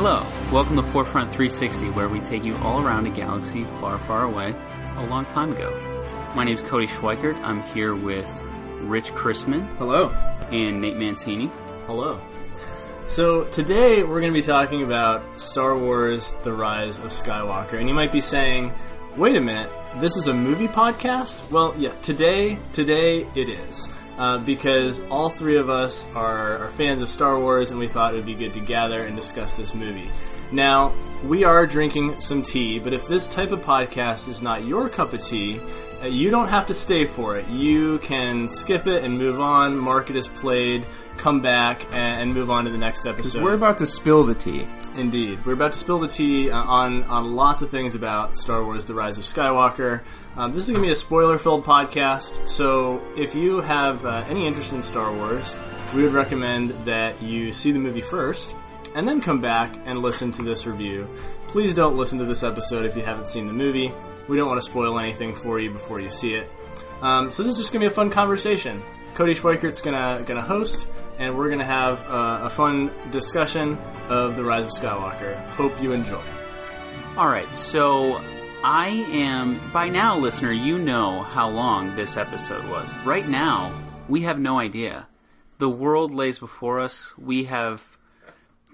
Hello, welcome to Forefront 360, where we take you all around a galaxy far, far away, a long time ago. My name is Cody Schweikert. I'm here with Rich Chrisman Hello. and Nate Mancini. Hello. So today we're going to be talking about Star Wars: The Rise of Skywalker, and you might be saying, "Wait a minute, this is a movie podcast?" Well, yeah, today today it is. Uh, because all three of us are, are fans of Star Wars, and we thought it would be good to gather and discuss this movie. Now, we are drinking some tea, but if this type of podcast is not your cup of tea, uh, you don't have to stay for it. You can skip it and move on, mark it as played, come back, and, and move on to the next episode. We're about to spill the tea. Indeed, we're about to spill the tea uh, on on lots of things about Star Wars: The Rise of Skywalker. Um, this is going to be a spoiler-filled podcast, so if you have uh, any interest in Star Wars, we would recommend that you see the movie first and then come back and listen to this review. Please don't listen to this episode if you haven't seen the movie. We don't want to spoil anything for you before you see it. Um, so this is just going to be a fun conversation. Cody Schweikert's gonna gonna host, and we're gonna have uh, a fun discussion of the Rise of Skywalker. Hope you enjoy. All right, so I am, by now, listener, you know how long this episode was. Right now, we have no idea. The world lays before us. We have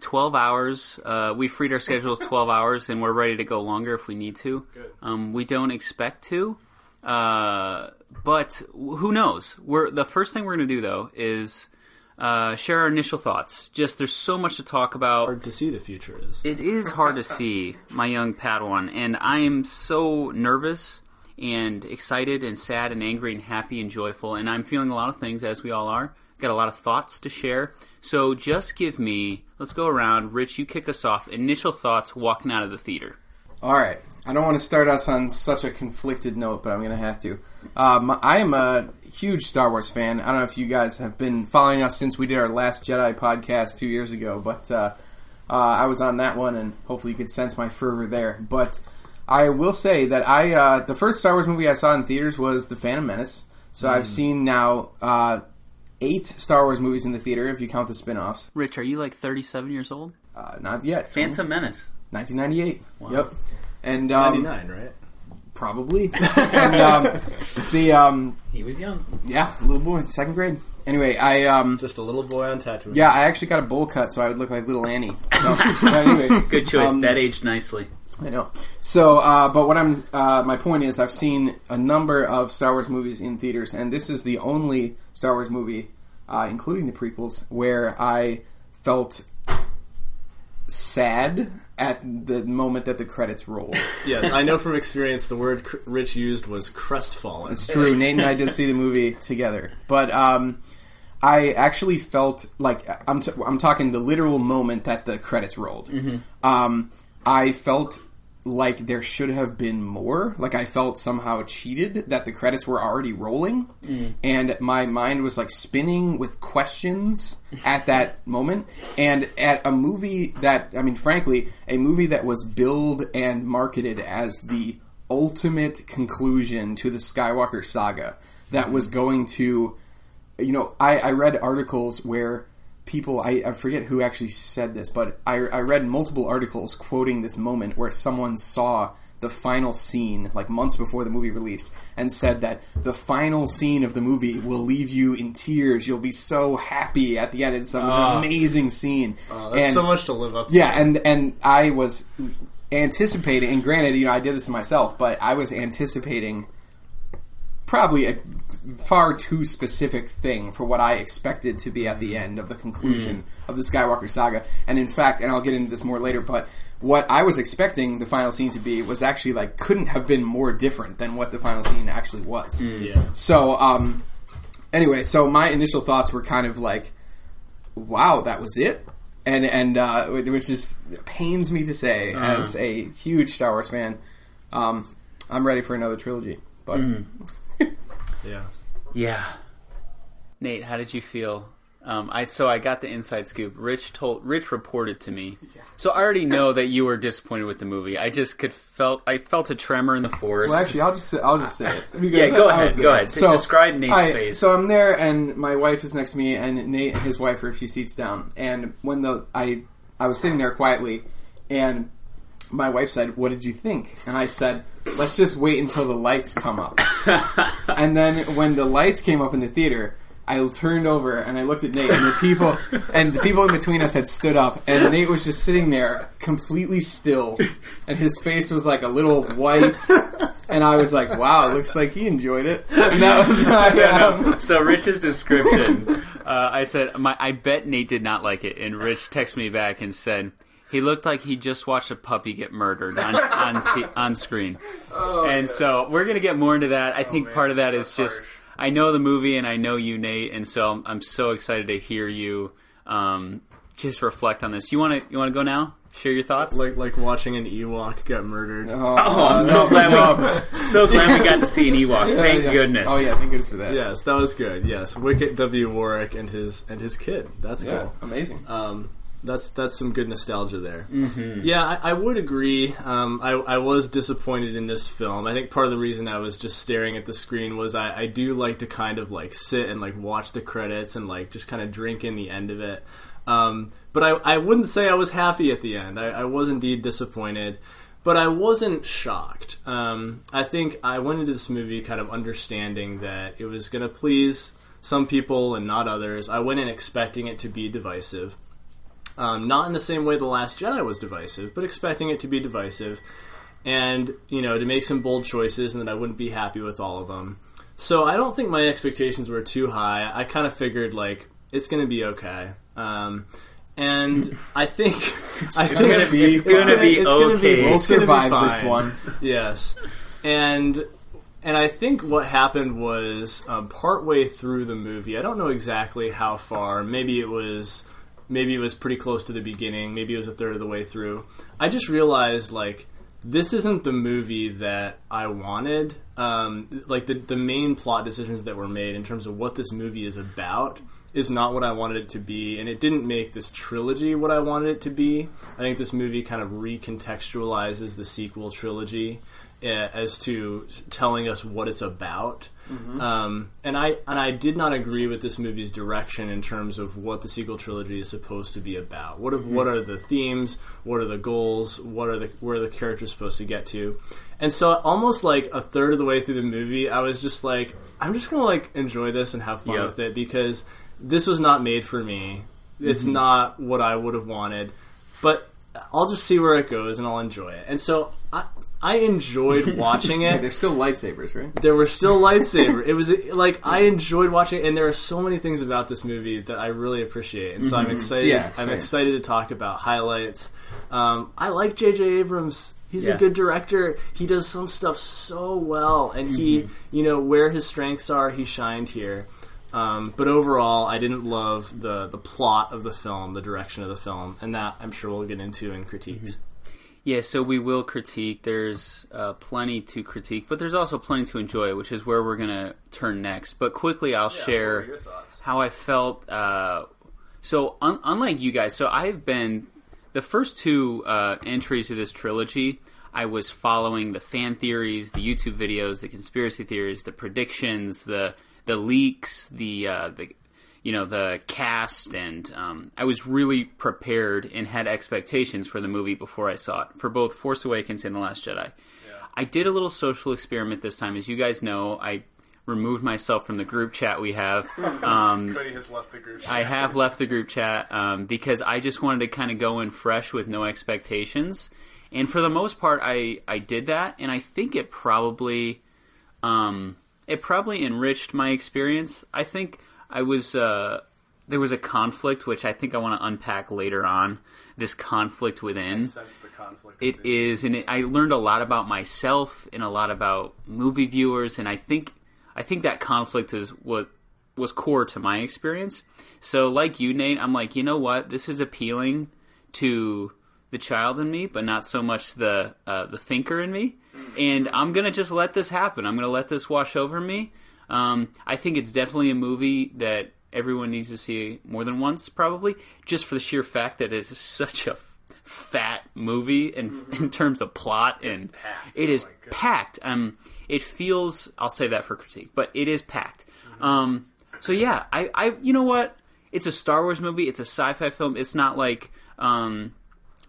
12 hours. Uh, we freed our schedules 12 hours, and we're ready to go longer if we need to. Um, we don't expect to. Uh, but who knows? We're the first thing we're going to do though is uh, share our initial thoughts. Just there's so much to talk about. Hard to see the future is. It is hard to see, my young Padawan, and I am so nervous and excited and sad and angry and happy and joyful, and I'm feeling a lot of things as we all are. Got a lot of thoughts to share. So just give me, let's go around. Rich, you kick us off. Initial thoughts walking out of the theater. All right. I don't want to start us on such a conflicted note, but I'm going to have to. Um, I am a huge Star Wars fan. I don't know if you guys have been following us since we did our Last Jedi podcast two years ago, but uh, uh, I was on that one, and hopefully you could sense my fervor there. But I will say that I uh, the first Star Wars movie I saw in theaters was The Phantom Menace. So I've seen now uh, eight Star Wars movies in the theater, if you count the spin-offs. Rich, are you like 37 years old? Uh, not yet. Phantom Menace. 1998. Yep. And um, 99, right? Probably. and um, the um, He was young. yeah, little boy, second grade. Anyway, I um, Just a little boy on Tatooine. yeah, I actually got a bowl cut so I would look like little Annie. So but anyway, Good choice. um, that aged nicely. I know. So, uh, but what I'm, uh, my point is, I've seen a number of Star Wars movies in theaters, and this is the only Star Wars movie, uh, including the prequels, where I felt sad at the moment that the credits rolled. Yes, I know from experience the word cr- Rich used was crestfallen. It's true. Nate and I did see the movie together, but um, I actually felt like I'm t- I'm talking the literal moment that the credits rolled. Um, I felt like there should have been more. Like I felt somehow cheated that the credits were already rolling, mm. and my mind was like spinning with questions at that moment. And at a movie that I mean, frankly, a movie that was billed and marketed as the ultimate conclusion to the Skywalker saga that was going to you know, I, I read articles where people, I, I forget who actually said this, but I, I read multiple articles quoting this moment where someone saw the final scene, like months before the movie released, and said that the final scene of the movie will leave you in tears. You'll be so happy at the end. It's an ah. amazing scene. Oh, that's and, so much to live up to. yeah, and and I was anticipating, and granted, you know, I did this to myself, but I was anticipating probably a far too specific thing for what I expected to be at the end of the conclusion of the Skywalker saga. And in fact, and I'll get into this more later, but what I was expecting the final scene to be was actually like couldn't have been more different than what the final scene actually was. Yeah. So, um, anyway, so my initial thoughts were kind of like, "Wow, that was it," and and uh, which is pains me to say as a huge Star Wars fan. Um, I'm ready for another trilogy, but Yeah. Yeah. Nate, how did you feel? Um, I so I got the inside scoop. Rich told Rich reported to me, so I already know that you were disappointed with the movie. I just could felt I felt a tremor in the force. Well, actually, I'll just say, I'll just say it. Yeah, go I was ahead, go ahead. Say- describe Nate's I- face. So I'm there, and my wife is next to me, and Nate, and his wife, are a few seats down. And when the I I was sitting there quietly, and my wife said, "What did you think?" And I said, "Let's just wait until the lights come up." and then when the lights came up in the theater, I turned over and I looked at Nate, and the people and the people in between us had stood up, and Nate was just sitting there completely still, and his face was like a little white. And I was like, "Wow, it looks like he enjoyed it." And that was my um, So Rich's description, uh, I said, my, I bet Nate did not like it, and Rich texted me back and said he looked like he just watched a puppy get murdered on on, t- on screen. and so we're gonna get more into that. I think part of that is just I know the movie and I know you, Nate, and so I'm, I'm so excited to hear you um, just reflect on this. You want to you want to go now? Share your thoughts. Like like watching an Ewok get murdered. Oh, Oh, I'm so glad we so glad we got to see an Ewok. Thank yeah. goodness. Oh yeah, thank goodness for that. Yes, that was good. Yes, Wicket W. Warrick and his and his kid. That's Yeah, cool. amazing. Um, that's that's some good nostalgia there. Mm-hmm. Yeah, I, I would agree. Um, I, I was disappointed in this film. I think part of the reason I was just staring at the screen was I, I do like to kind of like sit and like watch the credits and like just kind of drink in the end of it. Um, but I, I wouldn't say I was happy at the end. I, I was indeed disappointed, but I wasn't shocked. Um, I think I went into this movie kind of understanding that it was going to please some people and not others. I went in expecting it to be divisive. Um, not in the same way The Last Jedi was divisive, but expecting it to be divisive, and you know to make some bold choices, and that I wouldn't be happy with all of them. So I don't think my expectations were too high. I kind of figured like it's going to be okay, um, and I think I think gonna be- it's gonna be it's gonna okay. We'll it's be survive this one. Yes, and and I think what happened was um, partway through the movie. I don't know exactly how far. Maybe it was maybe it was pretty close to the beginning. Maybe it was a third of the way through. I just realized like this isn't the movie that I wanted. Um, like the the main plot decisions that were made in terms of what this movie is about is not what I wanted it to be, and it didn't make this trilogy what I wanted it to be. I think this movie kind of recontextualizes the sequel trilogy Uh, as to telling us what it's about. Mm-hmm. Um, and I and I did not agree with this movie's direction in terms of what the sequel trilogy is supposed to be about. What are, what mm-hmm. are the themes? What are the goals? What are the where are the characters supposed to get to? And so almost like a third of the way through the movie, I was just like, I'm just gonna like enjoy this and have fun Yep. with it because this was not made for me. It's mm-hmm. not what I would have wanted. But I'll just see where it goes and I'll enjoy it. And so I I enjoyed watching it There's still lightsabers, right? there were still lightsaber. It was like I enjoyed watching, it, and there are so many things about this movie that I really appreciate, and so I'm excited. Yeah, I'm excited to talk about highlights. Um, I like J.J. Abrams. He's Yeah. a good director. He does some stuff so well, and he, you know, where his strengths are, he shined here. Um, but overall, I didn't love the the plot of the film, the direction of the film, and that I'm sure we'll get into in critiques. Yeah, so we will critique. There's uh, plenty to critique, but there's also plenty to enjoy, which is where we're going to turn next. But quickly, I'll share how I felt. Uh, so, un- unlike you guys, so I've been the first two uh, entries of this trilogy. I was following the fan theories, the YouTube videos, the conspiracy theories, the predictions, the the leaks, the uh, the you know the cast, and um, I was really prepared and had expectations for the movie before I saw it for both Force Awakens and The Last Jedi. I did a little social experiment this time, as you guys know. I removed myself from the group chat we have. Um, Cody has left the group. I have left the group chat um, because I just wanted to kind of go in fresh with no expectations, and for the most part, I I did that, and I think it probably um, it probably enriched my experience. I think I was uh, there was a conflict which I think I want to unpack later on. This conflict within. Sense the conflict. It is, and it, I learned a lot about myself and a lot about movie viewers, and I think I think that conflict is what was core to my experience. So, like you, Nate, I'm like, you know what? This is appealing to the child in me, but not so much the uh, the thinker in me. And I'm gonna just let this happen. I'm gonna let this wash over me. Um, I think it's definitely a movie that everyone needs to see more than once, probably, just for the sheer fact that it is such a fat movie in in terms of plot and it is packed. Um, it feels. I'll say that for critique, but it is packed. Um, so yeah, I, I, you know what? it's a Star Wars movie. It's a sci-fi film. It's not like um,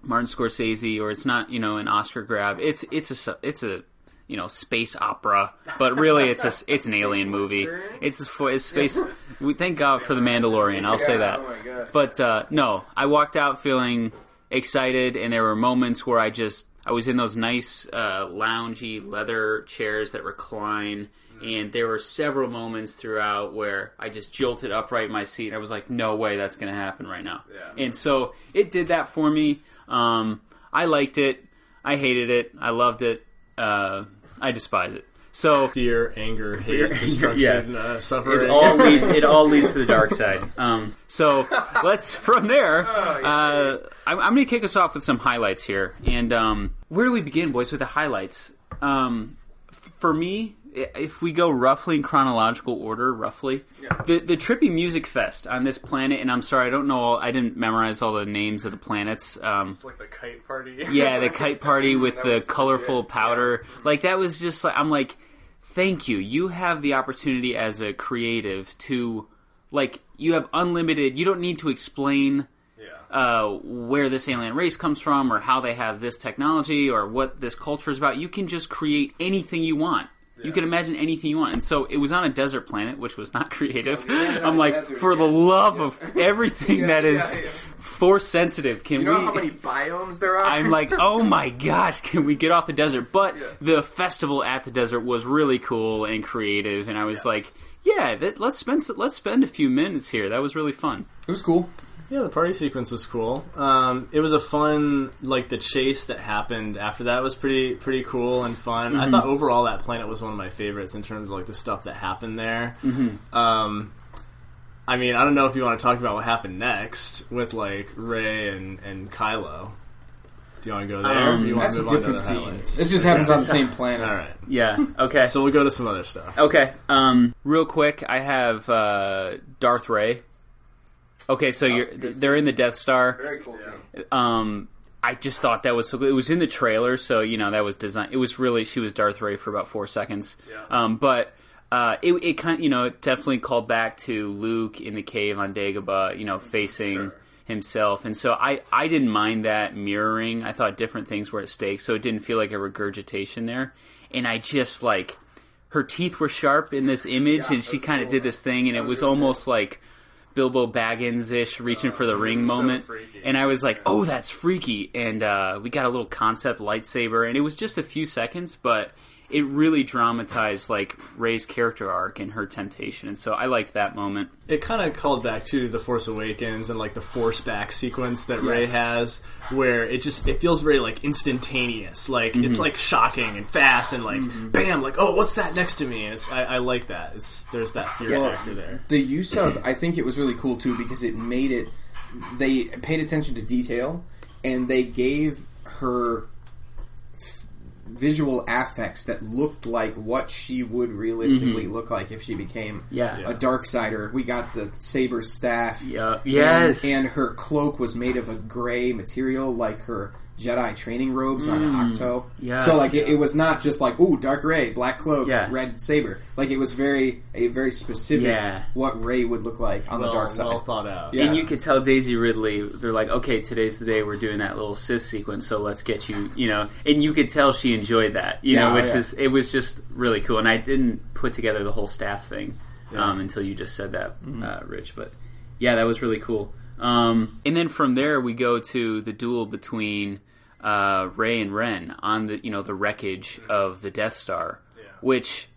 Martin Scorsese or it's not you know an Oscar grab. It's it's a it's a you know space opera, but really it's a it's an alien movie. It's for it's space. We thank God for the Mandalorian. I'll say that. oh. But uh, no, I walked out feeling excited, and there were moments where I just I was in those nice uh, loungy leather chairs that recline. And there were several moments throughout where I just jolted upright in my seat. I was like, "No way, that's going to happen right now." Yeah. And so it did that for me. Um, I liked it. I hated it. I loved it. Uh, I despise it. So Fear, anger, hate, destruction, uh, suffering. it all leads. It all leads to the dark side. Um, so let's from there. Uh, I'm, I'm going to kick us off with some highlights here, and um, where do we begin, boys? With the highlights. Um, f- for me, if we go roughly in chronological order, roughly, the the trippy music fest on this planet, and I'm sorry, I don't know. All, I didn't memorize all the names of the planets. Um, It's like the kite party. yeah, the kite party with the colorful good, powder. Like that was just like I'm like, thank you. You have the opportunity as a creative to like you have unlimited. You don't need to explain uh, where this alien race comes from or how they have this technology or what this culture is about. You can just create anything you want. You can imagine anything you want. And so it was on a desert planet, which was not creative. I'm like, desert, for the yeah. love of everything Yeah, that yeah, yeah. force sensitive, can we. You know we how many biomes there are? I'm like, oh my gosh, can we get off the desert? But Yeah. the festival at the desert was really cool and creative, and I was like, yeah, that, let's spend let's spend a few minutes here. That was really fun. it was cool. Yeah, the party sequence was cool. Um, it was a fun, like the chase that happened after that was pretty pretty cool and fun. I thought overall that planet was one of my favorites in terms of like the stuff that happened there. Um, I mean, I don't know if you want to talk about what happened next with like Rey and and Kylo. Do you want to go there? Um, or you want That's to a move on to different the scene. highlights? It just happens on the same planet. All right, Yeah. Okay. so we'll go to some other stuff. okay. Um, real quick, I have uh, Darth Rey. Okay, so you're they're in the Death Star. Very cool. scene. Um, I just thought that was so good. It was in the trailer, so you know that was designed. It was really she was Darth Rey for about four seconds. Yeah. Um, but uh, it it kind of you know it definitely called back to Luke in the cave on Dagobah, you know, facing Sure. himself, and so I I didn't mind that mirroring. I thought different things were at stake, so it didn't feel like a regurgitation there. And I just like her teeth were sharp in this image, and she kind of did this thing, and it was almost like. Bilbo Baggins ish reaching for the ring moment. freaky. And I was like, oh, that's freaky. And uh, we got a little concept lightsaber, and it was just a few seconds, but it really dramatized like Rey's character arc and her temptation. And so I liked that moment. it kind of called back to the Force Awakens and like the Force back sequence that Rey has, where it just it feels very like instantaneous, like Mm-hmm. it's like shocking and fast and like bam, like oh, what's that next to me? And it's I, I like that. It's there's that fear Well, factor there. The use of, I think it was really cool too because it made it. They paid attention to detail, and they gave her f- visual affects that looked like what she would realistically mm-hmm. look like if she became Yeah. Yeah. a dark sider. We got the saber staff. Yeah. and- Yes. And, her cloak was made of a gray material, like her Jedi training robes on Ahch-To. yes. so like it, it was not just like ooh dark Rey, black cloak, Yeah. red saber. Like it was very a very specific Yeah. what Rey would look like on well, the dark side. well thought out. Yeah. And you could tell Daisy Ridley, they're like, okay, today's the day we're doing that little Sith sequence, so let's get you, you know. And you could tell she enjoyed that, you Yeah, know, which yeah. is, it was just really cool. And I didn't put together the whole staff thing Yeah. um, until you just said that, Mm-hmm. uh, Rich. But yeah, that was really cool. Um, and then from there, we go to the duel between uh, Rey and Ren on the, you know, the wreckage of the Death Star, Yeah. which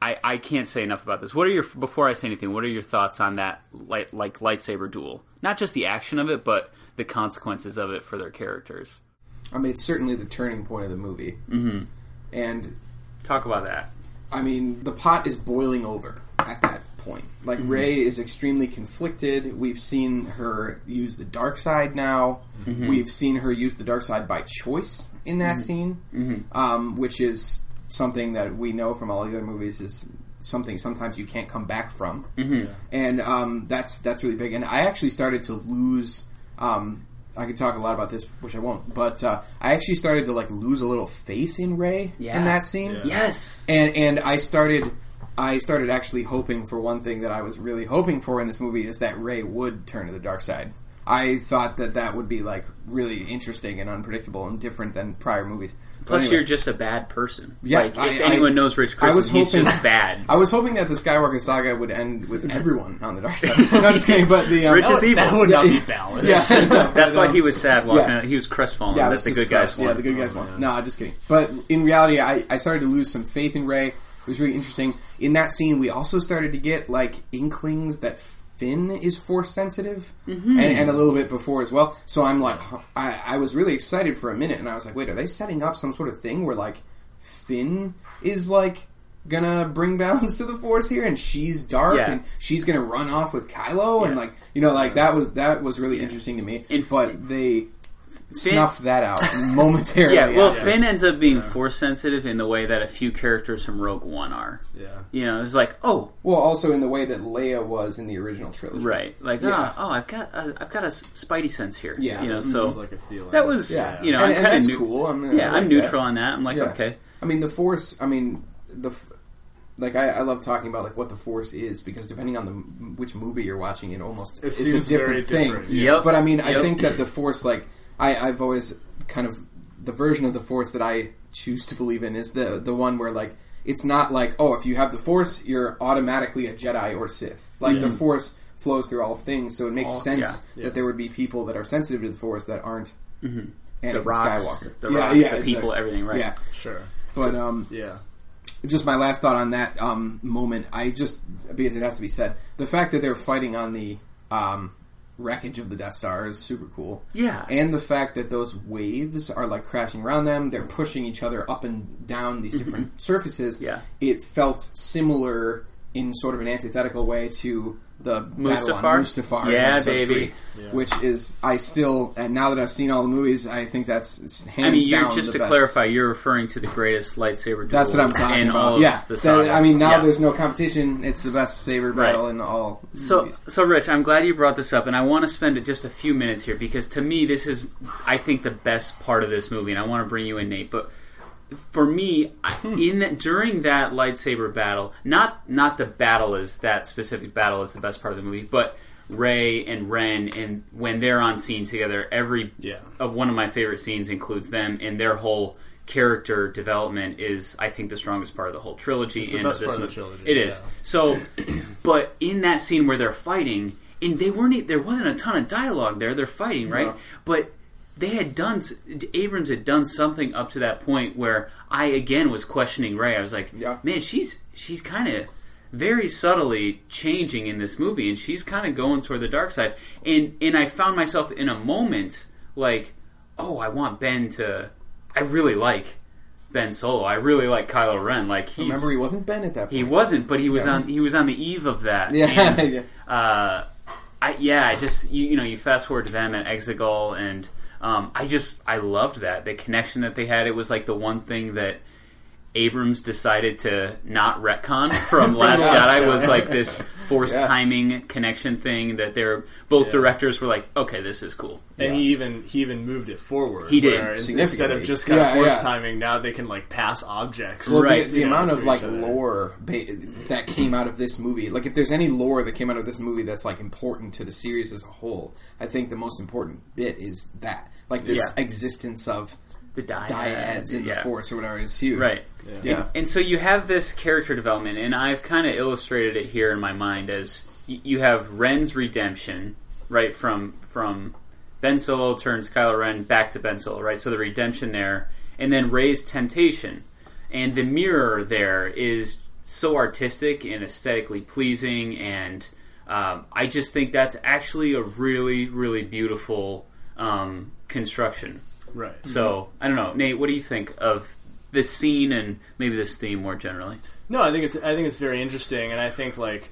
I, I can't say enough about this. What are your before I say anything? What are your thoughts on that light, like lightsaber duel? Not just the action of it, but the consequences of it for their characters. I mean, it's certainly the turning point of the movie. Mm-hmm. And Talk about that. I mean, the pot is boiling over at that point. Like Rey is extremely conflicted. We've seen her use the dark side now. We've seen her use the dark side by choice in that scene, um, which is something that we know from all the other movies is something sometimes you can't come back from, and um, that's that's really big. And I actually started to lose. Um, I could talk a lot about this, which I won't. But uh, I actually started to like lose a little faith in Rey Yeah. in that scene Yeah. Yes. and and I started I started actually hoping for one thing that I was really hoping for in this movie is that Rey would turn to the dark side. I thought that that would be like really interesting and unpredictable and different than prior movies. But Plus, anyway. you're just a bad person. Yeah, like, if I- anyone I- knows Rich I Christmas, was he's hoping- just bad. I was hoping that the Skywalker saga would end with everyone on the dark side. no, I'm just kidding. But the um, Rich That is would, evil. that would not be balanced. yeah, That's why he was sad walking yeah. out. He was crestfallen Yeah, I that was the just good guys won. Yeah, the good guys won. man. No, I'm just kidding. But in reality, I, I started to lose some faith in Rey. It was really interesting. In that scene, we also started to get like inklings that Finn is force sensitive, Mm-hmm. and, and a little bit before as well. So I'm like, I, I was really excited for a minute, and I was like, wait, are they setting up some sort of thing where like Finn is like gonna bring balance to the force here and she's dark Yeah. and she's gonna run off with Kylo and like you know like that was that was really interesting to me And- but they snuffed that out momentarily Yeah, well, after. Finn ends up being force sensitive in the way that a few characters from Rogue One are. Yeah. You know, it's like, oh, well also in the way that Leia was in the original trilogy right, like, Yeah. oh, oh, I've got, uh, I've got a s- Spidey sense here. Yeah. you know, It so was like a feeling. that was, yeah you know, and, I'm and kind that's of new- cool I'm, Yeah, I like I'm that. neutral on that. I'm like, Yeah. okay, I mean the force I mean the f- like I, I love talking about like what the force is because depending on the which movie you're watching it almost It it's a different very thing different. Yep. But I mean, I think that the Force, like, I, I've always kind of the version of the Force that I choose to believe in is the the one where like it's not like oh, if you have the Force, you're automatically a Jedi or Sith. Like the Force flows through all things, so it makes All- sense yeah. that there would be people that are sensitive to the Force that aren't Anakin the rocks, Skywalker. the yeah, rocks, yeah, the people, exactly. everything, right? Yeah, Sure. but um, Yeah. just my last thought on that um, moment. I just because it has to be said, the fact that they're fighting on the um, wreckage of the Death Star is super cool. Yeah. and the fact that those waves are like crashing around them, they're pushing each other up and down these mm-hmm. different surfaces. Yeah. it felt similar in sort of an antithetical way to the battle on Mustafar? Mustafar. Yeah, baby. three, Which is I still and now that I've seen all the movies, I think that's it's hands I mean, you're, down just the to best. clarify, you're referring to the greatest lightsaber duel That's what I'm talking in about. yeah, the that- I mean, now Yeah. there's no competition. It's the best saber Right. battle in all So, movies. so Rich, I'm glad you brought this up, and I want to spend just a few minutes here because to me, this is, I think, the best part of this movie, and I want to bring you in, Nate. But for me, Hmm. in that, during that lightsaber battle, not not the battle is that specific battle is the best part of the movie, but Rey and Ren, and when they're on scene together, every Yeah. of one of my favorite scenes includes them, and their whole character development is, I think, the strongest part of the whole trilogy. the and best part of the trilogy, It is. yeah. So, but in that scene where they're fighting, and they weren't, there wasn't a ton of dialogue there. They're fighting, right? No. But they had done, Abrams had done something up to that point where I again was questioning Rey. I was like, Yeah. man, she's she's kind of very subtly changing in this movie, and she's kind of going toward the dark side. And and I found myself in a moment like, oh, I want Ben to. I really like Ben Solo. I really like Kylo Ren. Like he's Remember, he wasn't Ben at that point. he wasn't, but he was Yeah. on. He was on the eve of that. Yeah, And, yeah. uh, I yeah, I just you, you know you fast forward to them at Exegol, and um, I just I loved that the connection that they had. It was like the one thing that Abrams decided to not retcon from Last Jedi. was like this force Yeah. timing connection thing that they're both Yeah. directors were like, okay, this is cool. And Yeah. he even he even moved it forward. He did, instead of just kind of force yeah. timing, now they can like pass objects. Well, Right. the, the you know, amount of like lore ba- that came out of this movie, like if there's any lore that came out of this movie that's like important to the series as a whole, I think the most important bit is that, like this Yeah. existence of The dyad, dyads in yeah. the force or whatever is huge. Right. Yeah. And, and so you have this character development, and I've kind of illustrated it here in my mind as you have Ren's redemption, right from from Ben Solo turns Kylo Ren back to Ben Solo, right? So the redemption there, and then Rey's temptation, and the mirror there is so artistic and aesthetically pleasing, and um, I just think that's actually a really really beautiful um, construction. right. So I don't know, Nate. What do you think of this scene and maybe this theme more generally? No, I think it's I think it's very interesting, and I think like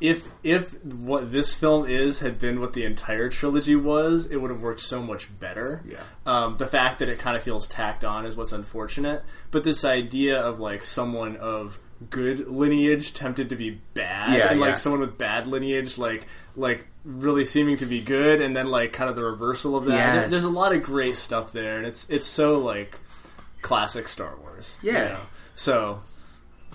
if if what this film is had been what the entire trilogy was, it would have worked so much better. Yeah. Um, the fact that it kind of feels tacked on is what's unfortunate, but this idea of like someone of good lineage tempted to be bad, Yeah, and like yeah. someone with bad lineage, like like really seeming to be good, and then like kind of the reversal of that. Yes. There- There's a lot of great stuff there, and it's it's so like classic Star Wars. you Yeah. know? So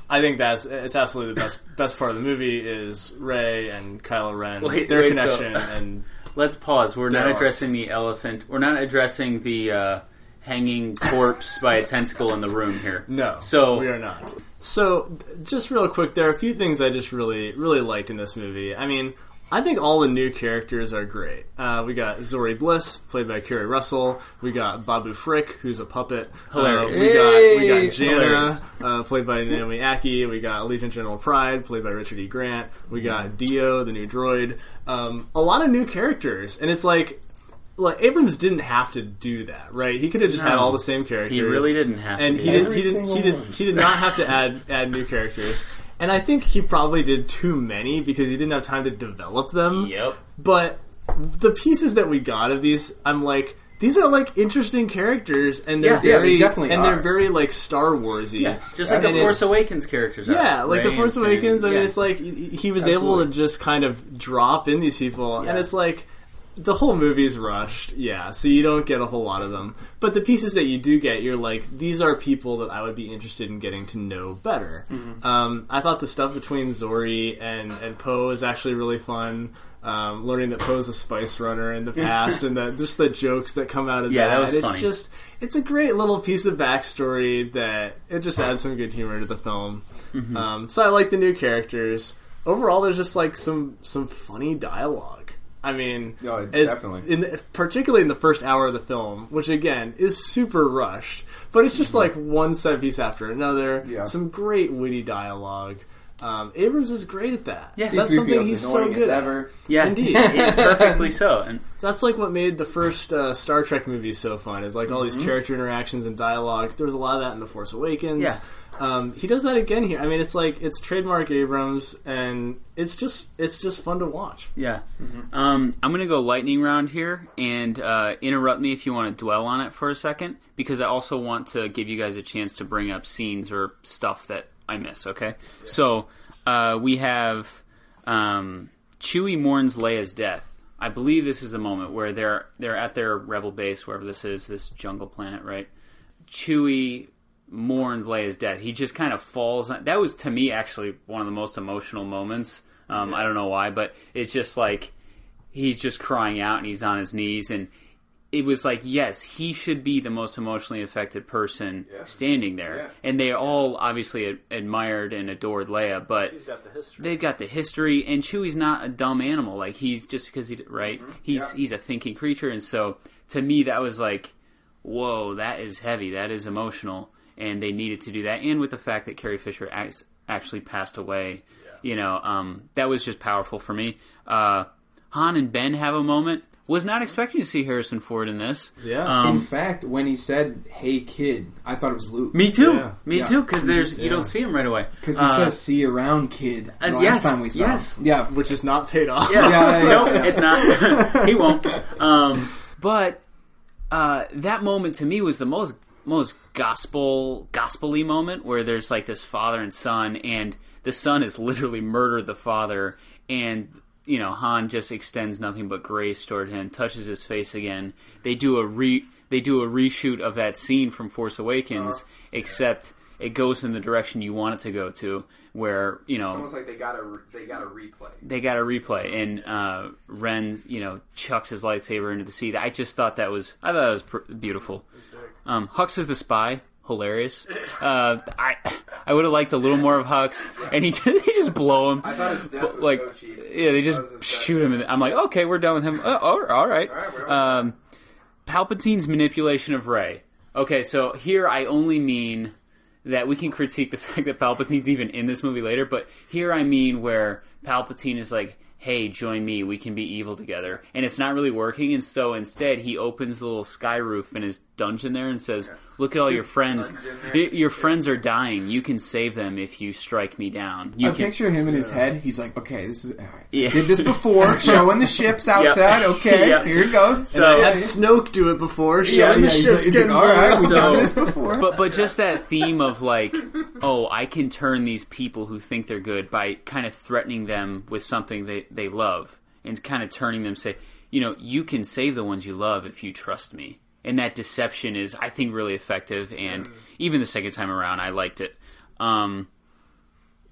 I think that's it's absolutely the best best part of the movie is Rey and Kylo Ren, Wait, their wait, so- connection, and Let's pause. We're not addressing the elephant. We're not addressing the uh, hanging corpse by a tentacle in the room here. no, So we are not. So, just real quick, there are a few things I just really really liked in this movie. I mean. I think all the new characters are great. Uh, we got Zori Bliss, played by Keri Russell. We got Babu Frick, who's a puppet. Uh, Hilarious. we got we got Hey! Jannah, uh, played by Naomi Ackie. We got Legion General Pryde, played by Richard E. Grant. We got D-O, the new droid. Um, a lot of new characters, and it's like, like Abrams didn't have to do that, right? He could have just had all the same characters. He really didn't have and to. he did. Every He did. single He did. one. He did not have to add add new characters. And I think he probably did too many because he didn't have time to develop them. Yep. But the pieces that we got of these, I'm like, these are like interesting characters, and they're Yeah. Yeah, very, they definitely and are. they're very like Star Warsy. Yeah, just like the And Force Awakens characters. Yeah, are. like the Rey Force and Finn. Awakens. I mean, Yeah. it's like he he was able to just kind of drop in these people, and it's like the whole movie's rushed. Yeah, so you don't get a whole lot of them, but the pieces that you do get, you're like, these are people that I would be interested in getting to know better. Mm-hmm. Um, I thought the stuff between Zori and and Poe is actually really fun. Um, learning that Poe's a spice runner in the past, and that just the jokes that come out of Yeah, that. that was it's funny. just it's a great little piece of backstory that it just adds some good humor to the film. Mm-hmm. Um, so I like the new characters. Overall, there's just like some some funny dialogue. I mean, Oh, definitely. in the, particularly in the first hour of the film, which again is super rushed, but it's just like one set piece after another. Yeah. Some great witty dialogue. Um, Abrams is great at that. Yeah. that's C-3PO something he's so good as at. ever. yeah, Indeed. yeah, perfectly so. And That's like what made the first uh, Star Trek movies so fun. Is like all these character interactions and dialogue. There was a lot of that in the Force Awakens. Yeah. Um, he does that again here. I mean, it's like it's trademark Abrams, and it's just it's just fun to watch. Yeah. Um, I'm going to go lightning round here and uh, interrupt me if you want to dwell on it for a second because I also want to give you guys a chance to bring up scenes or stuff that I miss, okay? So uh, we have um, Chewie mourns Leia's death. I believe this is the moment where they're they're at their rebel base, wherever this is, this jungle planet, right? Chewie mourns Leia's death. He just kind of falls. On, that was to me actually one of the most emotional moments. Um, I don't know why, but it's just like he's just crying out and he's on his knees and it was like yes he should be the most emotionally affected person standing there. Yeah. and they all obviously ad- admired and adored Leia but got the they've got the history and Chewie's not a dumb animal. Like he's just because he right? He's Yeah. he's a thinking creature and so to me that was like whoa that is heavy. That is emotional and they needed to do that. And with the fact that Carrie Fisher act- actually passed away you know um, that was just powerful for me. Uh, Han and Ben have a moment was not expecting to see Harrison Ford in this Yeah. um, In fact, when he said "Hey kid," I thought it was Luke. me too Yeah. me Yeah. too because there's you don't see him right away because he Uh, says "See you around, kid." uh, The last yes, time we saw yes. him. Yeah, which is not paid off. Yeah, Yeah, yeah, no, yeah. it's not. he won't. Um, but uh, that moment to me was the most most gospel gospely moment where there's like this father and son, and the son has literally murdered the father, and you know Han just extends nothing but grace toward him, touches his face again. They do a re they do a reshoot of that scene from Force Awakens, Uh-huh. except it goes in the direction you want it to go to, where you know it's almost like they got a they got a replay. they got a replay and uh, Ren, you know, chucks his lightsaber into the sea. I just thought that was I thought that was pr- beautiful. Um, Hux is the spy, hilarious. Uh, I I would have liked a little more of Hux, and he just, he just blow him. thought his death like yeah, they just shoot him. And I'm like, okay, we're done with him. Oh, all all right. Um, Palpatine's manipulation of Rey. Okay, so here I only mean that we can critique the fact that Palpatine's even in this movie later, but here I mean where Palpatine is like, hey, join me, we can be evil together. And it's not really working, and so instead he opens the little sky roof in his dungeon there and says, look at all your friends. dungeon there. Y- Your friends are dying. You can save them if you strike me down. You I can. picture him in his head. He's like, "Okay, this is all right. Yeah. did this before, showing the ships outside. Okay, Yep. here it goes." So- I had Snoke do it before. showing yeah, the he's ships like, he's like, all right, we've So- done this before. but but just that theme of like, oh, I can turn these people who think they're good by kind of threatening them with something they they love, and kind of turning them say, you know, you can save the ones you love if you trust me. And that deception is, I think, really effective. And even the second time around, I liked it. Um,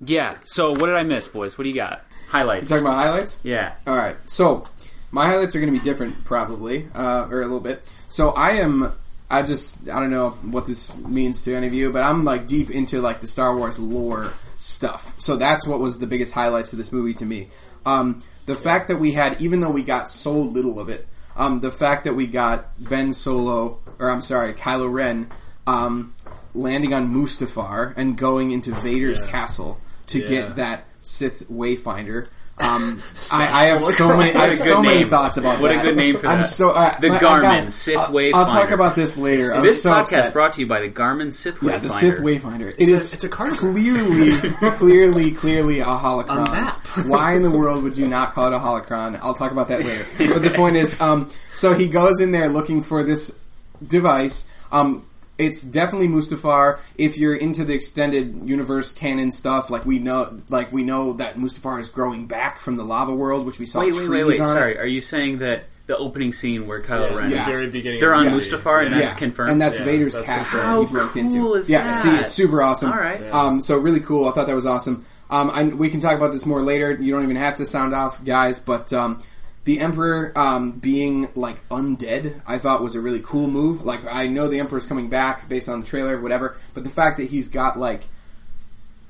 Yeah. So what did I miss, boys? What do you got? Highlights. You talking about highlights. yeah. All right, so my highlights are going to be different, probably, uh, or a little bit. So I am. I just I don't know what this means to any of you, but I'm like deep into like the Star Wars lore stuff. So that's what was the biggest highlights of this movie to me. Um, the fact that we had, even though we got so little of it, um, the fact that we got Ben Solo, or I'm sorry, Kylo Ren, um, landing on Mustafar and going into Vader's Yeah. castle to Yeah. get that Sith Wayfinder. Um, I, I have so many. I have so many thoughts about What a good name for I'm that. so uh, The I Garmin Sith I'll, Wayfinder. I'll talk about this later. I'm this so podcast upset. brought to you by the Garmin Sith Wayfinder. Yeah, the Sith Wayfinder. It It's a- it's a card. clearly, clearly, clearly a holocron. A map. Why in the world would you not call it a holocron? I'll talk about that later. But the point is, um, so he goes in there looking for this device. Um, it's definitely Mustafar. If you're into the extended universe canon stuff, like we know, like we know that Mustafar is growing back from the lava world, which we saw Wait, trees wait, wait, wait. on. it. Sorry. Are you saying that the opening scene where Kylo Yeah, Ren Yeah. the very beginning. they're on the movie. Mustafar and Yeah. that's confirmed? And that's Yeah, Vader's that's castle confirmed. that he How broke cool into. is yeah, that? see, it's super awesome. All right. Um, so really cool. I thought that was awesome. Um, I, we can talk about this more later. You don't even have to sound off, guys. But um, the Emperor um, being like undead, I thought was a really cool move. Like I know the Emperor's coming back based on the trailer, whatever. But the fact that he's got like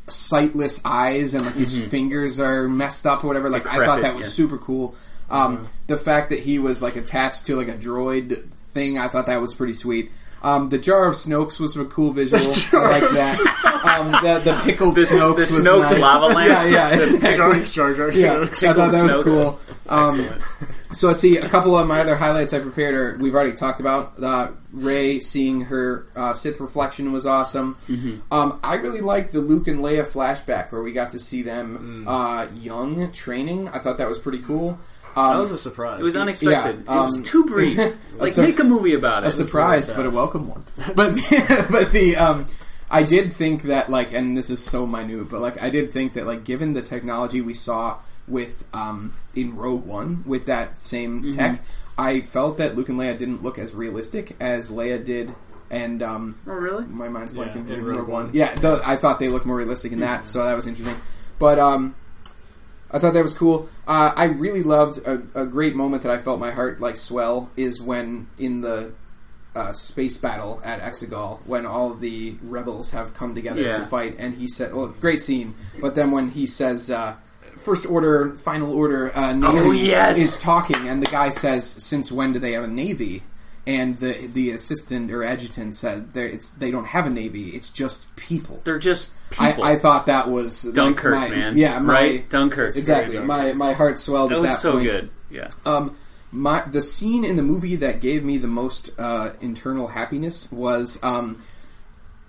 sightless eyes and like his fingers are messed up or whatever, like I thought that was yeah. super cool. Um, The fact that he was like attached to like a droid thing, I thought that was pretty sweet. Um, the jar of Snokes was a cool visual. I like that. Um, the, the pickled The- Snokes the was Snoke's nice. lava lamp. Yeah, yeah, Jar exactly. Jar Jar Yeah, Snooks. I thought that was cool. Um, so let's see. A couple of my other highlights I prepared are we've already talked about. Uh, Rey seeing her uh, Sith reflection was awesome. Mm-hmm. Um, I really liked the Luke and Leia flashback where we got to see them uh, young training. I thought that was pretty cool. Um, That was a surprise. It was unexpected. Yeah, it was um, too brief. Like, sur- make a movie about it. a surprise, but a welcome one. But but the um, I did think that like, and this is so minute, but like I did think that like, given the technology we saw with um, in Rogue One with that same Mm-hmm. tech, I felt that Luke and Leia didn't look as realistic as Leia did, and um, Oh, really? my mind's Yeah, blanking. in Rogue, Rogue One. One. Yeah, the, I thought they looked more realistic in that, so that was interesting. But um, I thought that was cool. Uh, I really loved a, a great moment that I felt my heart like swell is when in the uh, space battle at Exegol when all the rebels have come together Yeah. to fight, and he said, "Well, great scene." But then when he says. Uh, First order, final order. Uh, Navy Oh, yes. is talking, and the guy says, "Since when do they have a navy?" And the the assistant or adjutant said, it's they don't have a navy. It's just people." They're just people. I, I thought that was like, Dunkirk, my- man. Yeah, my, right? Dunkirk. Exactly. My my heart swelled That at was that so point. good. Yeah. Um, my the scene in the movie that gave me the most uh, internal happiness was um,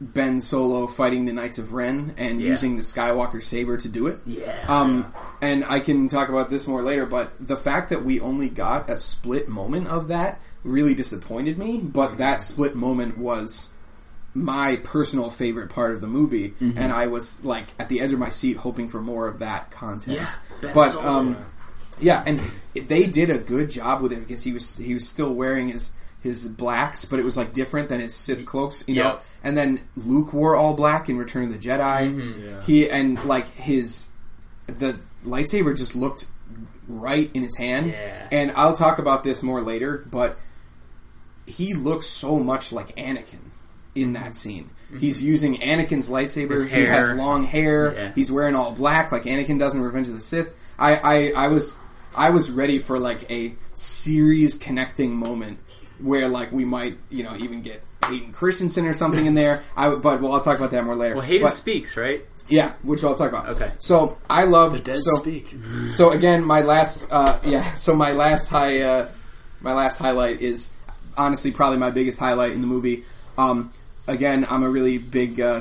Ben Solo fighting the Knights of Ren and Yeah. using the Skywalker saber to do it. Yeah. Um, and I can talk about this more later, but the fact that we only got a split moment of that really disappointed me. But that split moment was my personal favorite part of the movie, Mm-hmm. and I was like at the edge of my seat, hoping for more of that content. Yeah, Ben but Solo. um, yeah, and they did a good job with it because he was he was still wearing his his blacks, but it was like different than his Sith cloaks, you know. Yep. And then Luke wore all black in Return of the Jedi. Mm-hmm. Yeah. He and like his the lightsaber just looked right in his hand. Yeah. And I'll talk about this more later, but he looks so much like Anakin in that scene. He's using Anakin's lightsaber. Mm-hmm. He has long hair. Yeah. He's wearing all black like Anakin does in Revenge of the Sith. I, I, I was I was ready for like a series connecting moment where like we might you know even get Hayden Christensen or something in there. I would- but well I'll talk about that more later. Well, Hayden But- speaks, right? yeah, which I'll talk about. Okay. So I love The dead so, speak. so again, my last, uh, yeah. So my last high, uh, my last highlight is honestly probably my biggest highlight in the movie. Um, again, I'm a really big uh,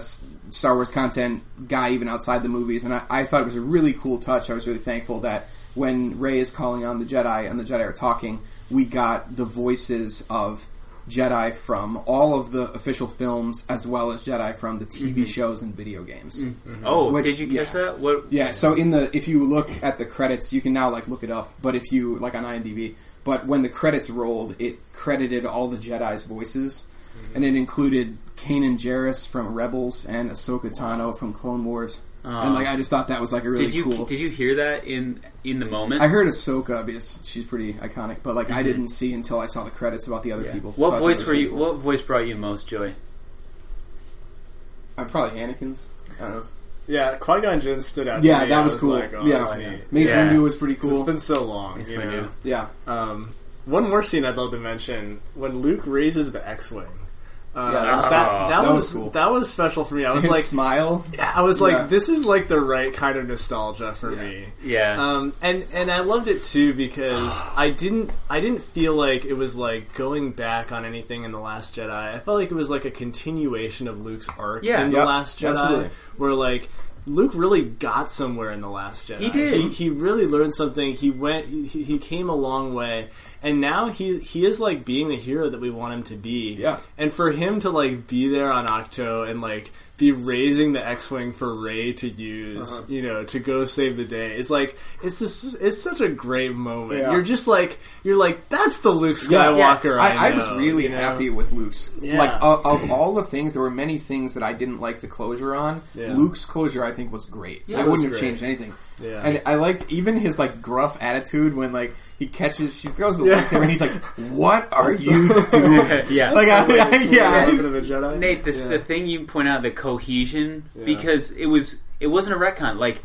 Star Wars content guy, even outside the movies, and I, I thought it was a really cool touch. I was really thankful that when Rey is calling on the Jedi and the Jedi are talking, we got the voices of Jedi from all of the official films, as well as Jedi from the TV mm-hmm. shows and video games. Mm-hmm. Mm-hmm. Oh, Which- did you catch yeah. that? What? Yeah, so in the if you look at the credits, you can now like look it up. But if you like on IMDb, but when the credits rolled, it credited all the Jedi's voices, and it included Kanan Jarrus from Rebels and Ahsoka Tano from Clone Wars. And like I just thought that was like a really did you cool. did you hear that in in the moment? I heard Ahsoka because she's pretty iconic, but like I didn't see until I saw the credits about the other Yeah. people. What thought it voice were really you? cool. What voice brought you most joy? I'm probably Anakin's. I don't know. Yeah, Qui Gon Jinn stood out. to Yeah, me. that I was cool. Like, oh, yeah, that's neat. Mace Yeah. Windu was pretty 'Cause cool. It's been so long. Mace you Windu. know? yeah, Um, one more scene I'd love to mention when Luke raises the X-wing. Uh, Yeah, that was- that, that, that was, was cool. that was special for me. I was his like, smile. I was like, Yeah. this is like the right kind of nostalgia for Yeah. me. Yeah. Um, and and I loved it too because I didn't I didn't feel like it was like going back on anything in the Last Jedi. I felt like it was like a continuation of Luke's arc Yeah. in the Last Jedi, absolutely. where like. Luke really got somewhere in the Last Jedi. He did. He, he really learned something. He went. He, he came a long way, and now he he is like being the hero that we want him to be. Yeah. And for him to like be there on Ahch-To and like be raising the X-wing for Rey to use, Uh-huh. you know, to go save the day, it's like it's just it's such a great moment. Yeah. You're just like you're like that's the Luke Yeah, Skywalker. I, I know, was really you know? happy with Luke's. Yeah. Like of, of all the things, there were many things that I didn't like the closure on. Yeah. Luke's closure, I think, was great. Yeah, I wouldn't have great. changed anything. Yeah. And I liked even his like gruff attitude when like he catches, she throws the Yeah. lightsaber, and he's like, "What are you doing?" yeah. Like, I, Like, I, it's a yeah, little bit of a Jedi. Nate, this Yeah. the thing you point out the cohesion Yeah. because it was it wasn't a retcon. Like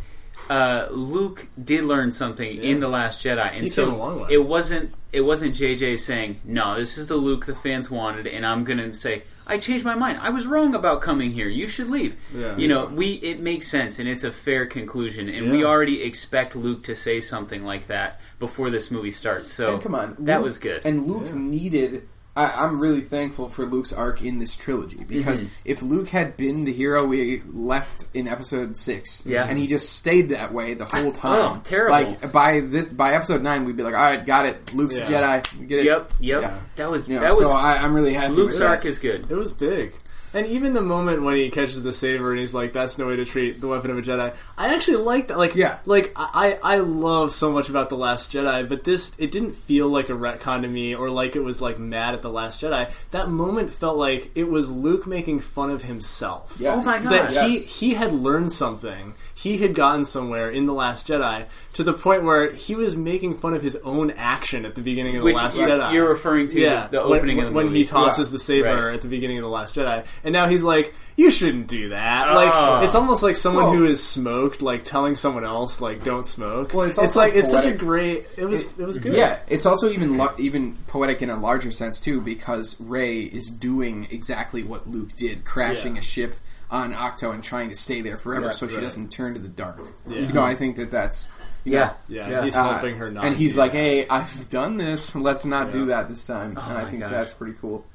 uh, Luke did learn something Yeah. in the Last Jedi, and He so came a long way. it wasn't it wasn't JJ saying no. This is the Luke the fans wanted, and I'm gonna say. I changed my mind. I was wrong about coming here. You should leave. Yeah. you know, we it makes sense and it's a fair conclusion, and we already expect Luke to say something like that before this movie starts. So And come on, that Luke- was good. And Luke Yeah. needed. I, I'm really thankful for Luke's arc in this trilogy because Mhm. if Luke had been the hero we left in Episode Six, Yeah. and he just stayed that way the whole time, Oh, terrible. Like by this, by Episode Nine, we'd be like, "All right, got it. Luke's Yeah. a Jedi. Get it." Yep, yep. Yeah. That was You know, that was so I, I'm really happy. Luke's with that. arc is good. It was big. And even the moment when he catches the saber and he's like, "That's no way to treat the weapon of a Jedi," I actually like that. Like, Yeah. like I, I love so much about the Last Jedi, but this it didn't feel like a retcon to me or like it was like mad at the Last Jedi. That moment felt like it was Luke making fun of himself. Yes. Oh my God. That he he had learned something. He had gotten somewhere in the Last Jedi to the point where he was making fun of his own action at the beginning of the Last you're, Jedi. you're referring to Yeah, the, the opening when, of the when movie. he tosses Yeah. the saber Right. at the beginning of the Last Jedi, and now he's like, "You shouldn't do that." Oh. Like it's almost like someone Well- who is smoked, like telling someone else, like, "Don't smoke." Well, it's also like it's such a great. It was it, was mhm. good. Yeah, it's also even lo- even poetic in a larger sense too, because Rey is doing exactly what Luke did, crashing Yeah. a ship on Ahch-To and trying to stay there forever, Yeah, so she right. doesn't turn to the dark. Yeah. You know, I think that that's you Yeah. know, yeah. Yeah. He's uh, helping her not. and he's do like, "Hey, I've done this. Let's not do Yeah. that this time." Oh and I my think gosh. that's pretty cool.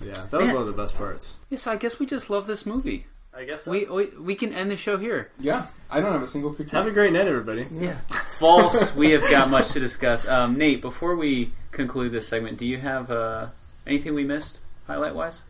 "Yeah, that was Man. one of the best parts." Yes, I guess we just love this movie. I guess We, we we can end the show here. Yeah, I don't have a single critique. have a great night, everybody. Yeah. False. we have got much to discuss. Um, Nate, before we conclude this segment, do you have uh, anything we missed highlight wise?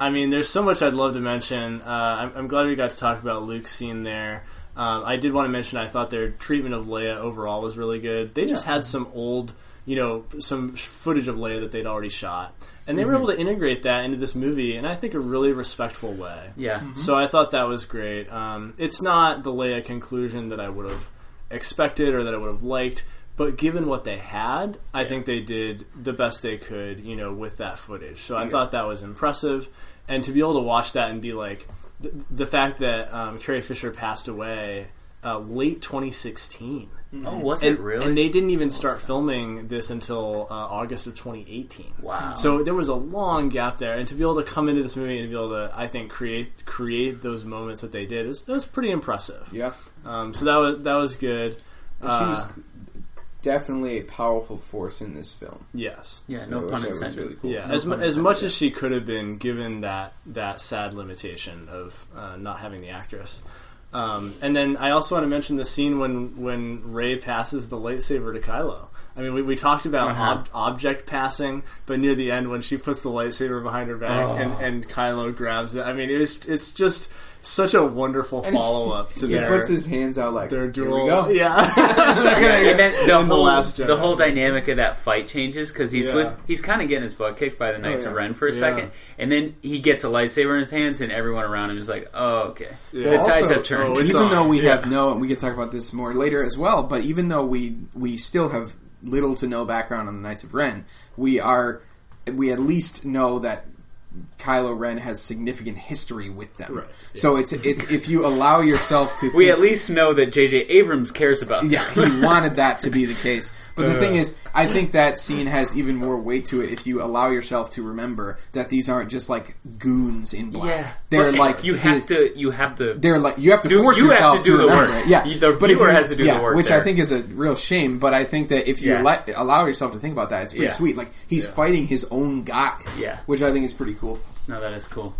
I mean, there's so much I'd love to mention. Uh, I'm, I'm glad we got to talk about Luke's scene there. Um, I did want to mention I thought their treatment of Leia overall was really good. They just had some old, you know, some footage of Leia that they'd already shot, and they were able to integrate that into this movie, in I think a really respectful way. Yeah. So I thought that was great. Um, it's not the Leia conclusion that I would have expected or that I would have liked, but given what they had, I think they did the best they could, you know, with that footage. So I thought that was impressive, and to be able to watch that and be like, the, the fact that um, Carrie Fisher passed away uh, late 2016. Oh, was And, it really? and they didn't even start filming this until uh, August of 2018. wow. So there was a long gap there, and to be able to come into this movie and be able to, I think, create create those moments that they did, it was, was pretty impressive. Yeah, Um, so that was that was good. and she Uh, was definitely a powerful force in this film. yes, yeah. No pun was- it was intended. really cool. yeah, No as mu- as much yeah. as she could have been, given that that sad limitation of uh, not having the actress. Um, and then I also want to mention the scene when when Rey passes the lightsaber to Kylo. I mean, we, we talked about Uh-huh. ob- object passing, but near the end when she puts the lightsaber behind her back Oh. and, and Kylo grabs it, I mean, it was, it's just such a wonderful follow up to He their puts his hands out like, their here we go. Yeah, And then the In The whole Last the whole dynamic of that fight changes because he's Yeah. with he's kind of getting his butt kicked by the Knights oh, yeah. of Ren for a Yeah. second, and then he gets a lightsaber in his hands, and everyone around him is like, "Oh, okay, Yeah. the Well, tides also- have turned." oh, even on. though we Yeah. have no, and we could talk about this more later as well. But even though we we still have little to no background on the Knights of Ren, we are we at least know that Kylo Ren has significant history with them. Right, So it's it's if you allow yourself to we think- at least know that J.J. Abrams cares about. them. yeah, he wanted that to be the case. But the Uh. thing is, I think that scene has even more weight to it if you allow yourself to remember that these aren't just like goons in black. yeah. They're But like you have to you have to they're like you have to Do- force you have yourself to do the remember work. it. Yeah, You- the but if you- has to do the work which there. I think is a real shame. But I think that if you Yeah. let, allow yourself to think about that, it's pretty Yeah. sweet. Like he's Yeah. fighting his own guys, Yeah. which I think is pretty cool. no, that is cool.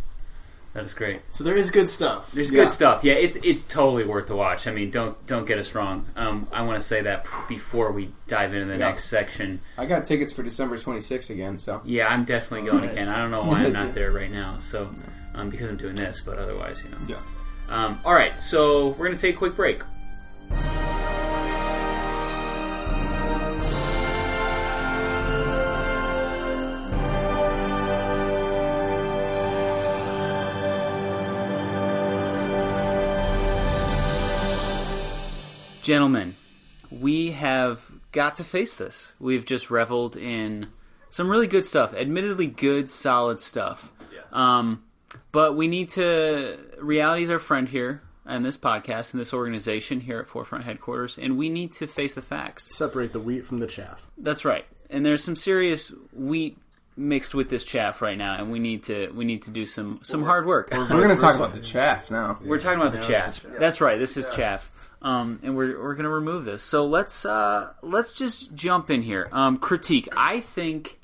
That is great. so there is good stuff. There's Yeah. good stuff. Yeah, it's it's totally worth the watch. I mean, don't don't get us wrong. Um, I want to say that before we dive into the Yeah. next section. I got tickets for December 26th again, so Yeah, I'm definitely going again. I don't know why I'm not there right now. So, um, because I'm doing this, but otherwise, you know. yeah. Um, all right, so we're gonna take a quick break. Gentlemen, we have got to face this. We've just reveled in some really good stuff. Admittedly, good, solid stuff. Yeah. Um, but we need to. Reality is our friend here and this podcast and this organization here at Forefront headquarters, and we need to face the facts. Separate the wheat from the chaff. That's right. And there's some serious wheat mixed with this chaff right now, and we need to we need to do some some hard work. We're going to talk about the chaff now. We're talking about the Now chaff. the chaff. That's right. This is chaff. Um, and we're we're gonna remove this. So let's uh, let's just jump in here. Um, critique. I think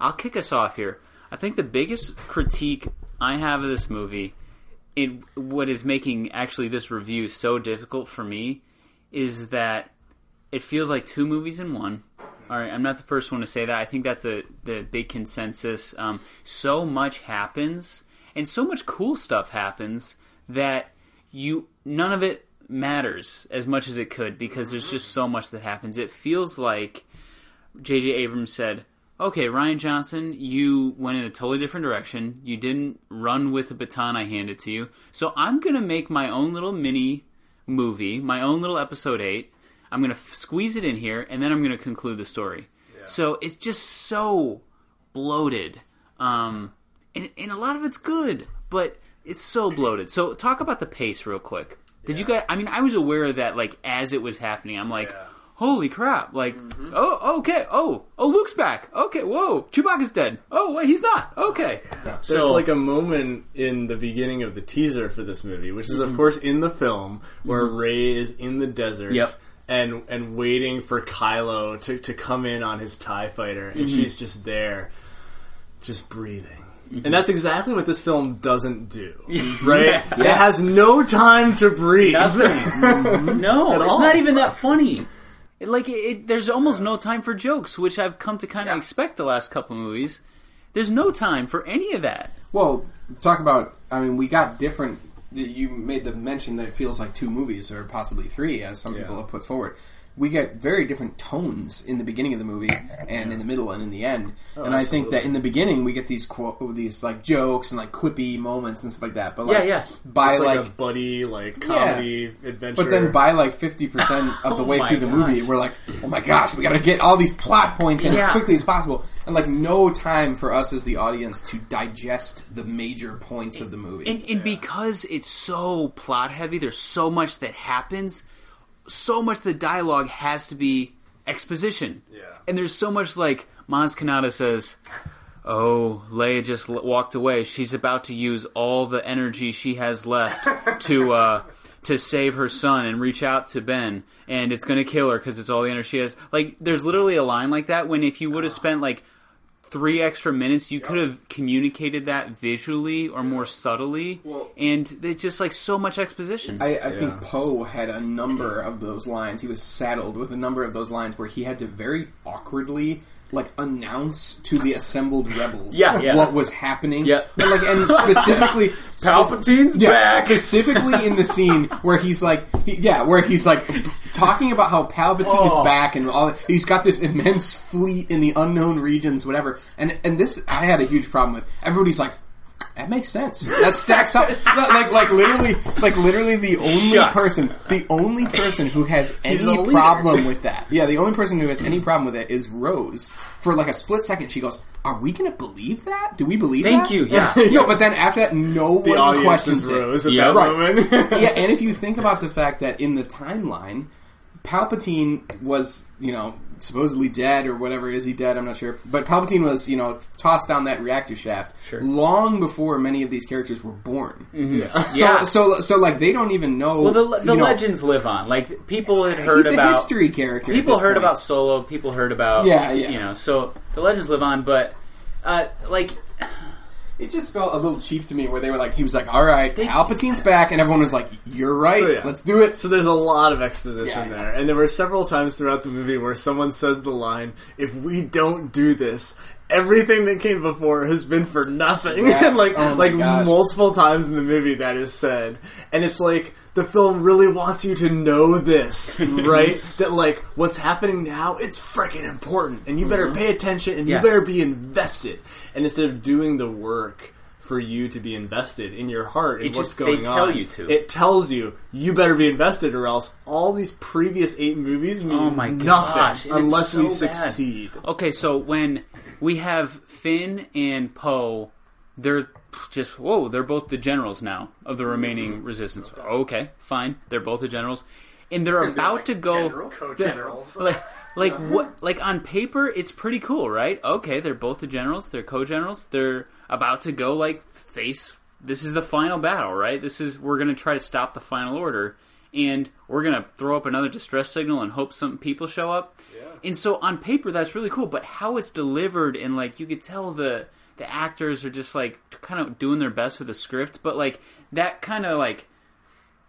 I'll kick us off here. I think the biggest critique I have of this movie, in what is making actually this review so difficult for me, is that it feels like two movies in one. All right, I'm not the first one to say that. I think that's a the big consensus. Um, so much happens, and so much cool stuff happens that you none of it matters as much as it could because there's just so much that happens. It feels like J.J. Abrams said, "Okay, Rian Johnson, you went in a totally different direction. You didn't run with the baton I handed to you. So I'm going to make my own little mini movie, my own little episode 8. I'm going to f- squeeze it in here and then I'm going to conclude the story." So it's just so bloated. Um and, and a lot of it's good, but it's so bloated. So talk about the pace real quick. Did you guys? I mean, I was aware of that like as it was happening. I'm like, Yeah. holy crap! Like, mm-hmm. oh, okay, oh, oh, Luke's back. Okay, whoa, Chewbacca's dead. Oh, wait, he's not. Okay, There's so like a moment in the beginning of the teaser for this movie, which is of mm-hmm. course in the film, where mm-hmm. Rey is in the desert. Yep. And, and waiting for Kylo to, to come in on his TIE fighter, and she's just there, just breathing. Mm-hmm. And that's exactly what this film doesn't do, right? It has no time to breathe. nothing. no, At it's all. not even that funny. It, like, it, it, there's almost no time for jokes, which I've come to kind of expect the last couple movies. There's no time for any of that. Well, talk about. I mean, we got different. You made the mention that it feels like two movies, or possibly three, as some people have put forward. We get very different tones in the beginning of the movie, and in the middle, and in the end. Oh, and I think that in the beginning we get these quote, these like jokes and like quippy moments and stuff like that. But like, Yeah, yeah. by It's like, like a buddy, like comedy adventure. But then by like fifty percent of the Oh way my through the gosh. movie, we're like, oh my gosh, we got to get all these plot points in Yeah. as quickly as possible, and like no time for us as the audience to digest the major points of the movie. And, and because it's so plot heavy, there's so much that happens. So much of the dialogue has to be exposition. Yeah. And there's so much like Maz Kanata says, "Oh, Leia just l- walked away. She's about to use all the energy she has left to uh, to save her son and reach out to Ben, and it's going to kill her because it's all the energy she has." Like, there's literally a line like that. When if you would have spent like three extra minutes, you could have communicated that visually or more subtly, and it's just like so much exposition. I, I think Poe had a number of those lines. He was saddled with a number of those lines where he had to very awkwardly like announce to the assembled rebels Yeah, yeah. what was happening. Yeah. And, like and specifically Palpatine's yeah, back. specifically in the scene where he's like, he, yeah, where he's like talking about how Palpatine is Oh. back and all. He's got this immense fleet in the unknown regions, whatever. And and this I had a huge problem with. Everybody's like. That makes sense. That stacks up. like, like literally, like literally, the only Shucks. person, the only person who has any problem with that, yeah, the only person who has any problem with it is Rose. For like a split second, she goes, "Are we going to believe that? Do we believe Thank that?" you, yeah. no, but then after that, no The one audience questions is it. Rose at Yeah. that Right. moment. yeah, and if you think about the fact that in the timeline, Palpatine was, you know, supposedly dead or whatever. Is he dead? I'm not sure. But Palpatine was, you know, tossed down that reactor shaft Sure. long before many of these characters were born. yeah. So, Yeah. so, so, like, they don't even know. Well, the, the you know, legends live on. Like people had heard He's a about history character. people heard point. about Solo. People heard about Yeah, yeah. You know, so the legends live on. But uh, like It just felt a little cheap to me, where they were like, he was like, "All right, Palpatine's back," and everyone was like, "You're right. So, yeah. Let's do it." So there's a lot of exposition Yeah, yeah. there, and there were several times throughout the movie where someone says the line, "If we don't do this, everything that came before has been for nothing." Yes. and like Oh my like gosh. multiple times in the movie that is said, and it's like the film really wants you to know this, right? that like what's happening now, it's freaking important, and you better Mm-hmm. pay attention, and Yeah. you better be invested. And instead of doing the work. For you to be invested in your heart It what's going on, tell you to. It tells you you better be invested, or else all these previous eight movies mean Oh my nothing gosh, and unless we so bad. succeed. okay, so when we have Finn and Poe, they're just whoa. They're both the generals now of the remaining resistance. Okay, fine. They're both the generals, and they're about to go. Co-generals. like like what like on paper it's pretty cool right okay they're both the generals they're co-generals they're about to go like face this is the final battle right this is we're going to try to stop the final order and we're going to throw up another distress signal and hope some people show up and so on paper that's really cool but how it's delivered and like you could tell the the actors are just like kind of doing their best with the script but like that kind of like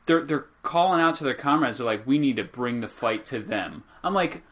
they're they're calling out to their comrades. They're like, "We need to bring the fight to them." I'm like,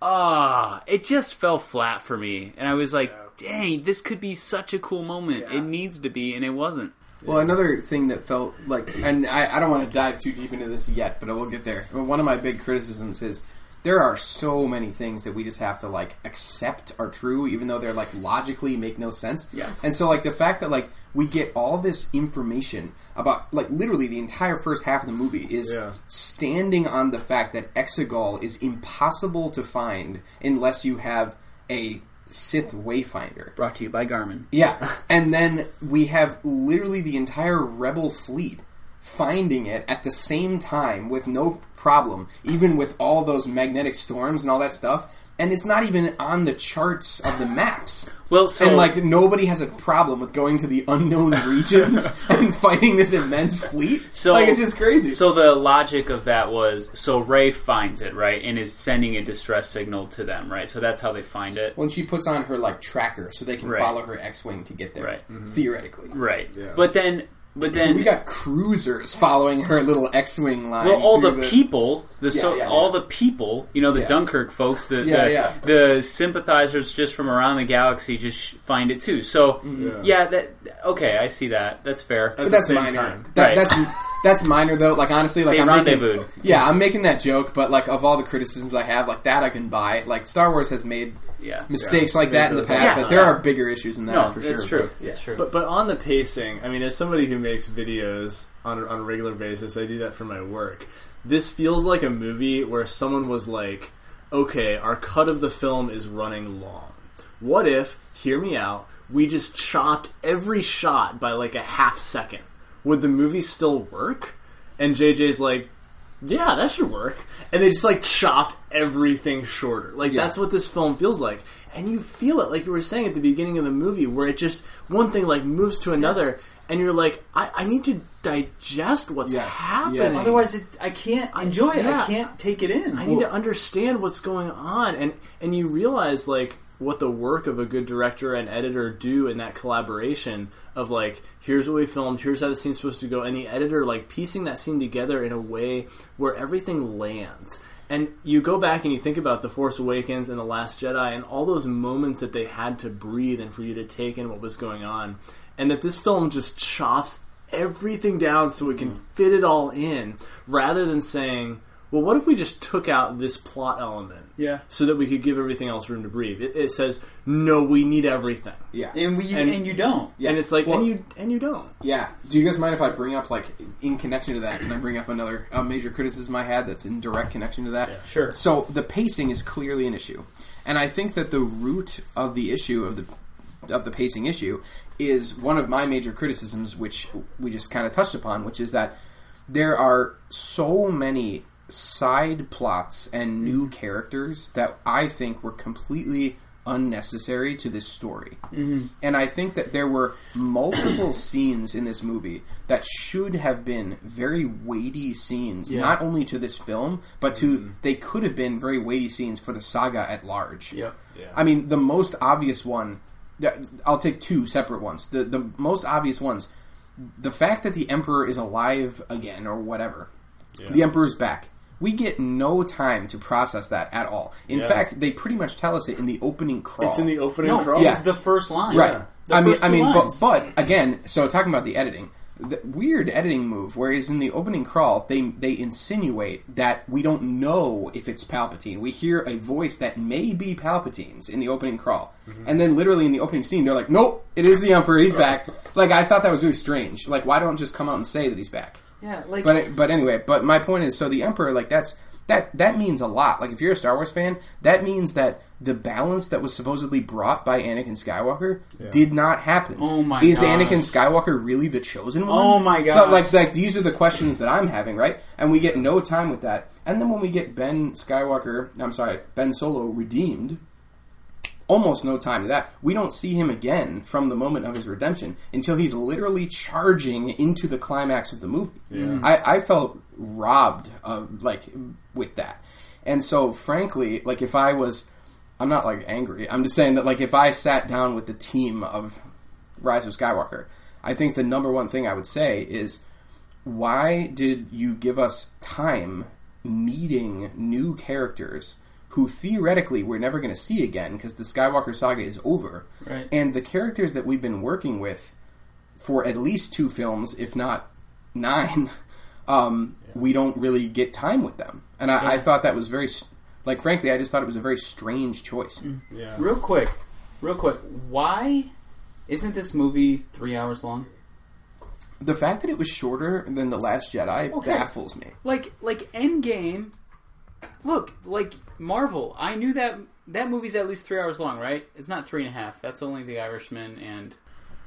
ah, it just fell flat for me, and I was like, "Dang, this could be such a cool moment. It needs to be, and it wasn't." Well, another thing that felt like, and I, I don't want to dive too deep into this yet, but I will get there. One of my big criticisms is there are so many things that we just have to like accept are true, even though they're like logically make no sense. Yeah. And so, like the fact that like we get all this information about like literally the entire first half of the movie is Yeah. standing on the fact that Exegol is impossible to find unless you have a Sith Wayfinder. Brought to you by Garmin. Yeah, and then we have literally the entire rebel fleet finding it at the same time with no problem, even with all those magnetic storms and all that stuff. And it's not even on the charts of the maps. Well, so and like nobody has a problem with going to the unknown regions and fighting this immense fleet. So- like it's just crazy. So the logic of that was so Rey finds it right and is sending a distress signal to them right. So that's how they find it. when she puts on her like tracker, so they can Right. follow her X-wing to get there, Right. theoretically. Right. Yeah. But then, but then we got cruisers following her little X-wing line. Well, all the, through people, the so, yeah, all yeah. the people, you know, the Yeah. Dunkirk folks, the Yeah, the, yeah. the sympathizers just from around the galaxy just find it too. So mm-hmm. yeah. that okay, I see that. That's fair. At But the that's same minor. time. That, Right. That's that's minor though. Like honestly, like They I'm making, yeah, I'm making that joke. But like of all the criticisms I have, like that I can buy. Like Star Wars has made Yeah. mistakes Yeah. like that in the past, those but there are bigger issues than that No, for that's sure. true. But, That's true. But but on the pacing, I mean, as somebody who makes videos on a, on a regular basis, I do that for my work. This feels like a movie where someone was like, "Okay, our cut of the film is running long. What if, hear me out, we just chopped every shot by like a half second? Would the movie still work?" And JJ's like, yeah, that should work. And they just like chopped everything shorter. Like Yeah. that's what this film feels like. And you feel it, like you were saying at the beginning of the movie, where it just one thing like moves to another, and you're like, I, I need to digest what's Yeah. happening. Yeah. Otherwise, it, I can't enjoy it. yeah. I can't take it in. I need to understand what's going on, and and you realize like what the work of a good director and editor do in that collaboration of like here's what we filmed, here's how the scene's supposed to go, and the editor like piecing that scene together in a way where everything lands. And you go back and you think about The Force Awakens and The Last Jedi and all those moments that they had to breathe and for you to take in what was going on. And that this film just chops everything down so it can mm. fit it all in rather than saying, well, what if we just took out this plot element? Yeah. So that we could give everything else room to breathe. It, it says, no, we need everything. Yeah. And we And- and, you don't. Yeah. And it's like, Well- and you and you don't. Yeah. Do you guys mind if I bring up, like, in connection to that, can I bring up another uh, major criticism I had that's in direct connection to that? Yeah. Sure. So the pacing is clearly an issue, and I think that the root of the issue of the of the pacing issue is one of my major criticisms, which we just kind of touched upon, which is that there are so many side plots and new characters that I think were completely unnecessary to this story. Mm-hmm. And I think that there were multiple scenes in this movie that should have been very weighty scenes, Yeah. not only to this film, but to they could have been very weighty scenes for the saga at large. Yep. Yeah. I mean, the most obvious one. I'll take two separate ones. The the most obvious ones. The fact that the emperor is alive again, or whatever. The emperor's back. We get no time to process that at all. In Yeah. fact, they pretty much tell us it in the opening crawl. It's in the opening No, crawl. Yeah. it's the first line. Right. The I mean, first I two mean, but, but again, so talking about the editing, the weird editing move. Whereas in the opening crawl, they they insinuate that we don't know if it's Palpatine. We hear a voice that may be Palpatine's in the opening crawl, Mm-hmm. and then literally in the opening scene, they're like, "Nope, it is the Emperor. He's back." Like I thought that was really strange. Like why don't just come out and say that he's back? Yeah, like But but anyway, but my point is, so the Emperor, like that's that that means a lot. Like if you're a Star Wars fan, that means that the balance that was supposedly brought by Anakin Skywalker did not happen. Oh my Is gosh. Anakin Skywalker really the chosen one? Oh my god! gosh. Like like these are the questions that I'm having, right? And we get no time with that. And then when we get Ben Skywalker, I'm sorry, Ben Solo redeemed. Almost no time to that. We don't see him again from the moment of his redemption until he's literally charging into the climax of the movie. I, I felt robbed of like with that, and so frankly, like if I was, I'm not like angry. I'm just saying that like if I sat down with the team of Rise of Skywalker, I think the number one thing I would say is why did you give us time meeting new characters who theoretically we're never going to see again because the Skywalker saga is over? Right. And the characters that we've been working with for at least two films, if not nine, um, we don't really get time with them. And I, I thought that was very, like, frankly, I just thought it was a very strange choice. Yeah. real quick, real quick. Why isn't this movie three hours long? The fact that it was shorter than The Last Jedi Okay. baffles me. Like like Endgame. Look, like Marvel. I knew that that movie's at least three hours long, right? It's not three and a half. That's only The Irishman and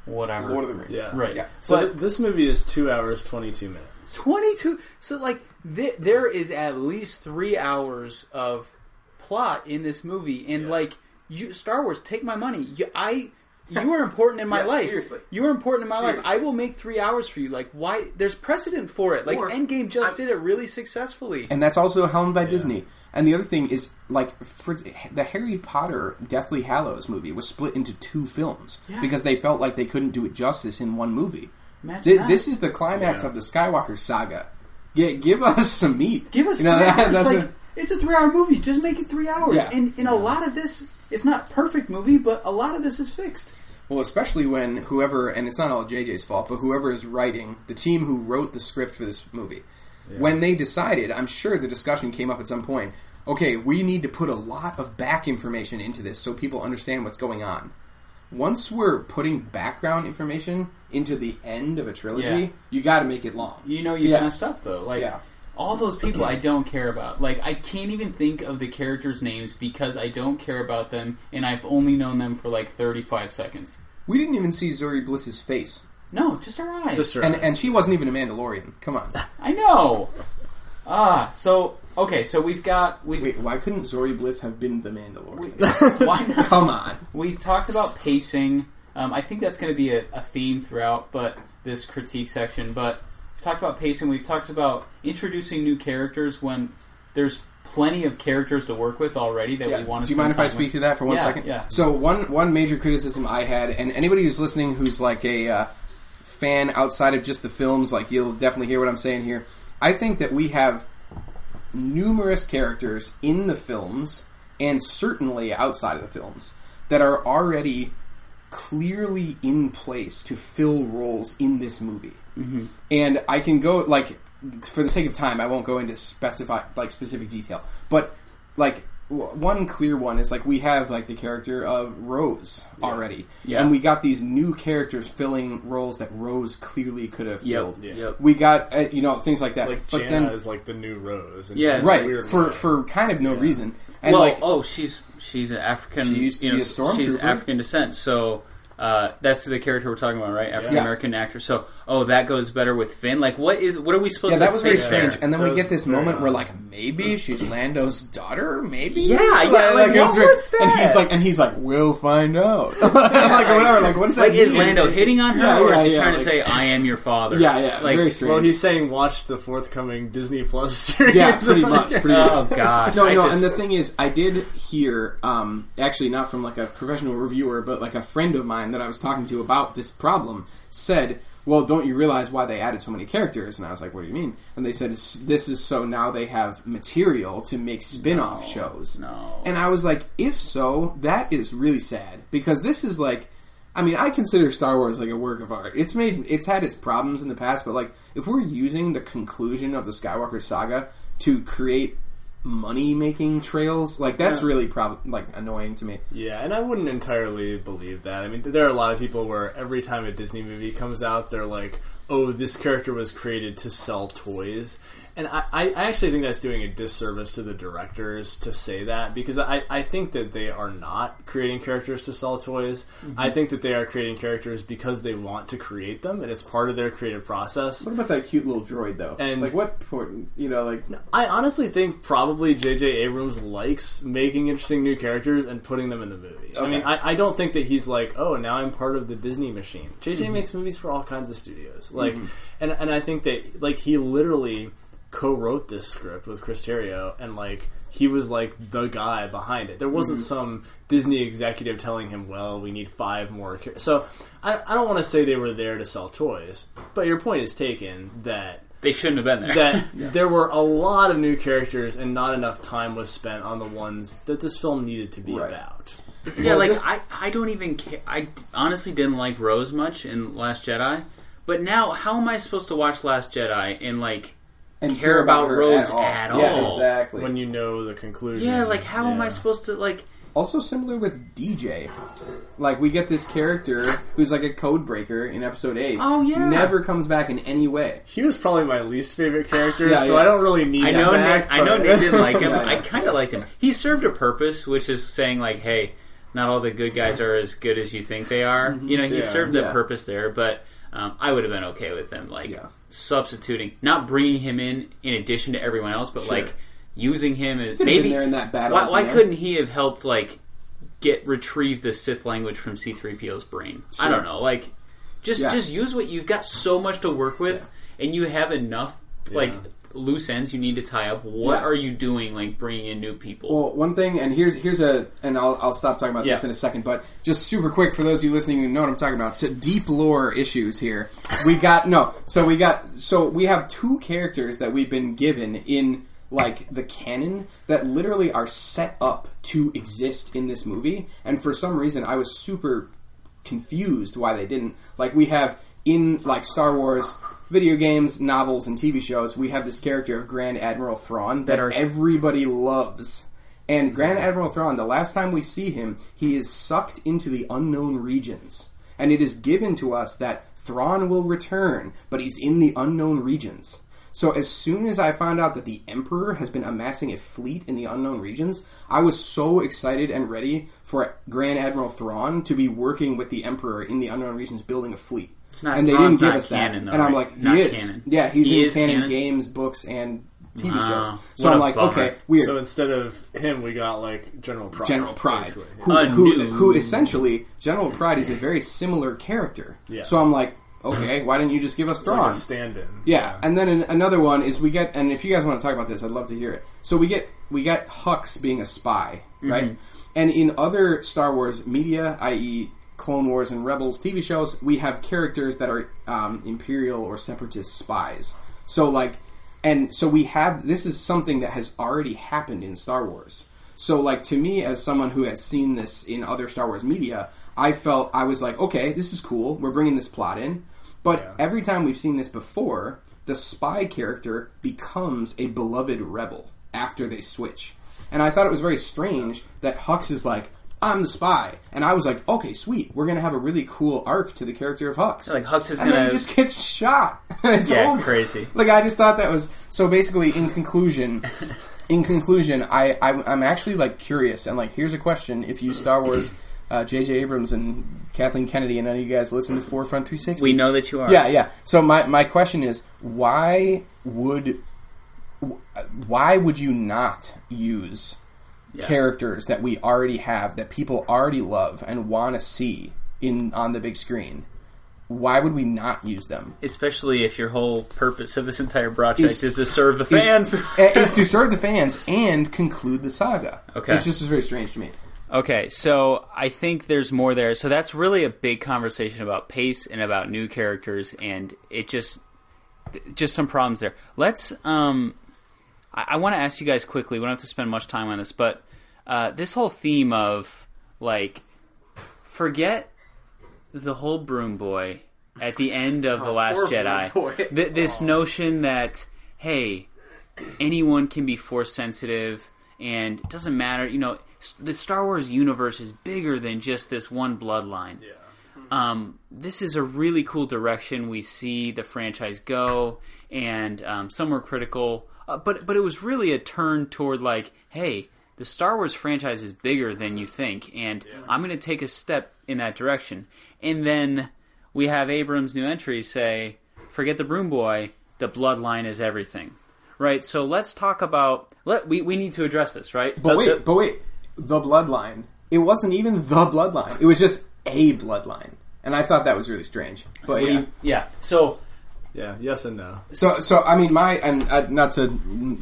whatever. Lord of the Rings. Yeah. Right. Yeah. So But- th- this movie is two hours twenty two minutes. 22 so like th- there is at least three hours of plot in this movie and Yeah. like you star wars take my money you, i you are important in my Yeah, life seriously. you are important in my life i will make three hours for you like why there's precedent for it like Or- endgame just I'm- did it really successfully And that's also helmed by Disney. And the other thing is, like, for the Harry Potter Deathly Hallows movie was split into two films Yeah. because they felt like they couldn't do it justice in one movie. Imagine Thi- that. this is the climax Yeah. of the Skywalker saga. Yeah, give us some meat. give us You know, that- hours that's like a- it's a three hour movie just make it three hours Yeah. and in a lot of this it's not a perfect movie but a lot of this is fixed Well, especially when whoever, and it's not all JJ's fault, but whoever is writing, the team who wrote the script for this movie, when they decided, I'm sure the discussion came up at some point, okay, we need to put a lot of back information into this so people understand what's going on. Once we're putting background information into the end of a trilogy, Yeah. you got to make it long. You know you Yeah. messed up though. Like Yeah. all those people I don't care about. Like I can't even think of the characters' names because I don't care about them and I've only known them for like 35 seconds. We didn't even see Zorii Bliss's face. No, just her eyes. Just her And, eyes. and she wasn't even a Mandalorian. Come on. I know. Ah, so okay, so we've got we Wait, why couldn't Zorii Bliss have been the Mandalorian? why not? Come on. We've talked about pacing. Um, I think that's going to be a, a theme throughout, but this critique section. But we've talked about pacing. We've talked about introducing new characters when there's plenty of characters to work with already that Yeah. we want to. Do you mind if I speak to that for one Yeah, second? yeah. So one one major criticism I had, and anybody who's listening who's like a uh, fan outside of just the films, like you'll definitely hear what I'm saying here. I think that we have numerous characters in the films and certainly outside of the films that are already clearly in place to fill roles in this movie. Mm-hmm. And I can go like for the sake of time, I won't go into specify like specific detail, but like one clear one is like we have like the character of Rose already, Yeah. and we got these new characters filling roles that Rose clearly could have Yep. filled. Yep. We got uh, you know things like that, Like but Jannah then is like the new Rose. and Yeah, right for way. for kind of no reason, and well, like oh, she's she's an African. She used to you know, be a stormtrooper. She's African descent, so uh, that's the character we're talking about, right? African American actor. So, oh, that goes better with Finn. Like, what is what are we supposed to yeah, to? that was very strange. there? And then That we get this very moment where like maybe she's Lando's daughter, maybe Yeah, yeah, like, it was what very- was And he's like, and he's like, we'll find out, like whatever. Like, what does that Like, is? Lando hitting on her, Yeah, or yeah, is he yeah, trying like- to say, "I am your father"? Yeah, yeah, Like, very strange. Well, he's saying watch the forthcoming Disney Plus series. yeah, pretty much, pretty much. oh gosh, No, I no, just- and the thing is, I did hear, um, actually not from like a professional reviewer, but like a friend of mine that I was talking to about this problem said, "Well, don't you realize why they added so many characters?" And I was like, "What do you mean?" And they said, "This is so now they have material to make spin-off shows." no. And I was like, "If so, that is really sad because this is like." I mean, I consider Star Wars like a work of art. It's made, it's had its problems in the past, but like, if we're using the conclusion of the Skywalker saga to create money making trails, like that's really prob- like annoying to me. Yeah, and I wouldn't entirely believe that. I mean, there are a lot of people where every time a Disney movie comes out, they're like, "Oh, this character was created to sell toys," and I, I actually think that's doing a disservice to the directors to say that because I, I think that they are not creating characters to sell toys. Mm-hmm. I think that they are creating characters because they want to create them, and it's part of their creative process. What about that cute little droid though? And- like, what point? You know, like I honestly think probably J.J. Abrams likes making interesting new characters and putting them in the movie. I mean, I, I don't think that he's like, oh, now I'm part of the Disney machine. J.J. makes movies for all kinds of studios, like, and and I think that like he literally co-wrote this script with Chris Terrio, and like he was like the guy behind it. There wasn't mm-hmm. some Disney executive telling him, well, we need five more. Char-. So I, I don't want to say they were there to sell toys, but your point is taken that they shouldn't have been there. that there were a lot of new characters and not enough time was spent on the ones that this film needed to be Right. about. Yeah, Well, like just- I, I don't even care. I d- honestly didn't like Rose much in Last Jedi, but now how am I supposed to watch Last Jedi and like and care about her Rose at all? at Yeah, exactly. When you know the conclusion. yeah, like how am I supposed to like? Also similar with DJ. Like we get this character who's like a code breaker in episode eight. Oh, yeah. Never comes back in any way. He was probably my least favorite character, Yeah, so yeah. I don't really need I him know back, Nick. I know but- Nick didn't like him. Yeah, yeah. I kind of liked him. He served a purpose, which is saying like, hey, not all the good guys are as good as you think they are. Mm-hmm. You know, he Yeah. served a Yeah. purpose there, but um, I would have been okay with him like Yeah. substituting, not bringing him in in addition to everyone else, but Sure. like using him as Could maybe been there in that battle. Why, why couldn't he have helped like get retrieve the Sith language from C-3PO's brain? I don't know. Like just Yeah. just use what you've got so much to work with and you have enough like loose ends you need to tie up. What Yeah. are you doing like bringing in new people? Well, one thing, and here's here's a, and I'll, I'll stop talking about this in a second, but just super quick for those of you listening who know what I'm talking about. So deep lore issues here. We got no, so we got so we have two characters that we've been given in like the canon that literally are set up to exist in this movie, and for some reason I was super confused why they didn't. Like we have in like Star Wars video games, novels, and TV shows, we have this character of Grand Admiral Thrawn that, That are- everybody loves. And Grand Admiral Thrawn, the last time we see him, he is sucked into the unknown regions. And it is given to us that Thrawn will return, but he's in the unknown regions. So as soon as I found out that the Emperor has been amassing a fleet in the unknown regions, I was so excited and ready for Grand Admiral Thrawn to be working with the Emperor in the unknown regions building a fleet. Not- and they Thrawn's didn't give not us canon, that. though, and I'm right? like, he Not is. canon. Yeah, he's He in is canon, canon? games, books, and TV Wow. shows. So What I'm a like, bummer. okay, weird. So instead of him, we got like General Pryde. General Pryde, basically. who, A who, new- who essentially General Pryde is a very similar character. Yeah. So I'm like, okay, why didn't you just give us It's like Thrawn? a stand-in. yeah. and then an, another one is we get, and if you guys want to talk about this, I'd love to hear it. So we get we get Hux being a spy, right? Mm-hmm. And in other Star Wars media, i.e. Clone Wars and Rebels TV shows, we have characters that are um, Imperial or Separatist spies. So like, and so we have this is something that has already happened in Star Wars. So like to me as someone who has seen this in other Star Wars media, I felt I was like, okay, this is cool. We're bringing this plot in. But Yeah. every time we've seen this before, the spy character becomes a beloved rebel after they switch. And I thought it was very strange that Hux is like, I'm the spy. And I was like, okay, sweet. We're going to have a really cool arc to the character of Hux. Like Hux is and then gonna he just gets shot. it's yeah, over. crazy. Like I just thought that was so. Basically, in conclusion, in conclusion, I, I I'm actually like curious and like here's a question: If you Star Wars, uh, J.J. Abrams and Kathleen Kennedy and none of you guys listen to Forefront 360, We know that you are. yeah, yeah. So my my question is, why would why would you not use Yeah. characters that we already have that people already love and want to see in on the big screen? Why would we not use them? Especially if your whole purpose of this entire project Is- is, to serve the fans. is to serve the fans and conclude the saga. Okay. It just was very strange to me. Okay, so I think there's more there. So that's really a big conversation about pace and about new characters, and it just just some problems there. Let's. Um, I, I want to ask you guys quickly. We don't have to spend much time on this, but uh, this whole theme of like forget the whole broom boy at the end of the Last poor Jedi. Th- this notion that hey, anyone can be force sensitive and it doesn't matter you know the star wars universe is bigger than just this one bloodline. Um, this is a really cool direction we see the franchise go and um, some were critical uh, but but it was really a turn toward like hey the star wars franchise is bigger than you think and i'm going to take a step in that direction and then we have abrams new entry say forget the broom boy the bloodline is everything right? So let's talk about. Let we, we need to address this, right? But That's wait, it. but wait, the bloodline. It wasn't even the bloodline. It was just a bloodline, and I thought that was really strange. But yeah, yeah. So Yeah, yes and no. So, so I mean, my and uh, not to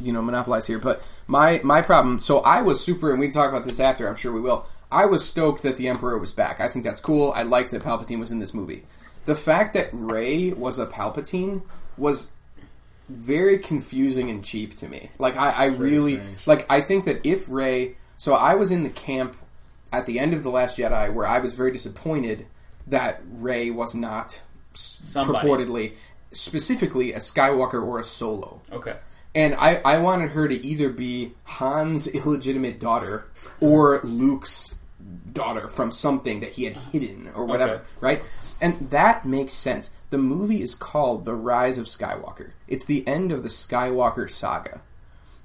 you know monopolize here, but my my problem. So I was super, and we can talk about this after. I'm sure we will. I was stoked that the Emperor was back. I think that's cool. I liked that Palpatine was in this movie. The fact that Rey was a Palpatine was very confusing and cheap to me. Like I, I really strange. like. I think that if Rey, so I was in the camp at the end of the Last Jedi where I was very disappointed that Rey was not Somebody. purportedly specifically a Skywalker or a Solo. okay. And I, I wanted her to either be Han's illegitimate daughter or Luke's daughter from something that he had hidden or whatever, Okay. right? And that makes sense. The movie is called The Rise of Skywalker. It's the end of the Skywalker saga.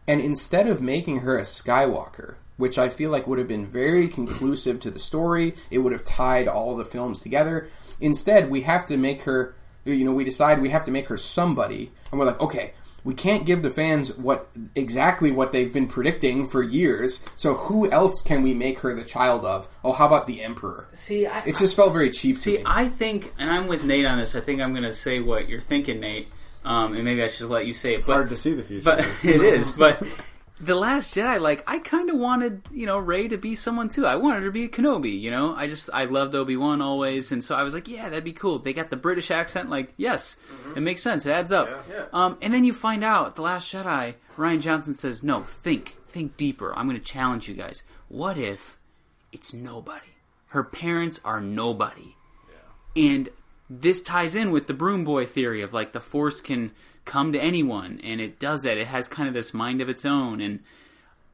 And instead of making her a Skywalker, which I feel like would have been very conclusive to the story, it would have tied all the films together. Instead, we have to make her, you know, we decide we have to make her somebody, and we're like, okay, we can't give the fans what exactly what they've been predicting for years. So who else can we make her the child of? Oh, how about the Emperor? See, I, It just felt very cheap to see, me. I think, and I'm with Nate on this. I think I'm going to say what you're thinking, Nate, um, and maybe I should let you say it. But Hard to see the future. but it is. But the Last Jedi, like I kind of wanted, you know, Rey to be someone too. I wanted her to be a Kenobi. You know, I just I loved Obi Wan always, and so I was like, yeah, that'd be cool. They got the British accent, like yes, it makes sense. It adds up. Yeah. Um, and then you find out the Last Jedi. Rian Johnson says, no, think, think deeper. I'm going to challenge you guys. What if it's nobody? Her parents are nobody. And this ties in with the broom boy theory of like the force can come to anyone and it does that. It has kind of this mind of its own and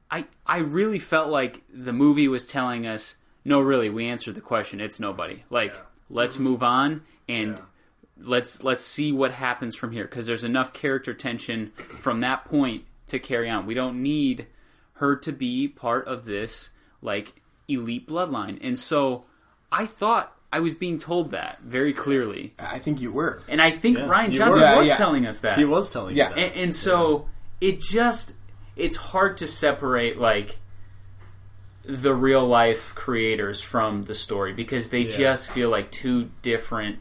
I I really felt like the movie was telling us, no really, we answered the question. It's nobody. Like let's move on and let's let's see what happens from here because there's enough character tension from that point to carry on. We don't need her to be part of this like elite bloodline. And so I thought I was being told that very clearly. I think you were. And I think Yeah, Rian you Johnson were. Yeah, was yeah. telling us that. he was telling Yeah. you that. And, and so it just it's hard to separate like the real life creators from the story because they Yeah. just feel like two different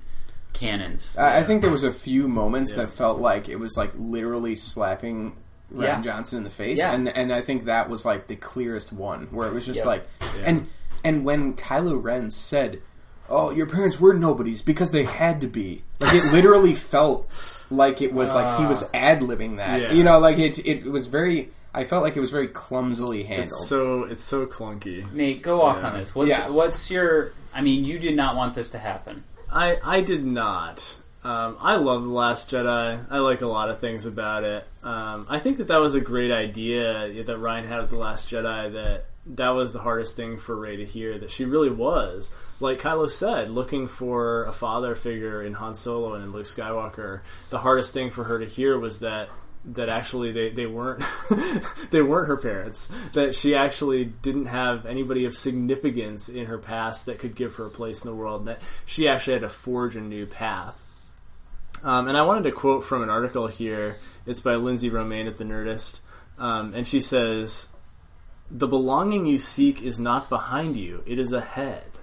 canons. I I think there was a few moments Yeah. that felt like it was like literally slapping Rian Yeah. Johnson in the face, Yeah. and and I think that was like the clearest one where it was just Yep. like, Yeah. and and when Kylo Ren said, "Oh, your parents were nobodies because they had to be." Like it literally felt like it was like he was ad libbing that. Yeah. You know, like it it was very. I felt like it was very clumsily handled. It's so it's so clunky. Nate, go off Yeah. on this. What's Yeah. what's your? I mean, you did not want this to happen. I I did not. Um, I love the Last Jedi. I like a lot of things about it. Um, I think that that was a great idea that Rian had with the Last Jedi. That that was the hardest thing for Rey to hear. That she really was, like Kylo said, looking for a father figure in Han Solo and in Luke Skywalker. The hardest thing for her to hear was that that actually they, they weren't they weren't her parents that she actually didn't have anybody of significance in her past that could give her a place in the world that she actually had to forge a new path um, and I wanted to quote from an article here. It's by Lindsey Romain at the Nerdist, um, and she says, "The belonging you seek is not behind you; it is ahead."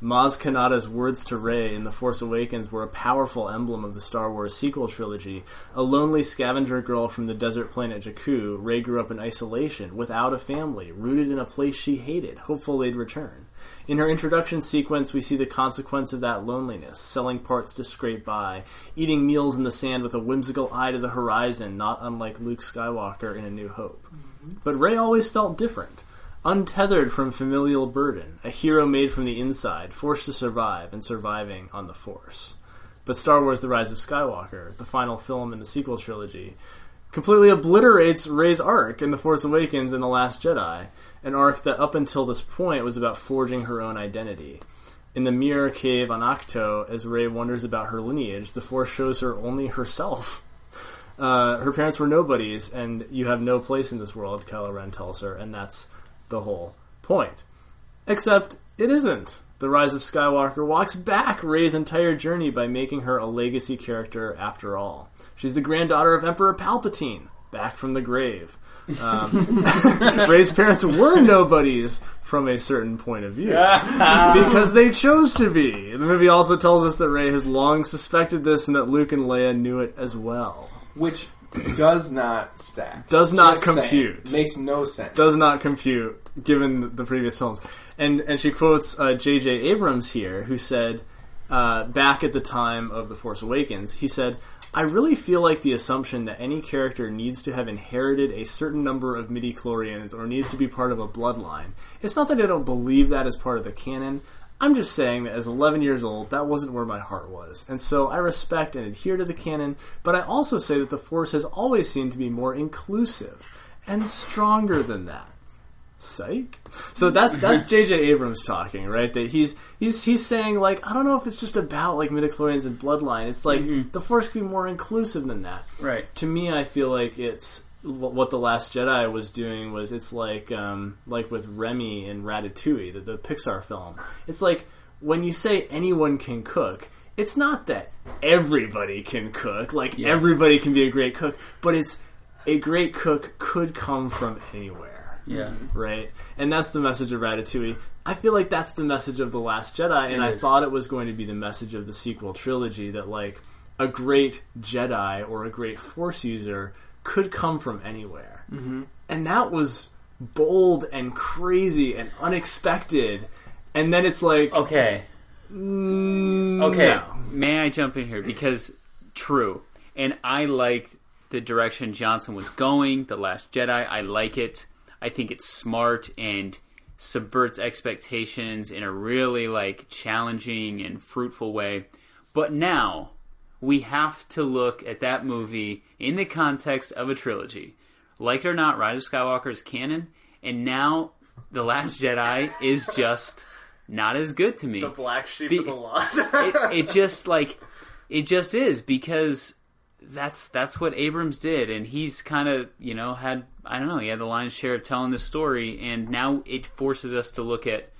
Maz Kanata's words to Rey in The Force Awakens were a powerful emblem of the Star Wars sequel trilogy. A lonely scavenger girl from the desert planet Jakku, Rey grew up in isolation, without a family, rooted in a place she hated, hopeful they'd return. In her introduction sequence, we see the consequence of that loneliness, selling parts to scrape by, eating meals in the sand with a whimsical eye to the horizon, not unlike Luke Skywalker in A New Hope. Mm-hmm. But Rey always felt different. Untethered from familial burden, a hero made from the inside, forced to survive, and surviving on the Force. But Star Wars The Rise of Skywalker, the final film in the sequel trilogy, completely obliterates Rey's arc in The Force Awakens and The Last Jedi, an arc that up until this point was about forging her own identity. In the mirror cave on Ahch-To, as Rey wonders about her lineage, the Force shows her only herself. Uh, her parents were nobodies, and you have no place in this world, Kylo Ren tells her, and that's the whole point. Except it isn't. The Rise of Skywalker walks back Rey's entire journey by making her a legacy character after all. She's the granddaughter of Emperor Palpatine, back from the grave. Um, Rey's parents were nobodies from a certain point of view because they chose to be. The movie also tells us that Rey has long suspected this and that Luke and Leia knew it as well. which does not stack. Does not Just saying. compute. Makes no sense. does not compute given the previous films. And and she quotes uh, J.J. Abrams here, who said uh, back at the time of the Force Awakens, he said. I really feel like the assumption that any character needs to have inherited a certain number of midi-chlorians or needs to be part of a bloodline. It's not that I don't believe that as part of the canon. I'm just saying that as 11 years old, that wasn't where my heart was. And so I respect and adhere to the canon, but I also say that the Force has always seemed to be more inclusive and stronger than that. Psych. So that's that's J.J. Abrams talking, right? That he's he's he's saying like I don't know if it's just about like midichlorians and bloodline. It's like the Force could be more inclusive than that. Right. To me, I feel like it's what the Last Jedi was doing was it's like um, like with Remy and Ratatouille, the, the Pixar film. It's like when you say anyone can cook. It's not that everybody can cook, like everybody can be a great cook, but it's a great cook could come from anywhere Yeah. right? And that's the message of Ratatouille. I feel like that's the message of The Last Jedi, and It I thought it was going to be the message of the sequel trilogy that, like, a great Jedi or a great Force user could come from anywhere. Mm-hmm. And that was bold and crazy and unexpected. And then it's like, Okay. mm, Okay. no. May I jump in here because true, and I liked the direction Johnson was going. The Last Jedi, I like it. I think it's smart and subverts expectations in a really like challenging and fruitful way. But now we have to look at that movie in the context of a trilogy. Like it or not, Rise of Skywalker is canon, and now The Last Jedi is just not as good to me The black sheep Be- of the lot. it, it just like it just is because that's that's what Abrams did, and he's kind of you know had I don't know he had the lion's share of telling this story, and now it forces us to look at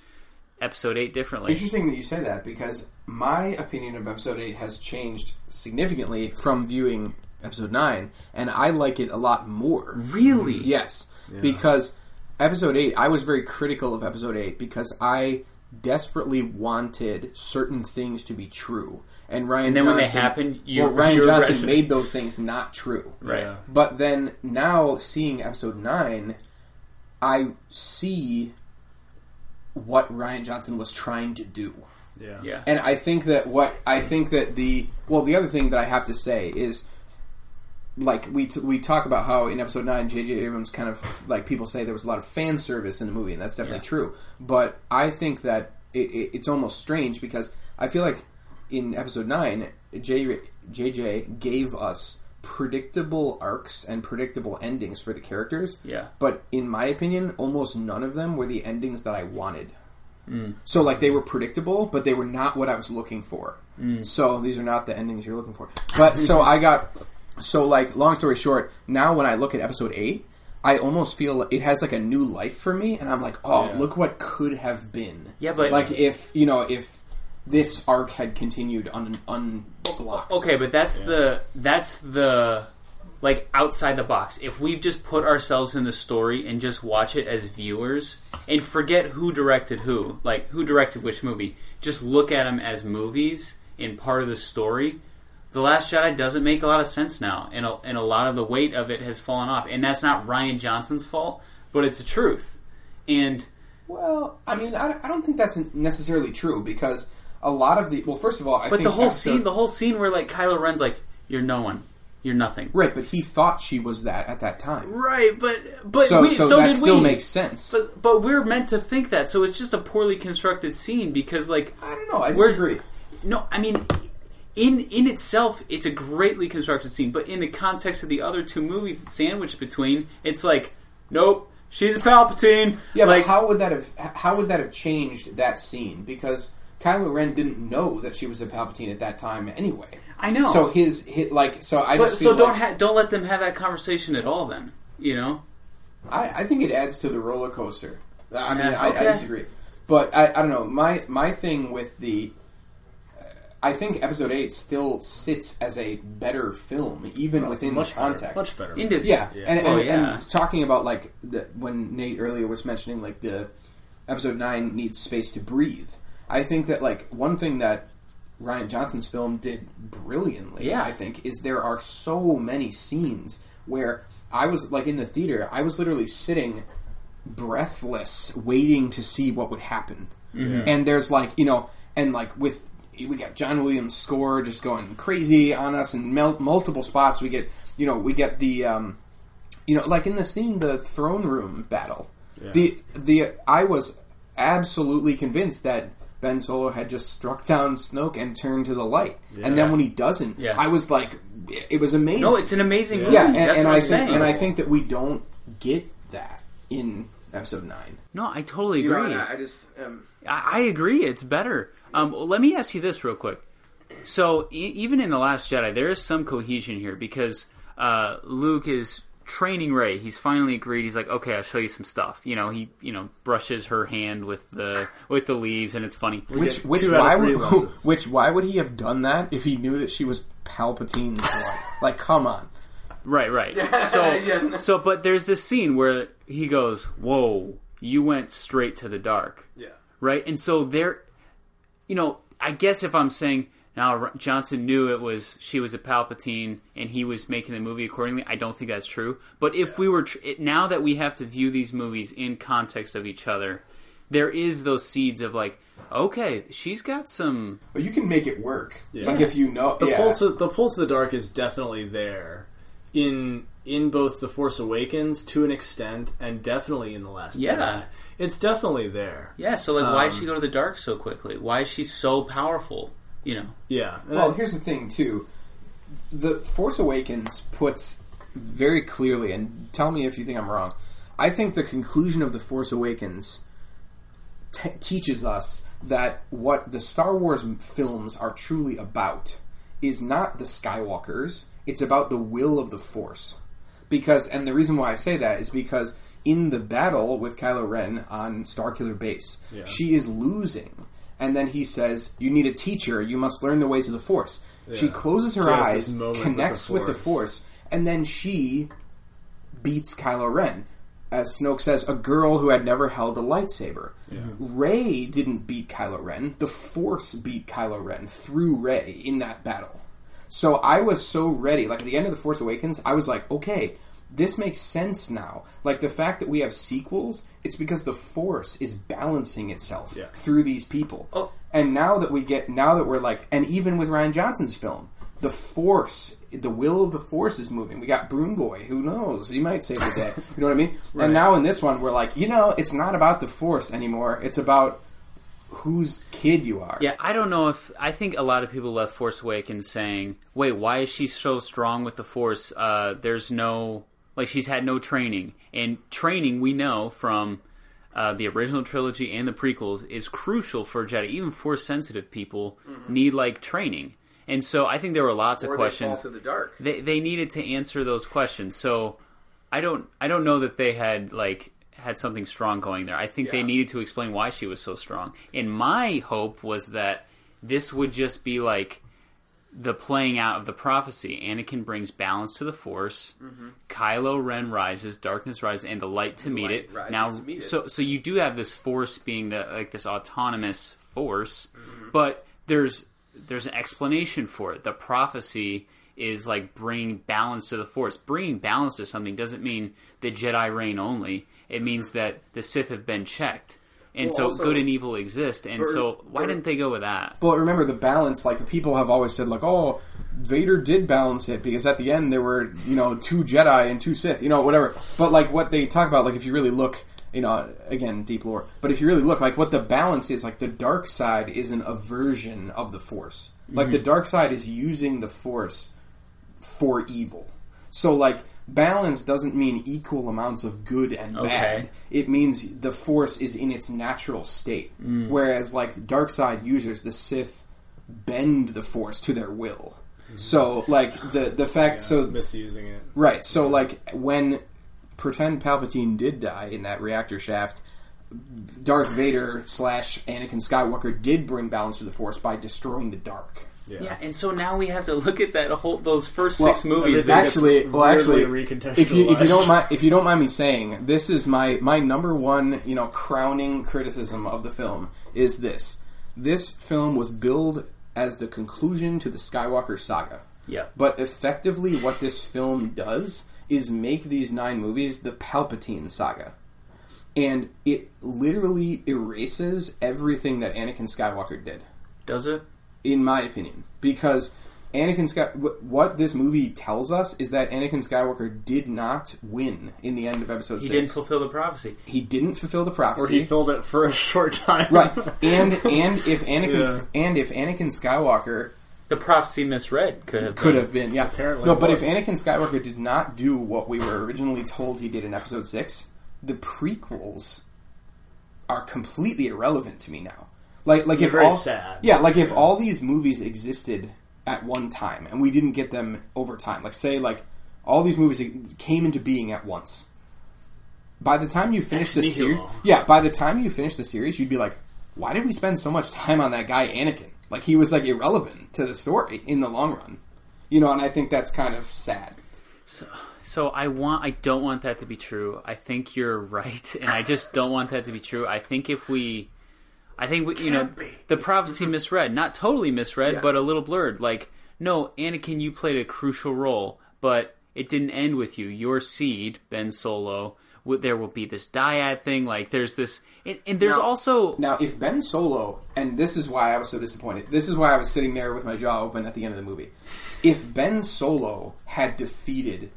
episode eight differently. Interesting that you say that because my opinion of episode 8 has changed significantly from viewing episode 9, and I like it a lot more. Really? Mm-hmm. Yes, because episode 8, I was very critical of episode 8 because I desperately wanted certain things to be true. And Rian And then when they Johnson, happen, you- well, Rian Johnson regret made those things not true. Right. Yeah. But then now seeing episode 9, I see what Rian Johnson was trying to do. Yeah. Yeah. And I think that what I think that the well, the other thing that I have to say is, like we t- we talk about how in episode nine, J.J. Abrams kind of like people say there was a lot of fan service in the movie, and that's definitely Yeah. true. But I think that it, it, it's almost strange because I feel like in episode nine, J, J.J. gave us predictable arcs and predictable endings for the characters. Yeah. But in my opinion, almost none of them were the endings that I wanted. Mm. So like they were predictable, but they were not what I was looking for. Mm. So these are not the endings you're looking for. But so I got so like long story short, now when I look at episode 8, I almost feel it has like a new life for me and I'm like, "Oh, Yeah. look what could have been." Yeah, but- like if, you know, if this arc had continued un unblocked. Okay, but that's the that's the like outside the box. If we just put ourselves in the story and just watch it as viewers and forget who directed who, like who directed which movie, just look at them as movies and part of the story. The Last Jedi doesn't make a lot of sense now, and a, and a lot of the weight of it has fallen off. And that's not Rian Johnson's fault, but it's the truth. And Well, I mean, I, I don't think that's necessarily true because a lot of the well, first of all, I but think the whole episode- scene, the whole scene where like Kylo Ren's like, "You're no one, you're nothing." right, but he thought she was that at that time. Right, but but So, we, so, so that did still we. makes sense. But but we're meant to think that, so it's just a poorly constructed scene because like I don't know. I disagree. no, I mean in in itself it's a greatly constructed scene, but in the context of the other two movies it's sandwiched between, it's like nope, she's a Palpatine. Yeah, like but how would that have how would that have changed that scene? Because Kylo Ren didn't know that she was a Palpatine at that time anyway. I know. So his, his like so I but just so don't like, ha- don't let them have that conversation at all. Then you know. I, I think it adds to the roller coaster. I mean, Yeah, I, I disagree, but I, I don't know. My my thing with the, I think Episode Eight still sits as a better film, even Well, within much the context. better, much better. Into Yeah, Yeah. And, oh, and, Well, yeah. and talking about like the, when Nate earlier was mentioning like the episode nine needs space to breathe. I think that like one thing that Rian Johnson's film did brilliantly, Yeah. I think, is there are so many scenes where I was like in the theater, I was literally sitting breathless, waiting to see what would happen. And there's like you know, and like with we got John Williams' score just going crazy on us, and mel- multiple spots we get you know we get the um, you know like in the scene the throne room battle. The the I was absolutely convinced that Ben Solo had just struck down Snoke and turned to the light, and then when he doesn't, Yeah. I was like, it was amazing. no, it's an amazing movie. yeah, and, and I think saying. and I think that we don't get that in episode nine. no, I totally You know, agree. I, I just um, I, I agree. It's better. Um, well, let me ask you this real quick. So e- even in the Last Jedi, there is some cohesion here because uh, Luke is training Rey. He's finally agreed. He's like, okay, I'll show you some stuff. You know, he you know brushes her hand with the with the leaves, and it's funny. which which two out of why would lessons. which why would he have done that if he knew that she was Palpatine's wife? Like, come on. Right, right. So, so, but there's this scene where he goes, "Whoa, you went straight to the dark." Yeah. right? And so there, you know, I guess if I'm saying now Johnson knew it was she was a Palpatine and he was making the movie accordingly, I don't think that's true. But if we were tr- it, now that we have to view these movies in context of each other, there is those seeds of like, okay, she's got some. But you can make it work. Yeah. Like if you know The yeah. pulse of the pulse of the dark is definitely there in in both the Force Awakens to an extent, and definitely in the Last Yeah. Jedi. It's definitely there. Yeah, so like, why did Um, she go to the dark so quickly? Why is she so powerful? You know, Yeah. Well, I- here's the thing too. The Force Awakens puts very clearly, and tell me if you think I'm wrong. I think the conclusion of the Force Awakens t- teaches us that what the Star Wars films are truly about is not the Skywalkers. It's about the will of the Force. Because, and the reason why I say that is because in the battle with Kylo Ren on Starkiller Base, Yeah. she is losing. And then he says, You need a teacher. You must learn the ways of the Force. She closes her She eyes, moment with the connects with the, Force. Force, and then she beats Kylo Ren. As Snoke says, a girl who had never held a lightsaber. Rey didn't beat Kylo Ren. The Force beat Kylo Ren through Rey in that battle. So I was so ready. Like at the end of The Force Awakens, I was like, okay, this makes sense now. Like the fact that we have sequels, it's because the Force is balancing itself Yeah. through these people. Oh. And now that we get, now that we're like, and even with Rian Johnson's film, the Force, the will of the Force is moving. We got Broom Boy. Who knows? He might save the day. You know what I mean? And now in this one, we're like, you know, it's not about the Force anymore. It's about whose kid you are. Yeah, I don't know if I think a lot of people left Force Awakens saying, "Wait, why is she so strong with the Force? Uh, there's no like she's had no training, and training we know from uh, the original trilogy and the prequels is crucial for Jedi. Even Force sensitive people need like training, and so I think there were lots of questions. the dark. They they needed to answer those questions. So I don't I don't know that they had like had something strong going there. I think they needed to explain why she was so strong. And my hope was that this would just be like the playing out of the prophecy. Anakin brings balance to the Force. Kylo Ren rises, darkness rises, and the light to meet light it. Now, meet it. so so you do have this Force being the like this autonomous force, Mm-hmm. but there's there's an explanation for it. The prophecy is like bringing balance to the Force. Bringing balance to something doesn't mean the Jedi reign only. It means that the Sith have been checked. And Well, so also- good and evil exist. And Or- so why or- didn't they go with that? Well, remember the balance. Like people have always said, like, oh, Vader did balance it because at the end there were you know two Jedi and two Sith, you know, whatever. But like what they talk about, like if you really look, you know, again deep lore. But if you really look, like what the balance is, like the dark side is an aversion of the Force. Like the mhm. dark side is using the Force for evil. So like balance doesn't mean equal amounts of good and bad. Okay. It means the force is in its natural state. Mm. Whereas like dark side users, the Sith bend the force to their will. So like the the fact so misusing it. right, so like when pretend Palpatine did die in that reactor shaft, Darth Vader slash Anakin Skywalker did bring balance to the force by destroying the dark. Yeah, and so now we have to look at that whole those first Well, six movies. actually, well, actually, if you if you don't mind if you don't mind me saying, this is my my number one you know crowning criticism of the film is this: this film was billed as the conclusion to the Skywalker saga, yeah. but effectively, what this film does is make these nine movies the Palpatine saga. And it literally erases everything that Anakin Skywalker did Does it? In my opinion, because Anakin Sky. What this movie tells us is that Anakin Skywalker did not win in the end of Episode He Six. didn't fulfill the prophecy. he didn't fulfill the or prophecy. he filled it for a short time. right, and and if Anakin Yeah. and if Anakin Skywalker The prophecy misread could have could been. have been, yeah, Apparently no. it But if was. Anakin Skywalker did not do what we were originally told he did in Episode Six, the prequels are completely irrelevant to me now. Like, like They're if very all, sad. Yeah, like if all these movies existed at one time and we didn't get them over time, like say like all these movies came into being at once. By the time you finish Ex the series, yeah, by the time you finish the series, you'd be like, why did we spend so much time on that guy Anakin? Like he was like irrelevant to the story in the long run, you know. And I think that's kind of sad. So, so I want. I don't want that to be true. I think you're right, and I just don't want that to be true. I think if we, I think we, you know, the prophecy mm-hmm. misread, not totally misread, Yeah. but a little blurred. Like, no, Anakin, you played a crucial role, but it didn't end with you. Your seed, Ben Solo. There will be this dyad thing. Like, there's this, and, and there's Now- also Now, if Ben Solo, and this is why I was so disappointed, this is why I was sitting there with my jaw open at the end of the movie. If Ben Solo had defeated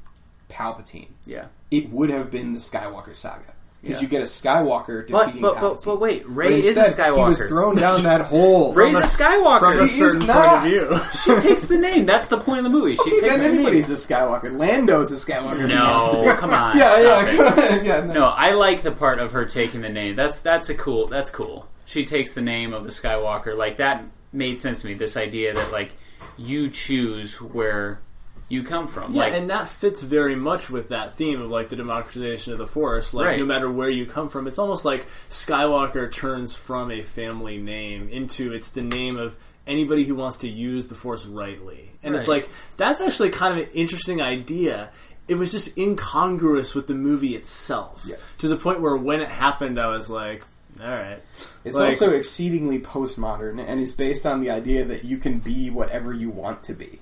Palpatine, yeah. it would have been the Skywalker saga. Because Yeah. you get a Skywalker defeating but, Palpatine. but but wait, But Rey is a Skywalker. He was thrown down that hole. Rey's a From Skywalker. a He certain is point not. of view. she takes the name. That's the point of the movie. She Okay, takes then the name. anybody's a Skywalker. Lando's a Skywalker. No, come on. Yeah, yeah, yeah. No. No, I like the part of her taking the name. That's that's a cool. That's cool. She takes the name of the Skywalker. Like that made sense to me. This idea that like you choose where you come from. Yeah, like and that fits very much with that theme of like the democratization of the force. Like Right. no matter where you come from, it's almost like Skywalker turns from a family name into it's the name of anybody who wants to use the force rightly. And it's like that's actually kind of an interesting idea. It was just incongruous with the movie itself. Yeah. To the point where when it happened I was like, all right. It's Like- also exceedingly postmodern, and it's based on the idea that you can be whatever you want to be,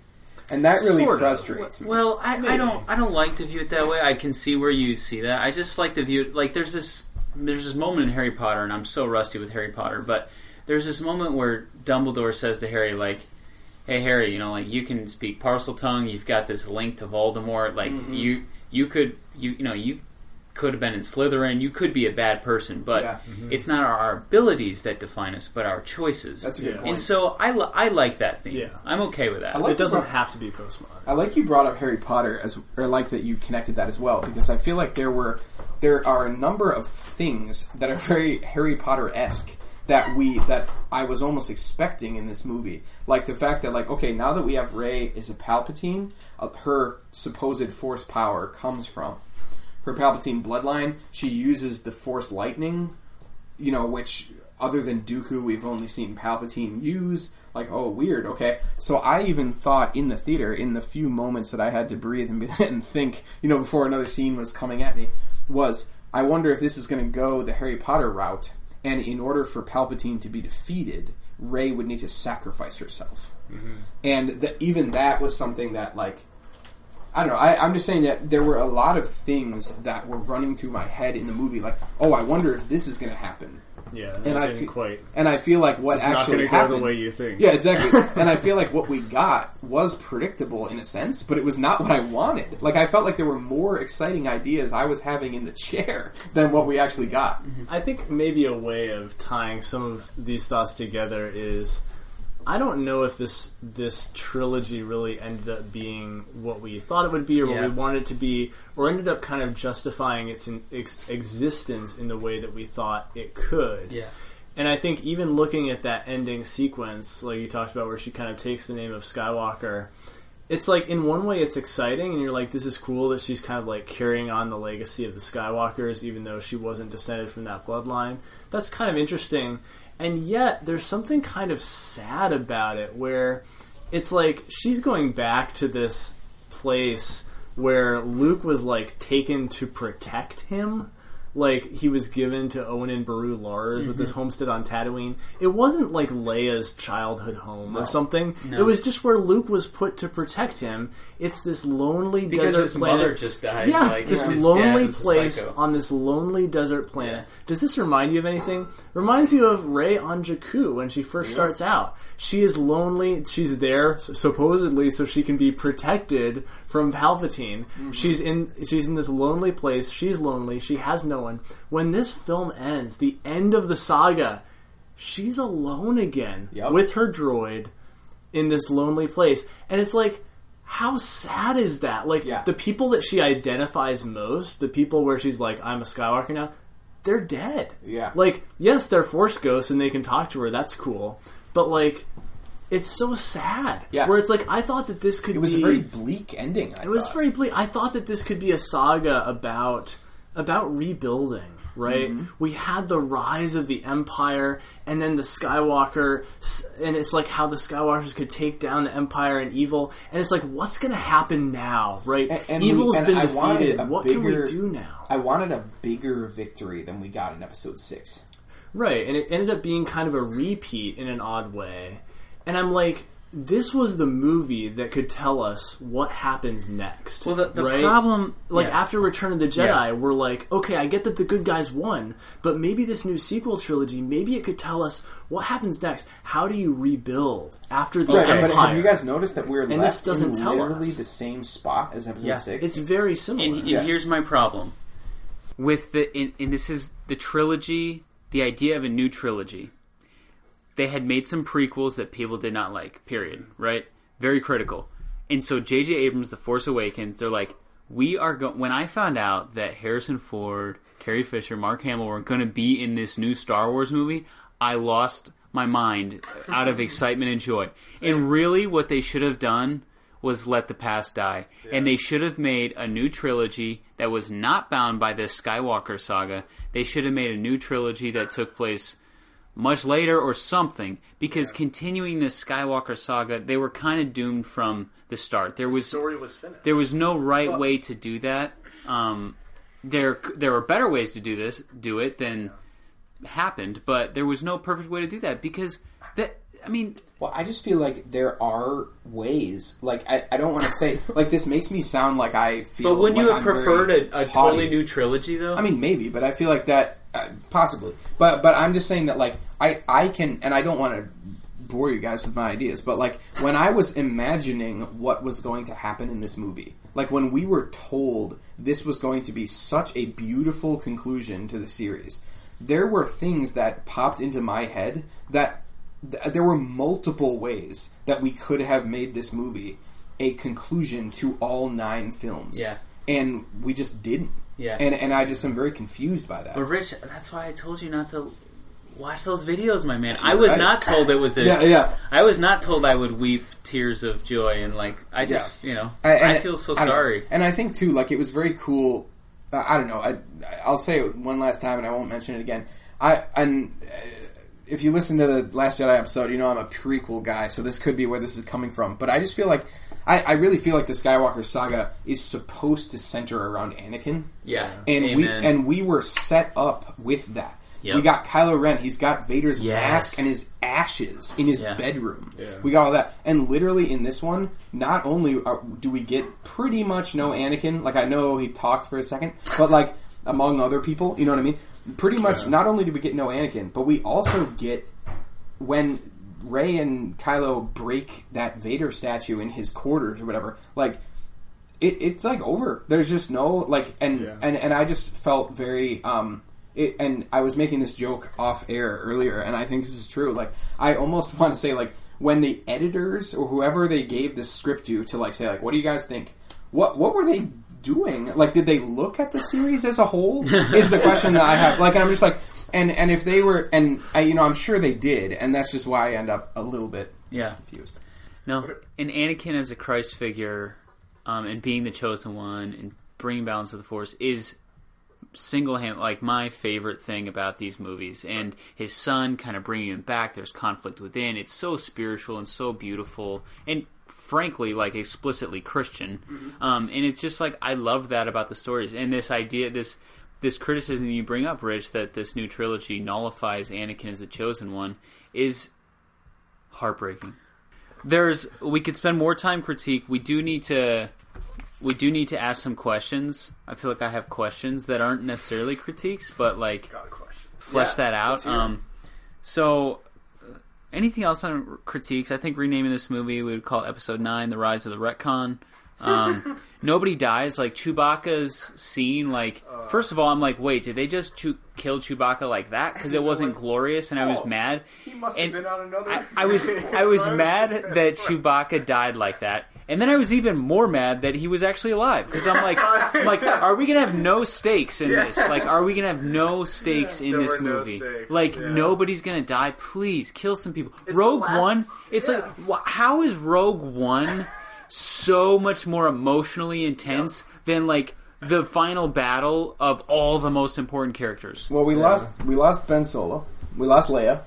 and that really Sort of. frustrates me. Well, I, I don't I don't like to view it that way. I can see where you see that. I just like to view it like there's this there's this moment in Harry Potter, and I'm so rusty with Harry Potter, but there's this moment where Dumbledore says to Harry, like, "Hey Harry, you know, like you can speak Parseltongue. You've got this link to Voldemort. Like Mm-hmm. you, you could, you, you know, you could have been in Slytherin. You could be a bad person, but Yeah. it's not our, our abilities that define us, but our choices. That's a good Yeah. point. and so I, li- I like that theme. Yeah. I'm okay with that. Like it doesn't the- have to be postmodern. I like you brought up Harry Potter as, or I like that you connected that as well because I feel like there were there are a number of things that are very Harry Potter esque that we that I was almost expecting in this movie, like the fact that like okay now that we have Rey is a Palpatine, uh, her supposed Force power comes from her Palpatine bloodline. She uses the Force lightning you know, which other than Dooku, we've only seen Palpatine use. Like, oh, weird. Okay, so I even thought in the theater, in the few moments that I had to breathe and, and think, you know, before another scene was coming at me, was I wonder if this is going to go the Harry Potter route, and in order for Palpatine to be defeated, Rey would need to sacrifice herself, mm-hmm. and that even that was something that like I don't know. I, I'm just saying that there were a lot of things that were running through my head in the movie, like, oh, I wonder if this is going to happen. Yeah, And I I didn't fe- quite. And I feel like what It's actually going to go happened. the way you think. yeah, exactly. and I feel like what we got was predictable in a sense, but it was not what I wanted. Like I felt like there were more exciting ideas I was having in the chair than what we actually got. I think maybe a way of tying some of these thoughts together is I don't know if this this trilogy really ended up being what we thought it would be or what we wanted it to be or ended up kind of justifying its in, ex- existence in the way that we thought it could. yeah. And I think even looking at that ending sequence, like you talked about, where she kind of takes the name of Skywalker, it's like in one way it's exciting, and you're like, this is cool that she's kind of like carrying on the legacy of the Skywalkers, even though she wasn't descended from that bloodline. That's kind of interesting, and yet there's something kind of sad about it, where it's like she's going back to this place where Luke was like taken to protect him. Like he was given to Owen and Beru Lars with this Mm-hmm. homestead on Tatooine. It wasn't like Leia's childhood home or something. No. It was just where Luke was put to protect him. It's this lonely Because desert his planet. mother just died. Yeah, like, this his dad lonely place on this lonely desert planet. Does this remind you of anything? Reminds you of Rey on Jakku when she first starts out. She is lonely. She's there supposedly so she can be protected from Palpatine. Mm-hmm. She's in she's in this lonely place. She's lonely. She has no one. When this film ends, the end of the saga, she's alone again Yep. with her droid in this lonely place. And it's like, how sad is that? Like, Yeah. the people that she identifies most, the people where she's like, I'm a Skywalker now, they're dead. Yeah. Like, yes, they're Force ghosts and they can talk to her, that's cool. But, like, it's so sad. Yeah. Where it's like, I thought that this could It was be. a very bleak ending. I It was thought. very bleak. I thought that this could be a saga about about rebuilding. Right, Mm-hmm. we had the rise of the Empire, and then the Skywalker, and it's like how the Skywalkers could take down the Empire and evil, and it's like, what's going to happen now? Right, And- and we- evil's and been I defeated. What can we do now? I wanted a bigger victory than we got in Episode Six. Right, and it ended up being kind of a repeat in an odd way. And I'm like, this was the movie that could tell us what happens next. Well, the, the right? problem, Like yeah. after Return of the Jedi, Yeah. we're like, okay, I get that the good guys won, but maybe this new sequel trilogy, maybe it could tell us what happens next. How do you rebuild after the Right, Empire? but have you guys noticed that we're And left this doesn't in tell literally us. the same spot as Episode Yeah. Six? it's very similar. And, and Yeah. here's my problem with the and, and this is the trilogy. The idea of a new trilogy. They had made some prequels that people did not like. Period. Right. Very critical. And so J.J. Abrams, The Force Awakens, they're like, we are going. When I found out that Harrison Ford, Carrie Fisher, Mark Hamill were going to be in this new Star Wars movie, I lost my mind out of excitement and joy. And really, what they should have done was let the past die. And they should have made a new trilogy that was not bound by this Skywalker saga. They should have made a new trilogy that took place much later or something because continuing this Skywalker saga, they were kind of doomed from the start. There was story was finished. there was no right way to do that. Um, there there were better ways to do this, do it than happened, but there was no perfect way to do that because that I mean Well, I just feel like there are ways. Like I, I don't want to say like this makes me sound like I feel. But wouldn't like you have I'm preferred a, a totally new trilogy, though? I mean, maybe, but I feel like that uh, possibly. But but I'm just saying that like I I can and I don't want to bore you guys with my ideas, but like when I was imagining what was going to happen in this movie, like when we were told this was going to be such a beautiful conclusion to the series, there were things that popped into my head that th- there were multiple ways that we could have made this movie a conclusion to all nine films. Yeah. And we just didn't. Yeah. And and I just am very confused by that. But Rich, that's why I told you not to watch those videos, my man. I was I- not told it was a. Yeah, yeah. I was not told I would weep tears of joy, and like I just, you know, I, and feel so I know. sorry. And I think too, like it was very cool. I don't know. I I'll say it one last time, and I won't mention it again. I and uh, if you listen to the Last Jedi episode, you know I'm a prequel guy, so this could be where this is coming from. But I just feel like I, I really feel like the Skywalker saga is supposed to center around Anakin, Yeah, and we and we were set up with that. Yep. We got Kylo Ren. He's got Vader's Yes. mask and his ashes in his Yeah. bedroom. Yeah. We got all that, and literally in this one, not only are, do we get pretty much no Anakin. Like I know he talked for a second, but like among other people, you know what I mean. Pretty much, Yeah. not only do we get no Anakin, but we also get when Rey and Kylo break that Vader statue in his quarters or whatever. Like it, it's like over. There's just no like, and Yeah. and and I just felt very um. It, and I was making this joke off air earlier, and I think this is true. Like, I almost want to say like when the editors or whoever they gave the script to to like say like, what do you guys think? What what were they doing? Like, did they look at the series as a whole? is the question that I have. Like, I'm just like, and and if they were, and I, you know, I'm sure they did, and that's just why I end up a little bit yeah, confused. no, and Anakin as a Christ figure, um, and being the chosen one and bringing balance to the Force is single hand like my favorite thing about these movies. And his son kind of bringing him back there's conflict within. It's so spiritual and so beautiful and frankly like explicitly christian. Um, and it's just like i love that about the stories. And this idea this this criticism you bring up rich that this new trilogy nullifies anakin as the chosen one is heartbreaking there's we could spend more time critique we do need to we do need to ask some questions. I feel like I have questions that aren't necessarily critiques, but like Got a flesh Yeah, that out. let's hear it. Um, so, anything else on critiques? I think renaming this movie we would call it Episode Nine: The Rise of the Retcon. Um, nobody dies. Like Chewbacca's scene. Like first of all, I'm like, wait, did they just chew- kill Chewbacca like that? Because it wasn't glorious, and I was Oh, mad. He must And have been on another. I, I was I was mad that Chewbacca died like that, and then I was even more mad that he was actually alive because I'm like, I'm like, are we gonna have no stakes in this? Like, are we gonna have no stakes in There this were no movie? stakes, Like, yeah. nobody's gonna die. Please kill some people. Rogue last- One. It's like, wh- how is Rogue One so much more emotionally intense than like the final battle of all the most important characters? Well, we lost we lost Ben Solo, we lost Leia.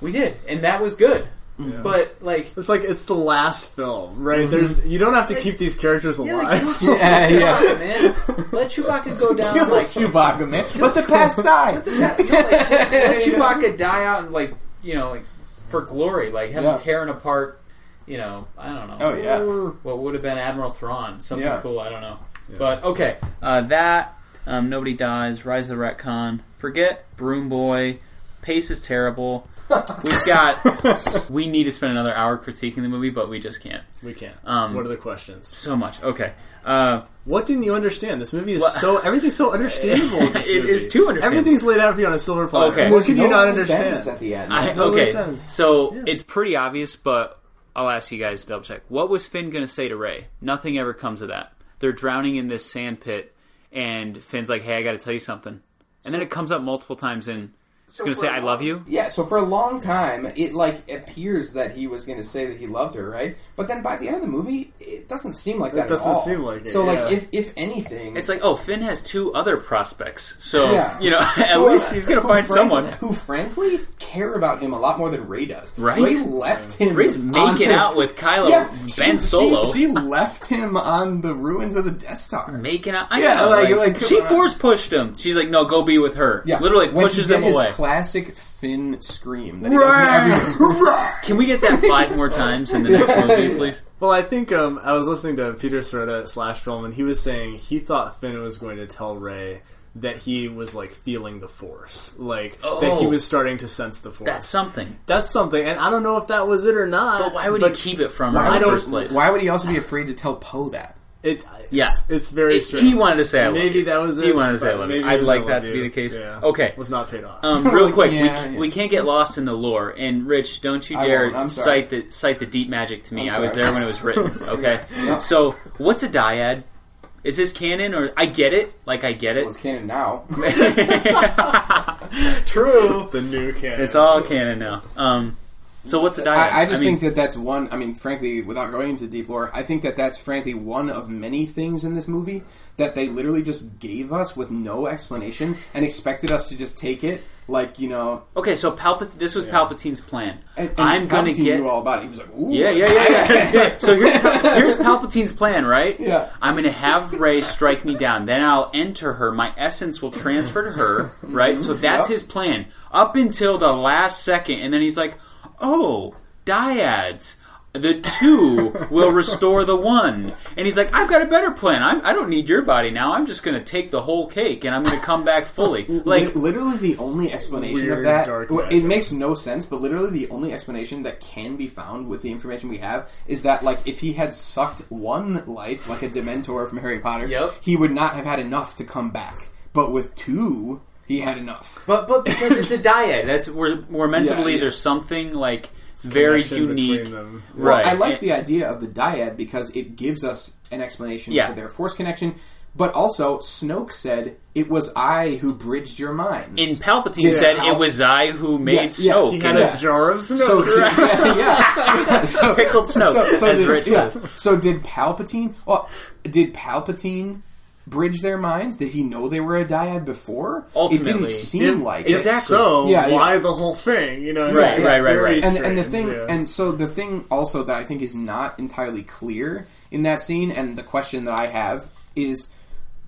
We did, and that was good. But like, It's like it's the last film, right? Mhm. There's you don't have to keep these characters alive. Yeah, yeah. Chewbacca, man. Let Chewbacca go down. Kill like, Chewbacca, man. Let the past die. you know, like, let Chewbacca die out, like you know, like for glory. Like have Yeah. him tearing apart. You know, I don't know. Oh yeah. What would have been Admiral Thrawn? Something Yeah. cool. I don't know. But okay, uh, that um, nobody dies. Rise of the Retcon. Forget Broom Boy. Pace is terrible. We've got. we need to spend another hour critiquing the movie, but we just can't. we can't. Um, what are the questions? So much. Okay. Uh, What didn't you understand? This movie is What- so everything's so understandable. in this It movie. is too understandable. Everything's laid out for you on a silver platter. Okay. What could you No not loose ends understand? at the end? I, no okay, loose ends. so Yeah. it's pretty obvious, but I'll ask you guys to double check. What was Finn going to say to Rey? Nothing ever comes of that. They're drowning in this sand pit, and Finn's like, "Hey, I got to tell you something," and then it comes up multiple times, and he's going to say, "I love you." Yeah, so for a long time, it like appears that he was going to say that he loved her, right? But then by the end of the movie, it doesn't seem like that doesn't at all. seem like it, So, like, if if anything, It's like, oh, Finn has two other prospects, so Yeah. you know, at who- least he's going to who find frank- someone. who, frankly, care about him a lot more than Rey does. Right? Rey left him. Rey's on making the- out with Kylo Yeah, Ben she, Solo. She, she left him on the ruins of the Death Star. Making out, I Yeah, know, like- like, like, she uh, force pushed him. She's like, "No, go be with her." Yeah, literally when pushes him his away. Classic Finn scream that he does in every Can we get that five more times in the next movie, please? Well, I think um, I was listening to Peter Sciretta slash film, and he was saying he thought Finn was going to tell Rey that he was like feeling the force, like that he Oh. was starting to sense the force. That's something. That's something, and I don't know if that was it or not. But why would but he keep it from her Why in I the don't- first place? Why would he also be afraid to tell Poe that? It, it's, Yeah. it's very It- strange. he wanted to say I Maybe you. that was it. He wanted to say I but love you. maybe it I'd like that to be the case. Yeah. Okay. was not paid off. Um, real quick, Yeah, we, yeah. we can't get lost in the lore. And Rich, don't you dare won't. I'm sorry. cite the cite the deep magic to me. I'm was there when it was written. Okay, Yeah. so what's a dyad? Is this canon or I get it? Like I get Well, it. it's canon now. True. the new canon. It's all canon now. Um, so what's a dyad? I, I just mean, think that that's one. I mean, frankly, without going into deep lore, I think that that's frankly one of many things in this movie that they literally just gave us with no explanation and expected us to just take it like you know. okay. So Palpat- this was Palpatine's plan. And, and I'm gonna get knew all about it. He was like, Ooh. Yeah, yeah, yeah, yeah. yeah. So here's, here's Palpatine's plan, right? Yeah. I'm going to have Rey strike me down. Then I'll enter her. My essence will transfer to her, right? So that's Yep. his plan up until the last second, and then he's like, "Oh, dyads." The two will restore the one, and he's like, "I've got a better plan. I'm, I don't need your body now. I'm just going to take the whole cake, and I'm going to come back fully." Like, Li- literally the only explanation of that dark well, it magic. makes no sense but literally the only explanation that can be found with the information we have is that like if he had sucked one life like a dementor from harry potter Yep. he would not have had enough to come back but with two he had enough But but because it's a dyad, that's we're we're meant to Yeah, believe yeah. there's something like very Connection unique. between them. Well, Right. I like And- the idea of the dyad because it gives us an explanation Yeah. for their force connection. But also, Snoke said it was I who bridged your minds. In Palpatine Did said Pal- it was I who made Yeah, yeah, Snoke. He had Yeah. a jar of snow. so, yeah, yeah. so Pickled Snoke, as did, Rich yeah. says. So did Palpatine? Well, did Palpatine bridge their minds? Did he know they were a dyad before? Ultimately, it didn't seem like it. Exactly. So Yeah, yeah. why the whole thing? You know, Right, right, right, right. and, and the thing yeah. and so the thing also that I think is not entirely clear in that scene and the question that I have is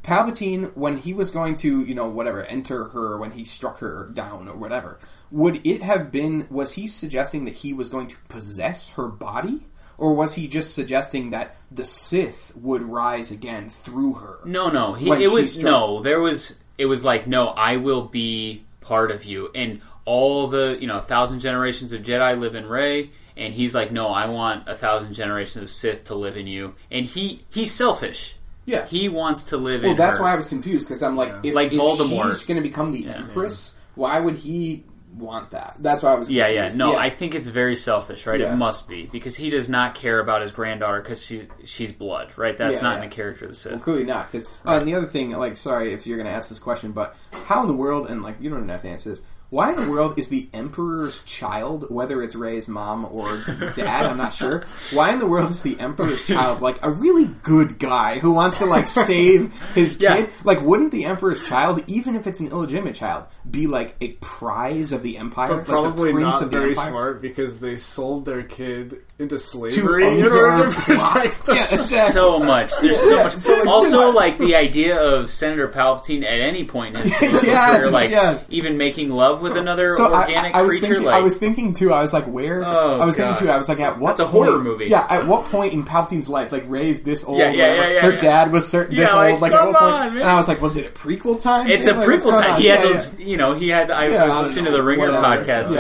Palpatine when he was going to you know whatever enter her when he struck her down or whatever would it have been was he suggesting that he was going to possess her body or was he just suggesting that the Sith would rise again through her No, no. He, it was struck- no. There was. It was like no. I will be part of you, and all the you know thousand generations of Jedi live in Rey, and he's like, no. I want a thousand generations of Sith to live in you, and he he's selfish. yeah He wants to live in Well, that's her. why I was confused because I'm like, if, Like if Voldemort. she's going to become the Empress, why would he want that? That's why I was. Yeah, yeah. confused. No, I think it's very selfish, right? Yeah. It must be because he does not care about his granddaughter because she she's blood, right? That's Yeah, not yeah. in the character of the Sith. Well, clearly not. Because uh, and the other thing, like, sorry if you're going to ask this question, but how in the world, and like, you don't even have to answer this. Why in the world is the Emperor's child, whether it's Rey's mom or dad, I'm not sure. Why in the world is the Emperor's child like a really good guy who wants to like save his Yeah. kid? Like, wouldn't the Emperor's child, even if it's an illegitimate child, be like a prize of the Empire, But like probably not very Empire? smart because they sold their kid into slavery in order unguard to plot. protect them. Yeah, exactly. so much. There's so much. so, like, also, like the idea of Senator Palpatine at any point in his Yes, career, like yes. even making love with another So organic I, I was creature, thinking. like I was thinking too. I was like, where? Oh, I was thinking too. I was like, at what? That's a point, horror movie. Yeah. At what point in Palpatine's life, like Rey's this old? Yeah, yeah, yeah, yeah, Her yeah. dad was certain this Yeah, old. Like at come what point? on, man. and I was like, was it a prequel time? it's a prequel time. He had Yeah, those, you know, he had. I Yeah, I was listening to the Ringer Whatever. podcast.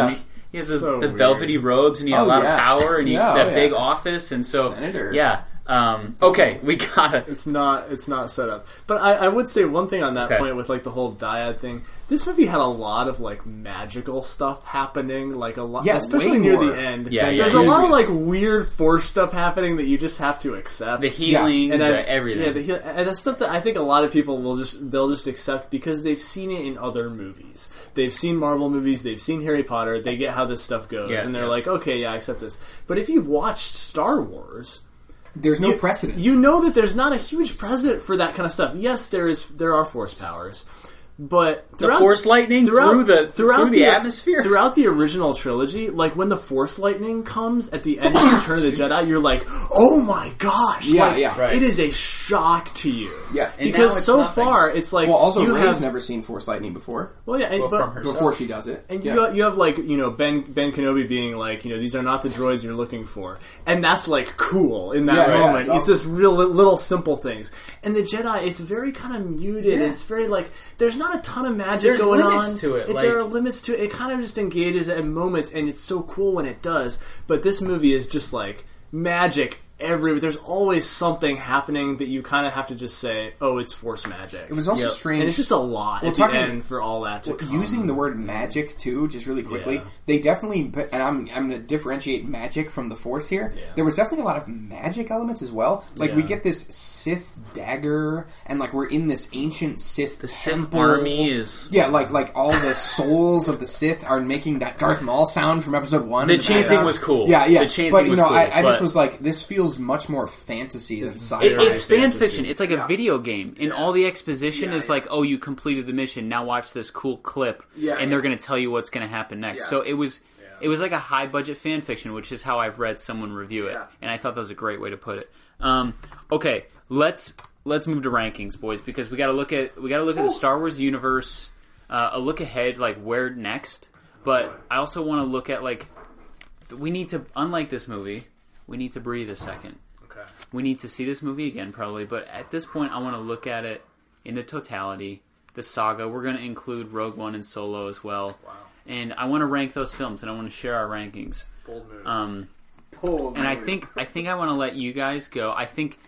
He, has the, So the velvety robes, and he had Oh, a lot yeah. of power, and he Yeah, that oh, big yeah. office, and so Senator. yeah. Um, okay, we got it. It's not. It's not set up. But I, I would say one thing on that Okay. point with like the whole dyad thing. This movie had a lot of like magical stuff happening. Like a lot, Yeah, especially near more the end. Yeah, yeah, There's yeah. a lot of like weird force stuff happening that you just have to accept. The healing, and the I, everything. Yeah, the heal- and that's stuff that I think a lot of people will just they'll just accept because they've seen it in other movies. They've seen Marvel movies, they've seen Harry Potter, they get how this stuff goes, Yeah, and they're yeah. like, okay, yeah, I accept this. But if you've watched Star Wars, There's no you- precedent. You know that there's not a huge precedent for that kind of stuff. Yes, there is. There are force powers, but The force lightning throughout through the throughout through the, atmosphere. throughout the original trilogy, like when the Force lightning comes at the end of Return of the Jedi, you're like, "Oh my gosh!" Yeah, Like, yeah. Right. It is a shock to you. Yeah. And because so nothing. far it's like Well, also you Rey's have never seen Force lightning before. well, yeah, and, Well, but. Before she does it, And yeah. you, got, you have like you know Ben Ben Kenobi being like you know these are not the droids you're looking for, and that's like cool in that Yeah, yeah, moment. it's it's awesome. just real little simple things. And the Jedi, it's very kind of muted. It's very like there's not a ton of magic There's going limits on. to it, like- there are limits to it. It kind of just engages at moments, and it's so cool when it does. But this movie is just like magic. Every there's always something happening that you kind of have to just say, "Oh, it's force magic." It was also Yep. strange- and it's just a lot Well, at the talking- end for all that to come. using the word magic too, just really quickly. Yeah. They definitely, but- and I'm I'm going to differentiate magic from the Force here. There was definitely a lot of magic elements as well. Like we Yeah. get this Sith dagger, and like we're in this ancient Sith the Sith temple. army is Yeah, like like all the souls of the Sith are making that Darth Maul sound from Episode One. The in chanting background. was cool. Yeah, yeah. The chanting but you was know, cool, I, I just but- was like, this feels much more fantasy than sci-fi. It, Very it's fan fantasy. fiction. It's like a video game, and all the exposition Yeah, is yeah. like, "Oh, you completed the mission. Now watch this cool clip, Yeah, and they're going to tell you what's going to happen next." Yeah. So it was, it was like a high budget fan fiction, which is how I've read someone review it, Yeah. and I thought that was a great way to put it. Um, okay, let's let's move to rankings, boys, because we got to look at we got to look at the Star Wars universe, uh, a look ahead, like where next. But I also want to look at like we need to, unlike this movie, we need to breathe a second. Okay. we need to see this movie again probably but at this point i want to look at it in the totality the saga. We're going to include rogue one and solo as well. Wow. and i want to rank those films and i want to share our rankings. Bold move. um, Oh, and i think i think i want to let you guys go. I think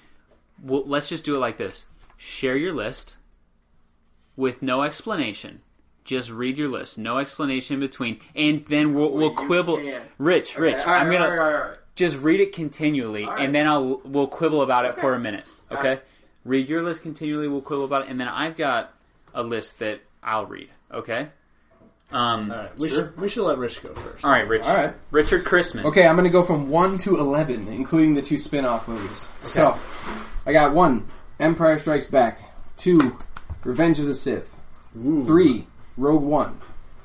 well, let's just do it like this. Share your list with no explanation. Just read your list. No explanation in between. And then we'll, we'll quibble. can't. rich rich all right, i'm gonna all right, all right, all right. Just read it continually, right. and then I'll we'll quibble about it for a minute. Okay, right. read your list continually. We'll quibble about it, and then I've got a list that I'll read. Okay. Um. all right, we Sure. should we should let Rich go first. All right, Rich. All right. Richard Chrisman. Okay, I'm going to go from 1 to 11, including the two spin off movies. So, I got 1, Empire Strikes Back. 2, Revenge of the Sith. Ooh. 3, Rogue One.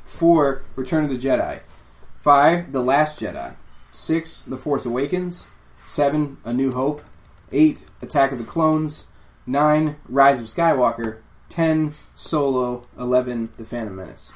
4, Return of the Jedi. 5, The Last Jedi. 6, The Force Awakens. 7, A New Hope. 8, Attack of the Clones. 9, Rise of Skywalker. 10, Solo. 11, The Phantom Menace.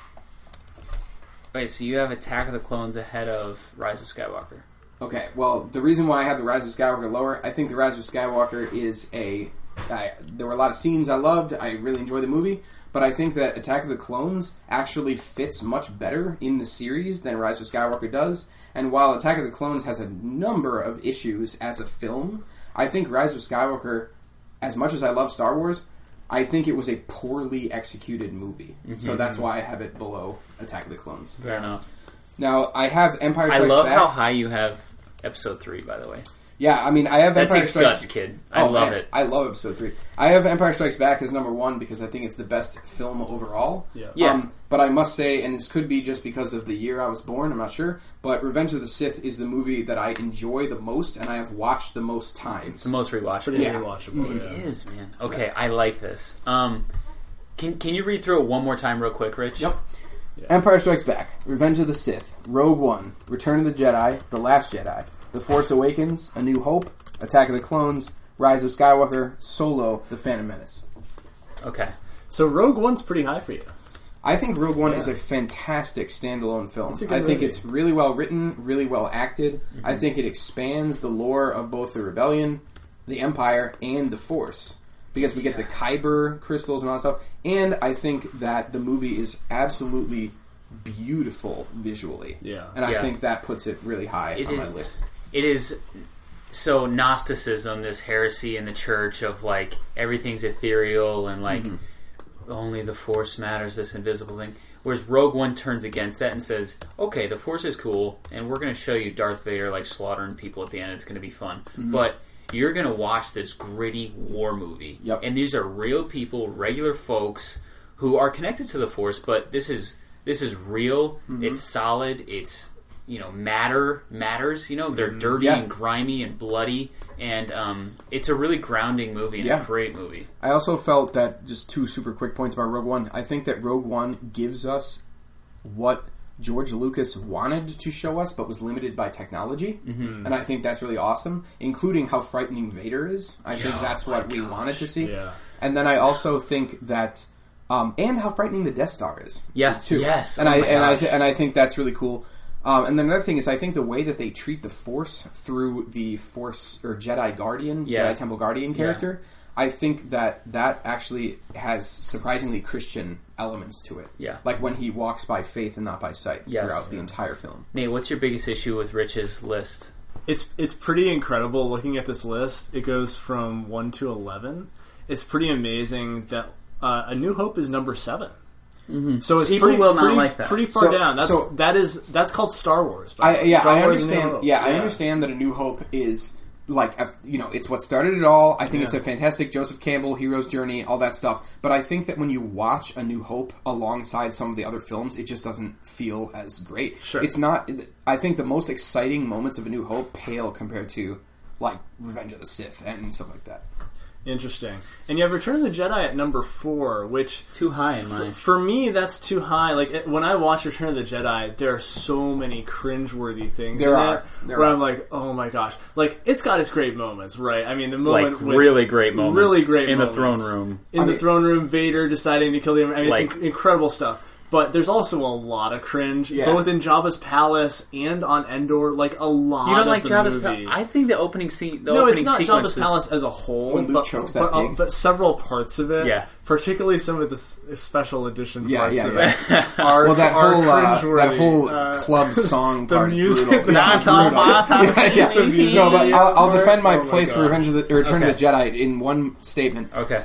Wait, so you have Attack of the Clones ahead of Rise of Skywalker? Okay, well, the reason why I have the Rise of Skywalker lower, I think the Rise of Skywalker is a. I, there were a lot of scenes I loved. I really enjoyed the movie, but I think that Attack of the Clones actually fits much better in the series than Rise of Skywalker does. And while Attack of the Clones has a number of issues as a film, I think Rise of Skywalker, as much as I love Star Wars, I think it was a poorly executed movie. Mm-hmm. So that's why I have it below Attack of the Clones. Fair enough. Now I have Empire Strikes I love Back. how high you have Episode Three. By the way, Yeah, I mean, I have that Empire takes Strikes. guts, kid. I Oh, love man, it. I love Episode Three. I have Empire Strikes Back as number one because I think it's the best film overall. Yeah. Yeah. Um, but I must say, and this could be just because of the year I was born. I'm not sure. But Revenge of the Sith is the movie that I enjoy the most, and I have watched the most times. It's the most rewatchable. Pretty Yeah. rewatchable. It Yeah. is, man. Okay, I like this. Um, can can you read through it one more time, real quick, Rich? Yep. Empire Strikes Back, Revenge of the Sith, Rogue One, Return of the Jedi, The Last Jedi, The Force Awakens, A New Hope, Attack of the Clones, Rise of Skywalker, Solo, The Phantom Menace. Okay. So Rogue One's pretty high for you. I think Rogue One is a fantastic standalone film. It's a good I think movie. it's really well written, really well acted. I mhm. think it expands the lore of both the Rebellion, the Empire, and the Force. Because we get the Kyber crystals and all that stuff. And I think that the movie is absolutely beautiful visually. Yeah. And I Yeah. think that puts it really high It on is- my list. It is so Gnosticism, this heresy in the church of like everything's ethereal and like mm-hmm. only the Force matters, this invisible thing. Whereas Rogue One turns against that and says, "Okay, the Force is cool, and we're going to show you Darth Vader like slaughtering people at the end. It's going to be fun, mm-hmm. but." You're gonna watch this gritty war movie, Yep. and these are real people, regular folks who are connected to the Force. But this is this is real. Mm-hmm. It's solid. It's you know matter matters. You know they're dirty Yeah. and grimy and bloody, and um, it's a really grounding movie and Yeah. a great movie. I also felt that just two super quick points about Rogue One. I think that Rogue One gives us what George Lucas wanted to show us, but was limited by technology, mm-hmm. and I think that's really awesome. Including how frightening Vader is. I think Oh that's my what we wanted to see. Yeah. And then I also think that, um, and how frightening the Death Star is. Yeah. too. Yes. and Oh I and I th- and I think that's really cool. Um, and then another thing is, I think the way that they treat the Force through the Force or Jedi Guardian, Yeah. Jedi Temple Guardian character, I think that that actually has surprisingly Christian elements to it. Yeah. like when he walks by faith and not by sight Yes. throughout the entire film. Nate, what's your biggest issue with Rich's list? It's it's pretty incredible looking at this list. It goes from one to eleven. It's pretty amazing that uh, A New Hope is number 7 So it's People pretty, will not pretty, like that. pretty far So- down. That's so- that is that's called Star Wars. by I yeah, Star I Wars understand. Hope. Yeah, I understand that A New Hope is like a, you know it's what started it all. I think it's a fantastic Joseph Campbell hero's journey, all that stuff. But I think that when you watch A New Hope alongside some of the other films, it just doesn't feel as great. Sure. it's not. I think the most exciting moments of A New Hope pale compared to like Revenge of the Sith and stuff like that. Interesting. And you have Return of the Jedi at number four, which Too high in my. for me that's too high. Like it- when I watch Return of the Jedi, there are so many cringeworthy things. There in are. it There where are. I'm like, oh my gosh! Like it's got its great moments, right? I mean, the Like moment with- really great moments, really great in the moments. throne room. in I the mean- throne room, Vader deciding to kill the. I mean, Like- it's inc- incredible stuff. But there's also a lot of cringe, Yeah. both in Jabba's palace and on Endor. Like a lot. You don't of like the Jabba's movie. Palace? I think the opening scene. The no, opening it's not sequence Jabba's palace as a whole, When Luke but, chokes but, uh, pig. but several parts of it, Yeah. particularly some of the s- special edition Yeah, parts yeah, of yeah. it, are, Well, that are whole uh, that cringeworthy. whole Uh, club song the part music- is brutal. the- Yeah, it's That's all brutal. my time. yeah, yeah. The music No, but I'll, I'll part- defend my oh my place for God. Revenge of the Return of the Jedi in one statement. Okay.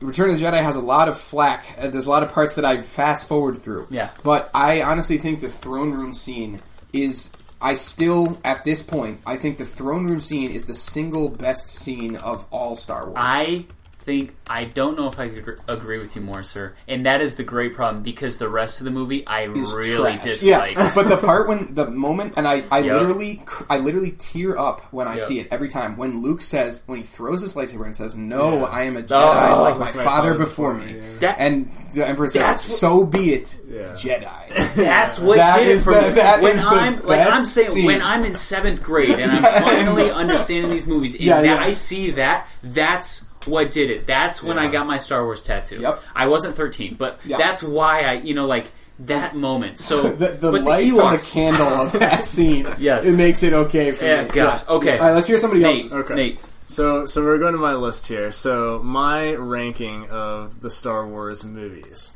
Return of the Jedi has a lot of flack. Uh, There's a lot of parts that I fast forward through. Yeah. But I honestly think the throne room scene is. I still, at this point, I think the throne room scene is the single best scene of all Star Wars. I think I don't know if I could agree with you more, sir. And that is the great problem because the rest of the movie I is really trash. dislike. Yeah, but the part when the moment, and I, I Yep. literally, cr- I literally tear up when I Yep. see it every time. When Luke says, when he throws his lightsaber and says, "No, Yeah. I am a oh, Jedi, Oh, like my like my father father before before me," me, yeah. That- and the Emperor says, That's what- "So be it, Yeah. Jedi." That's what That did is it for the- me. that when is the I'm like I'm best saying scene. when I'm in seventh grade and I'm finally understanding these movies and Yeah, that yeah. I see that that's what did it. That's when I got my Star Wars tattoo. Yep. I wasn't 13, but Yep. that's why I you know like that moment. So the, the but light from the candle of that scene, Yes. it makes it okay for Yeah, me. gosh. Okay. All right, let's hear somebody Nate, else's. Okay. Nate. So, so we're going to my list here. So, my ranking of the Star Wars movies.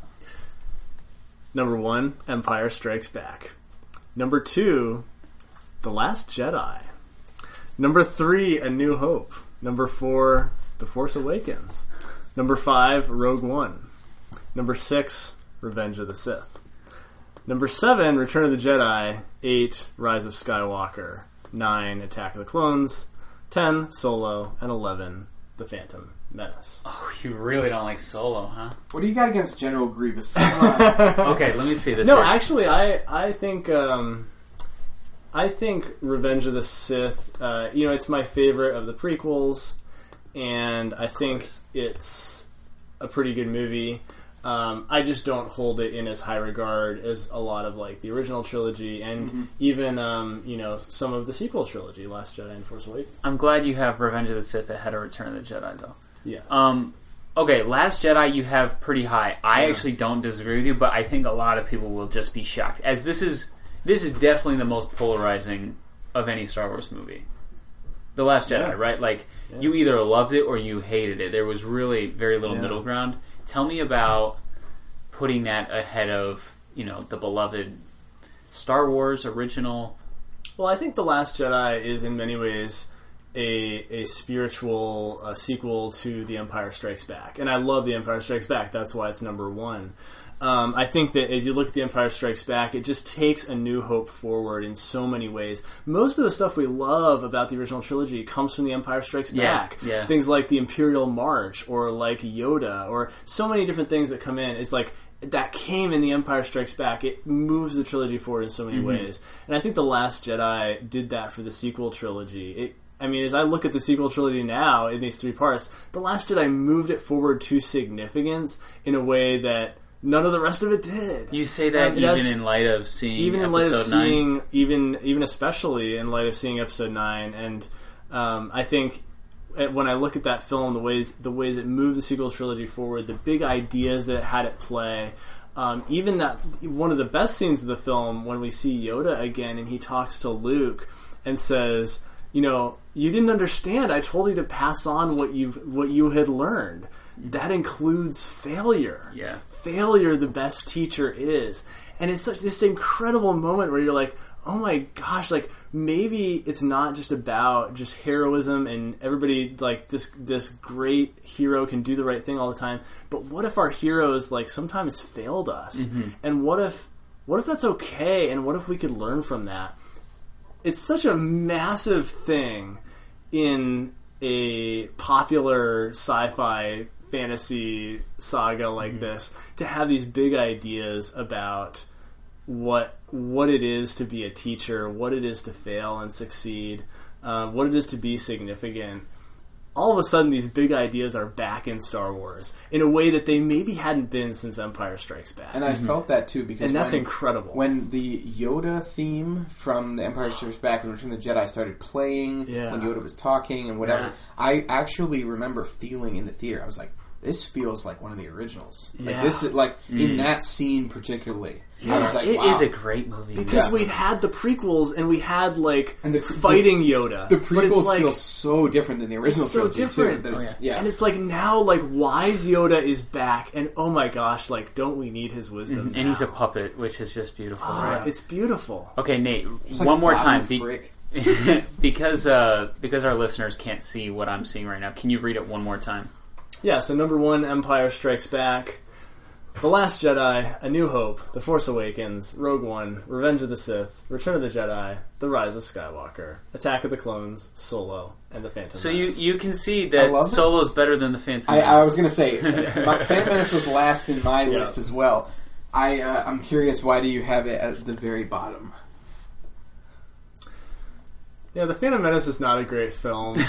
Number one, Empire Strikes Back. Number two, The Last Jedi. Number three, A New Hope. Number four, The Force Awakens. Number five, Rogue One. Number six, Revenge of the Sith. Number seven, Return of the Jedi. Eight, Rise of Skywalker. Nine, Attack of the Clones. Ten, Solo. And eleven, The Phantom Menace. Oh, you really don't like Solo, huh? What do you got against General Grievous? Okay, let me see this. No, here. actually, I I think um, I think Revenge of the Sith. Uh, you know, it's my favorite of the prequels, and I think it's a pretty good movie. Um, I just don't hold it in as high regard as a lot of like the original trilogy, and even um, you know some of the sequel trilogy, Last Jedi and Force Awakens. I'm glad you have Revenge of the Sith ahead of Return of the Jedi, though. Yes. Um, okay, Last Jedi you have pretty high. I Yeah. actually don't disagree with you, but I think a lot of people will just be shocked, as this is this is definitely the most polarizing of any Star Wars movie. The Last Jedi, Yeah. right? Like Yeah. you either loved it or you hated it. There was really very little Yeah. middle ground. Tell me about putting that ahead of you know the beloved Star Wars original. Well, I think The Last Jedi is in many ways a a spiritual uh, sequel to The Empire Strikes Back, and I love The Empire Strikes Back. That's why it's number one. Um, I think that as you look at The Empire Strikes Back, it just takes a new hope forward in so many ways. Most of the stuff we love about the original trilogy comes from The Empire Strikes Back. yeah. Things like the Imperial March, or like Yoda, or so many different things that come in. It's like that came in The Empire Strikes Back. It moves the trilogy forward in so many ways, and I think The Last Jedi did that for the sequel trilogy. It, I mean, as I look at the sequel trilogy now in these three parts, The Last Jedi moved it forward to significance in a way that none of the rest of it did. You say that And even has- in light of seeing even in light of episode nine. seeing even even especially in light of seeing episode 9 and um, i think when i look at that film the ways the ways it moved the sequel trilogy forward the big ideas that it had at play um, even that one of the best scenes of the film when we see yoda again and he talks to luke and says you know you didn't understand i told you to pass on what you what you had learned that includes failure Yeah. Failure the best teacher is. And it's such this incredible moment where you're like, oh my gosh, like maybe it's not just about just heroism and everybody like this this great hero can do the right thing all the time. But what if our heroes like sometimes failed us? Mm-hmm. And what if what if that's okay? And what if we could learn from that? It's such a massive thing in a popular sci-fi fantasy saga like this to have these big ideas about what what it is to be a teacher, what it is to fail and succeed, uh, what it is to be significant. All of a sudden, these big ideas are back in Star Wars in a way that they maybe hadn't been since Empire Strikes Back, And I felt that too because And that's when, incredible. When the Yoda theme from The Empire Strikes Back and Return of the Jedi started playing, Yeah. when Yoda was talking and whatever, Yeah. I actually remember feeling in the theater. I was like, "This feels like one of the originals." Like Yeah. this, is, like in that scene particularly. I was like, It wow. is a great movie. because Yeah. we'd had the prequels and we had like And the- fighting Yoda. the But it's prequels like, feel so different than the original it's so trilogy different. too. That it's, Oh, yeah. And it's like now, like wise Yoda is back, and oh my gosh, like don't we need his wisdom? and he's a now? puppet, which is just beautiful. Ah, Yeah. It's beautiful. Okay, Nate, It's like one more Babu time. Be- Frick. because uh, because our listeners can't see what I'm seeing right now. Can you read it one more time? Yeah. So number one, Empire Strikes Back, The Last Jedi, A New Hope, The Force Awakens, Rogue One, Revenge of the Sith, Return of the Jedi, The Rise of Skywalker, Attack of the Clones, Solo, and The Phantom. So you Menace. you can see I that love it. Solo's better than the Phantom. I, I was gonna say, my, Phantom Menace was last in my Yeah. list as well. I uh, I'm curious, why do you have it at the very bottom? Yeah, The Phantom Menace is not a great film.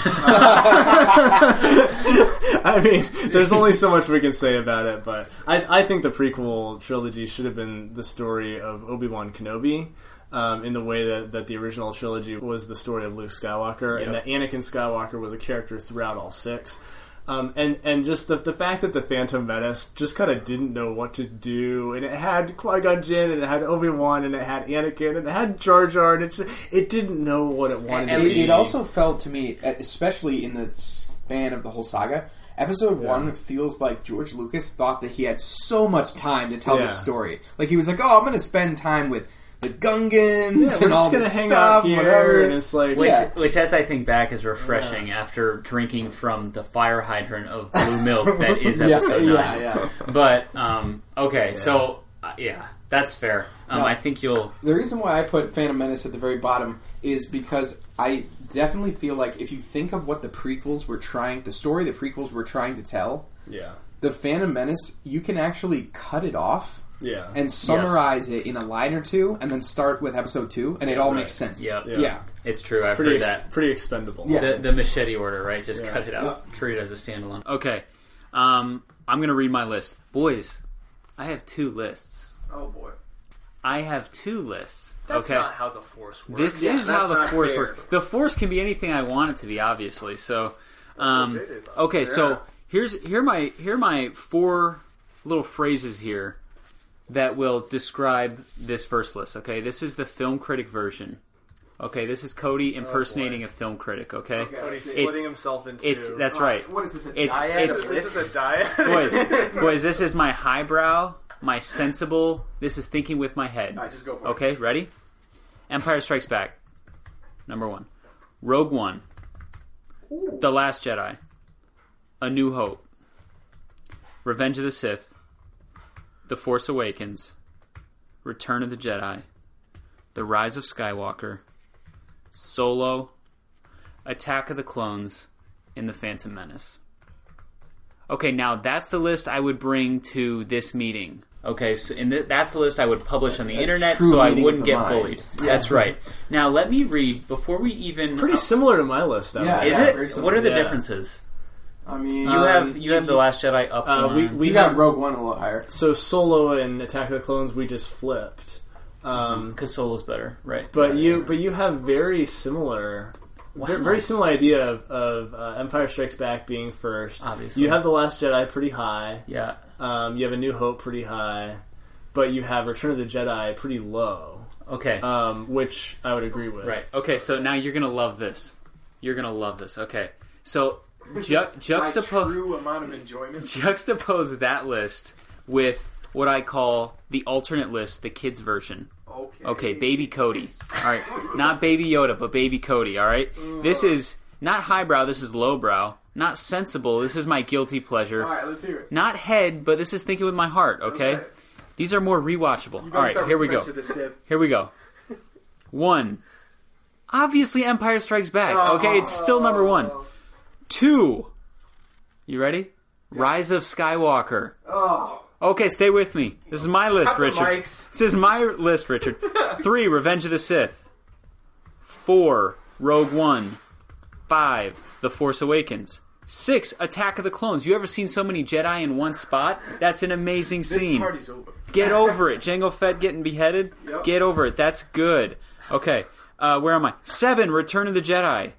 I mean, there's only so much we can say about it, but I, I think the prequel trilogy should have been the story of Obi Wan Kenobi. Um, in the way that, that the original trilogy was the story of Luke Skywalker, and that Anakin Skywalker was a character throughout all six. Um, and and just the, the fact that the Phantom Menace just kind of didn't know what to do, and it had Qui Gon Jinn, and it had Obi Wan, and it had Anakin, and it had Jar Jar, and it's it didn't know what it wanted And to It, it also felt to me, especially in the span of the whole saga, episode one feels like George Lucas thought that he had so much time to tell Yeah. this story. Like he was like, "Oh, I'm going to spend time with the Gungans Yeah, and all just gonna this hang stuff, here, whatever." and it's like, Which, Yeah. which, as I think back, is refreshing after drinking from the fire hydrant of blue milk that is yeah, episode yeah, nine. yeah. But um, okay, so uh, yeah, that's fair. Um, No. I think you'll. The reason why I put Phantom Menace at the very bottom is because I definitely feel like if you think of what the prequels were trying, the story the prequels were trying to tell, yeah, the Phantom Menace, you can actually cut it off yeah, and summarize it in a line or two, and then start with episode two, and it all right. makes sense. Yep. Yeah. yeah. It's true. I've pretty heard ex- that. pretty expendable. Yeah. The, the machete order, right? Just Yeah. cut it out. Treat it as a standalone. Okay. Um, I'm going to read my list. Boys, I have two lists. Oh boy, I have two lists. that's okay. not how the Force works. This Yeah, is how the not force fair. works. The force can be anything I want it to be, obviously. So, um, they did, though. okay. Yeah. So here's here are my here are my four little phrases here that will describe this first list. Okay, this is the film critic version. Okay, this is Cody oh, impersonating a film critic. Okay, But he's It's- splitting himself into. it's that's right. What is this? A It's- dyad it's- This lists? is a diet. boys, boys, this is my highbrow, my sensible. This is thinking with my head. All right, just go for it. Okay, ready? Empire Strikes Back. Number one. Rogue One. The Last Jedi. A New Hope. Revenge of the Sith. The Force Awakens. Return of the Jedi. The Rise of Skywalker. Solo. Attack of the Clones. And The Phantom Menace. Okay, now that's the list I would bring to this meeting. Okay, so and th- that's the list I would publish on the A internet, true so I meeting wouldn't the get minds. bullied. That's right. Now let me read before we even. Pretty oh. similar to my list. though. Yeah. Is very it? similar. What are the Yeah. differences? I mean, You Um, have you have the Last Jedi up. Uh, we one. we we got have Rogue One a little higher. so Solo and Attack of the Clones. We just flipped. Um, because Solo's better, right? But you, but you have very similar, ve- Wow. very similar idea of, of uh, Empire Strikes Back being first. Obviously. you have the Last Jedi pretty high. yeah. Um, you have A New Hope pretty high, but you have Return of the Jedi pretty low, Okay. um, which I would agree with. Right. Okay. So now you're gonna love this. You're gonna love this. Okay. So ju- juxtapose true amount of enjoyment. juxtapose that list with what I call the alternate list, the kids version. Okay. Okay, Baby Cody. All right, not Baby Yoda, but Baby Cody. All right. This mm. is not highbrow. This is lowbrow. Not sensible. This is my guilty pleasure. All right, let's hear it. Not head, but this is thinking with my heart. Okay. Okay. These are more rewatchable. All right, here we go. Here we go. One. Obviously, Empire Strikes Back. Okay, it's still number one. Oh. Two. You ready? Rise of Skywalker. Oh, Okay, stay with me. This is my list, Cut Richard. This is my list, Richard. Three, Revenge of the Sith. Four, Rogue One. Five, The Force Awakens. Six, Attack of the Clones. You ever seen so many Jedi in one spot? That's an amazing this scene. party's over. Get over it. Jango Fett getting beheaded. Yep. Get over it. That's good. Okay. Uh, where am I? Seven. Return of the Jedi.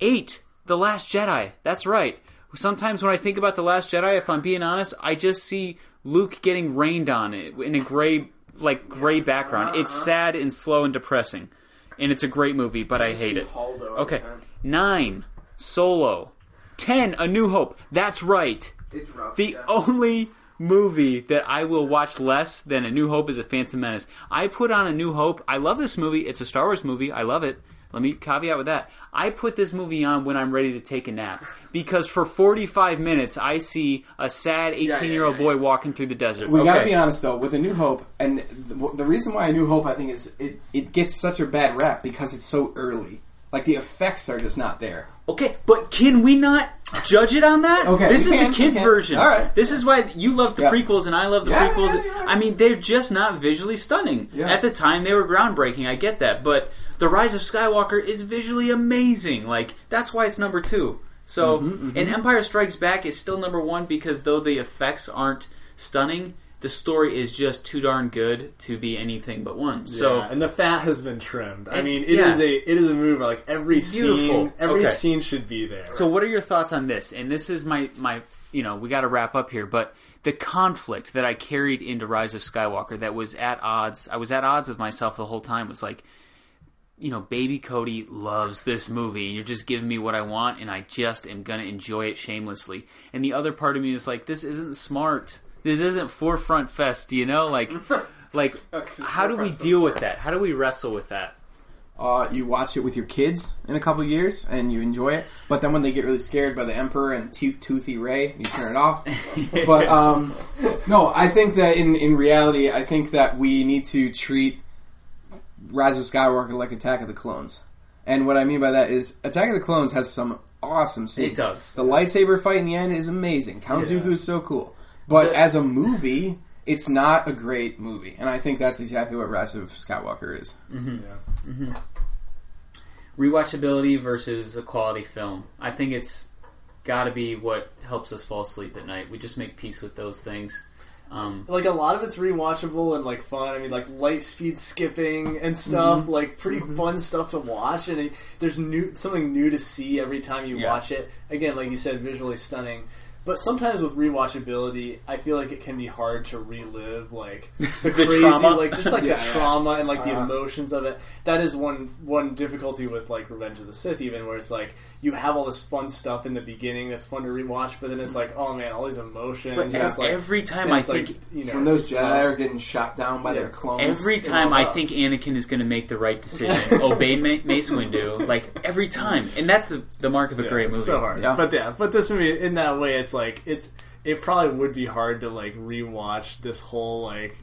Eight. The Last Jedi. That's right. Sometimes when I think about the Last Jedi, if I'm being honest, I just see Luke getting rained on in a gray, like gray background. It's sad and slow and depressing, and it's a great movie, but I hate it. Okay. Nine. Solo. Ten. A New Hope. That's right. It's rough. The only movie that I will watch less than A New Hope is A Phantom Menace. I put on A New Hope. I love this movie. It's a Star Wars movie. I love it. Let me caveat with that. I put this movie on when I'm ready to take a nap because for 45 minutes I see a sad 18 year old yeah, boy walking through the desert. We okay. gotta be honest though, with A New Hope, and the, the reason why A New Hope I think is it, it gets such a bad rap because it's so early. Like the effects are just not there. Okay, but can we not judge it on that? Okay, this is can, the kids version. All right. This is why you love the Yeah. prequels and I love the Yeah, prequels. yeah, you're. I mean, they're just not visually stunning. Yeah. At the time, they were groundbreaking. I get that, but the Rise of Skywalker is visually amazing. Like that's why it's number two. So, Mm-hmm, and Empire Strikes Back is still number one because though the effects aren't stunning, the story is just too darn good to be anything but one. So. And the fat has been trimmed. I mean, it is yeah. a it is a movie like every scene, every Okay. scene should be there. So, what are your thoughts on this? And this is my my you know we got to wrap up here, but the conflict that I carried into Rise of Skywalker that was at odds. I was at odds with myself the whole time. Was like, you know, Baby Cody loves this movie. You're just giving me what I want, and I just am gonna enjoy it shamelessly. And the other part of me is like, this isn't smart. This isn't forefront fest. You know, like. Like, how do we deal with that? How do we wrestle with that? Uh, you watch it with your kids in a couple of years and you enjoy it, but then when they get really scared by the Emperor and to- Toothy Ray, you turn it off. but um, no, I think that in in reality, I think that we need to treat Rise of Skywalker like Attack of the Clones. And what I mean by that is Attack of the Clones has some awesome scenes. It does. The lightsaber fight in the end is amazing. Count Yeah. Dooku is so cool. But The- as a movie, it's not a great movie. And I think that's exactly what Rise of Skywalker is. Mm-hmm. Mm-hmm. rewatchability versus a quality film. I think it's got to be what helps us fall asleep at night. We just make peace with those things. Um, like a lot of it's rewatchable and like fun. I mean, like light speed skipping and stuff, Mm-hmm. like pretty fun stuff to watch. And it, there's new something new to see every time you Yeah. watch it. Again, like you said, visually stunning. But sometimes with rewatchability, I feel like it can be hard to relive like the, crazy, trauma. like just like Yeah, the yeah. trauma and like the Uh-huh. emotions of it. That is one one difficulty with like Revenge of the Sith, even where it's like you have all this fun stuff in the beginning that's fun to rewatch, but then it's like, oh man, all these emotions. but and it's like, every time and I it's like, think, you know, When those Jedi tough. are getting shot down by their clones. every time I think Anakin is going to make the right decision, obey Ma- Mace Windu, like every time, and that's the the mark of a Yeah, great it's movie. so hard. Yeah. But yeah, but this movie in that way, it's like it's it probably would be hard to like rewatch this whole like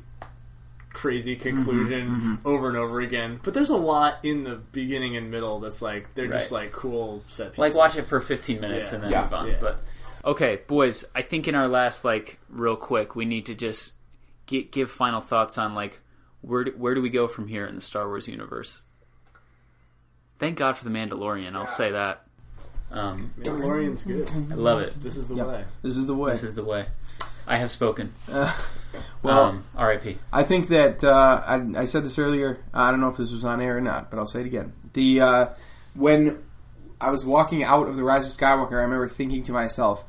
crazy Mm-hmm, conclusion over and over again. But there's a lot in the beginning and middle that's like they're just like cool set pieces. Like watch it for 15 minutes Yeah. and then Yeah. move on. Yeah. But okay, boys, I think in our last like real quick, we need to just gi- give final thoughts on like where do, where do we go from here in the Star Wars universe. Thank God for the Mandalorian. I'll say that. Um, Mandalorian's good. I love it. This is the Yep. way. This is the way. This is the way. I have spoken. well, um, R.I.P. I think that uh, I, I said this earlier. I don't know if this was on air or not, but I'll say it again. The uh, when I was walking out of the Rise of Skywalker, I remember thinking to myself,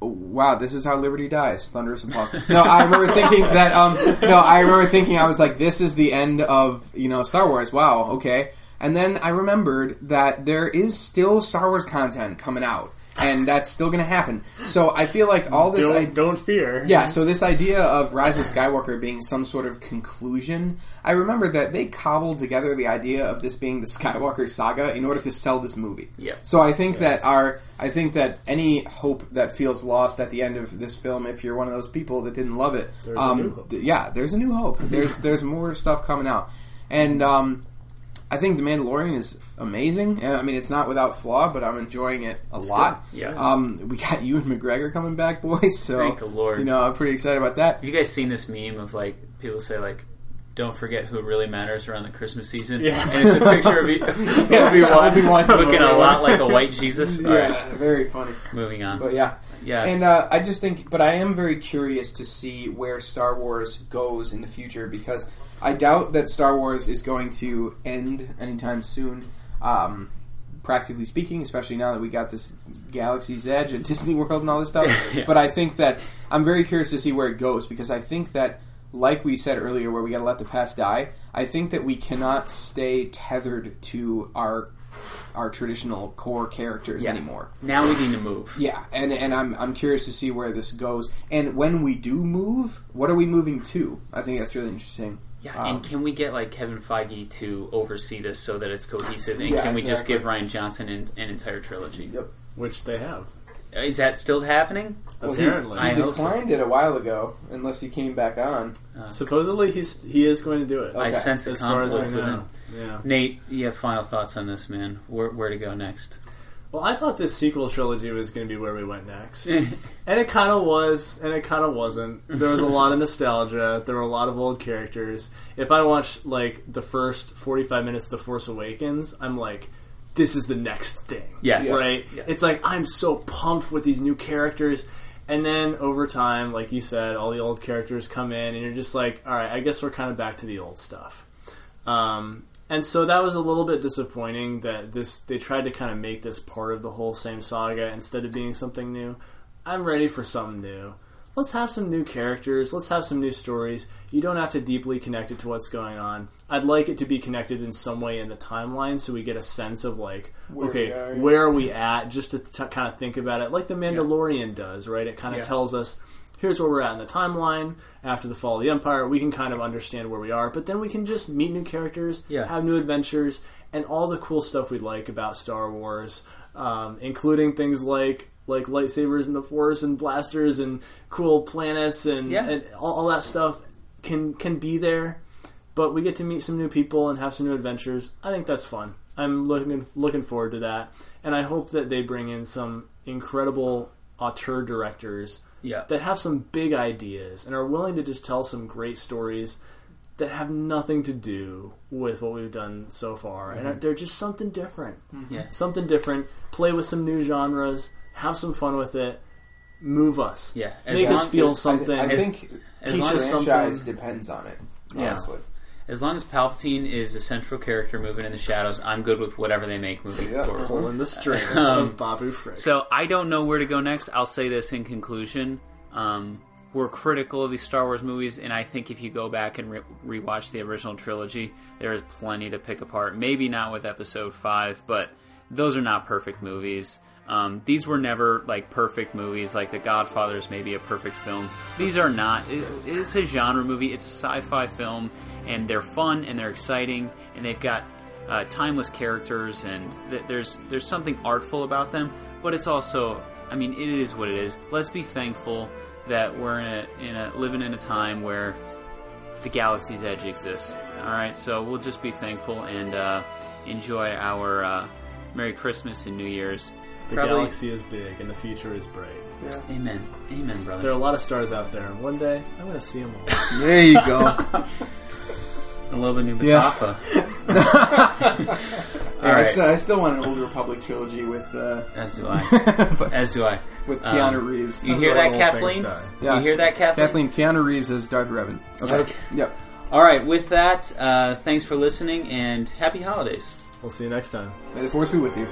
"Wow, this is how Liberty dies." Thunderous applause. No, I remember thinking that. Um, no, I remember thinking I was like, "This is the end of you know Star Wars." Wow, okay. And then I remembered that there is still Star Wars content coming out, and that's still going to happen. So I feel like all this. Don't, I, don't fear. yeah, so this idea of Rise of Skywalker being some sort of conclusion, I remember that they cobbled together the idea of this being the Skywalker saga in order to sell this movie. Yeah. So I think that our I think that any hope that feels lost at the end of this film, if you're one of those people that didn't love it, There's a um, new hope. th- yeah, there's a new hope. There's there's more stuff coming out, and um, I think The Mandalorian is amazing. I mean, it's not without flaw, but I'm enjoying it a lot. good. Yeah. Um, we got Ewan McGregor coming back, boys. So Thank the Lord. You know, I'm pretty excited about that. Have you guys seen this meme of like people say like, "Don't forget who really matters around the Christmas season"? Yeah. and it's a picture of E- Obi-Wan, Obi-Wan. looking a lot like a white Jesus. Yeah, right, very funny. moving on. But yeah, yeah, and uh, I just think, but I am very curious to see where Star Wars goes in the future because I doubt that Star Wars is going to end anytime soon. Um, practically speaking, especially now that we got this Galaxy's Edge and Disney World and all this stuff. Yeah. But I think that I'm very curious to see where it goes because I think that, like we said earlier, where we got to let the past die. I think that we cannot stay tethered to our our traditional core characters Yeah. anymore. now we need to move. Yeah, and and I'm I'm curious to see where this goes. And when we do move, what are we moving to? I think that's really interesting. Yeah, Um, and can we get like Kevin Feige to oversee this so that it's cohesive? And Yeah, can we just give Rian Johnson an, an entire trilogy? Yep. Which they have. Is that still happening? Well, Apparently. he, I hope so. declined it a while ago, unless he came back on. Supposedly he's he is going to do it. I Okay. sense a As far as I conflict with know. Yeah. Nate, you have final thoughts on this, man? Where, where to go next? Well, I thought this sequel trilogy was going to be where we went next. and it kind of was, and it kind of wasn't. There was a lot of nostalgia. There were a lot of old characters. If I watch like the first forty-five minutes of The Force Awakens, I'm like, this is the next thing. Yes. right. Yes. It's like I'm so pumped with these new characters, and then over time, like you said, all the old characters come in, and you're just like, all right, I guess we're kind of back to the old stuff. Um, and so that was a little bit disappointing that this they tried to kind of make this part of the whole same saga instead of being something new. I'm ready for something new. Let's have some new characters. Let's have some new stories. You don't have to deeply connect it to what's going on. I'd like it to be connected in some way in the timeline so we get a sense of like, Where okay, we are, yeah. where are we at? Just to t- kind of think about it, like the Mandalorian does, right? It kind of Yeah. tells us here's where we're at in the timeline after the fall of the empire we can kind of understand where we are but then we can just meet new characters Yeah. have new adventures and all the cool stuff we like about star wars um, including things like like lightsabers and the force and blasters and cool planets and, Yeah. and all, all that stuff can can be there but we get to meet some new people and have some new adventures i think that's fun i'm looking looking forward to that and i hope that they bring in some incredible auteur directors Yeah. that have some big ideas and are willing to just tell some great stories that have nothing to do with what we've done so far. And mm-hmm. they're just something different. Mm-hmm. Yeah. Something different. Play with some new genres. Have some fun with it. Move us. Yeah. As Make long, us feel I, something. I think as teach long us franchise something. depends on it. Yeah. As long as Palpatine is a central character moving in the shadows, I'm good with whatever they make moving Yeah. forward. Pulling the strings Um, of Babu Frick. So I don't know where to go next. I'll say this in conclusion. Um, we're critical of these Star Wars movies, and I think if you go back and re- rewatch the original trilogy, there is plenty to pick apart. Maybe not with Episode Five, but those are not perfect movies. Um, these were never like perfect movies. Like The Godfather is maybe a perfect film. These are not. It, it's a genre movie. It's a sci-fi film, and they're fun and they're exciting, and they've got uh, timeless characters, and th- there's there's something artful about them. But it's also, I mean, it is what it is. Let's be thankful that we're in a in a living in a time where the galaxy's edge exists. All right, so we'll just be thankful and uh, enjoy our uh, Merry Christmas and New Year's. The Probably- galaxy is big and the future is bright. Amen. Amen, brother. There are a lot of stars out there. One day, I'm going to see them all. There you go. A little bit of Yeah. Batapa. Yeah, I, right. still, I still want an Old Republic trilogy with uh, As do I. but As do I. with Keanu Um, Reeves. You hear that, Kathleen? die. Yeah. You hear that, Kathleen? Kathleen Keanu Reeves as Darth Revan. Okay. Okay. Yep. All right. With that, uh, thanks for listening and happy holidays. We'll see you next time. May the force be with you.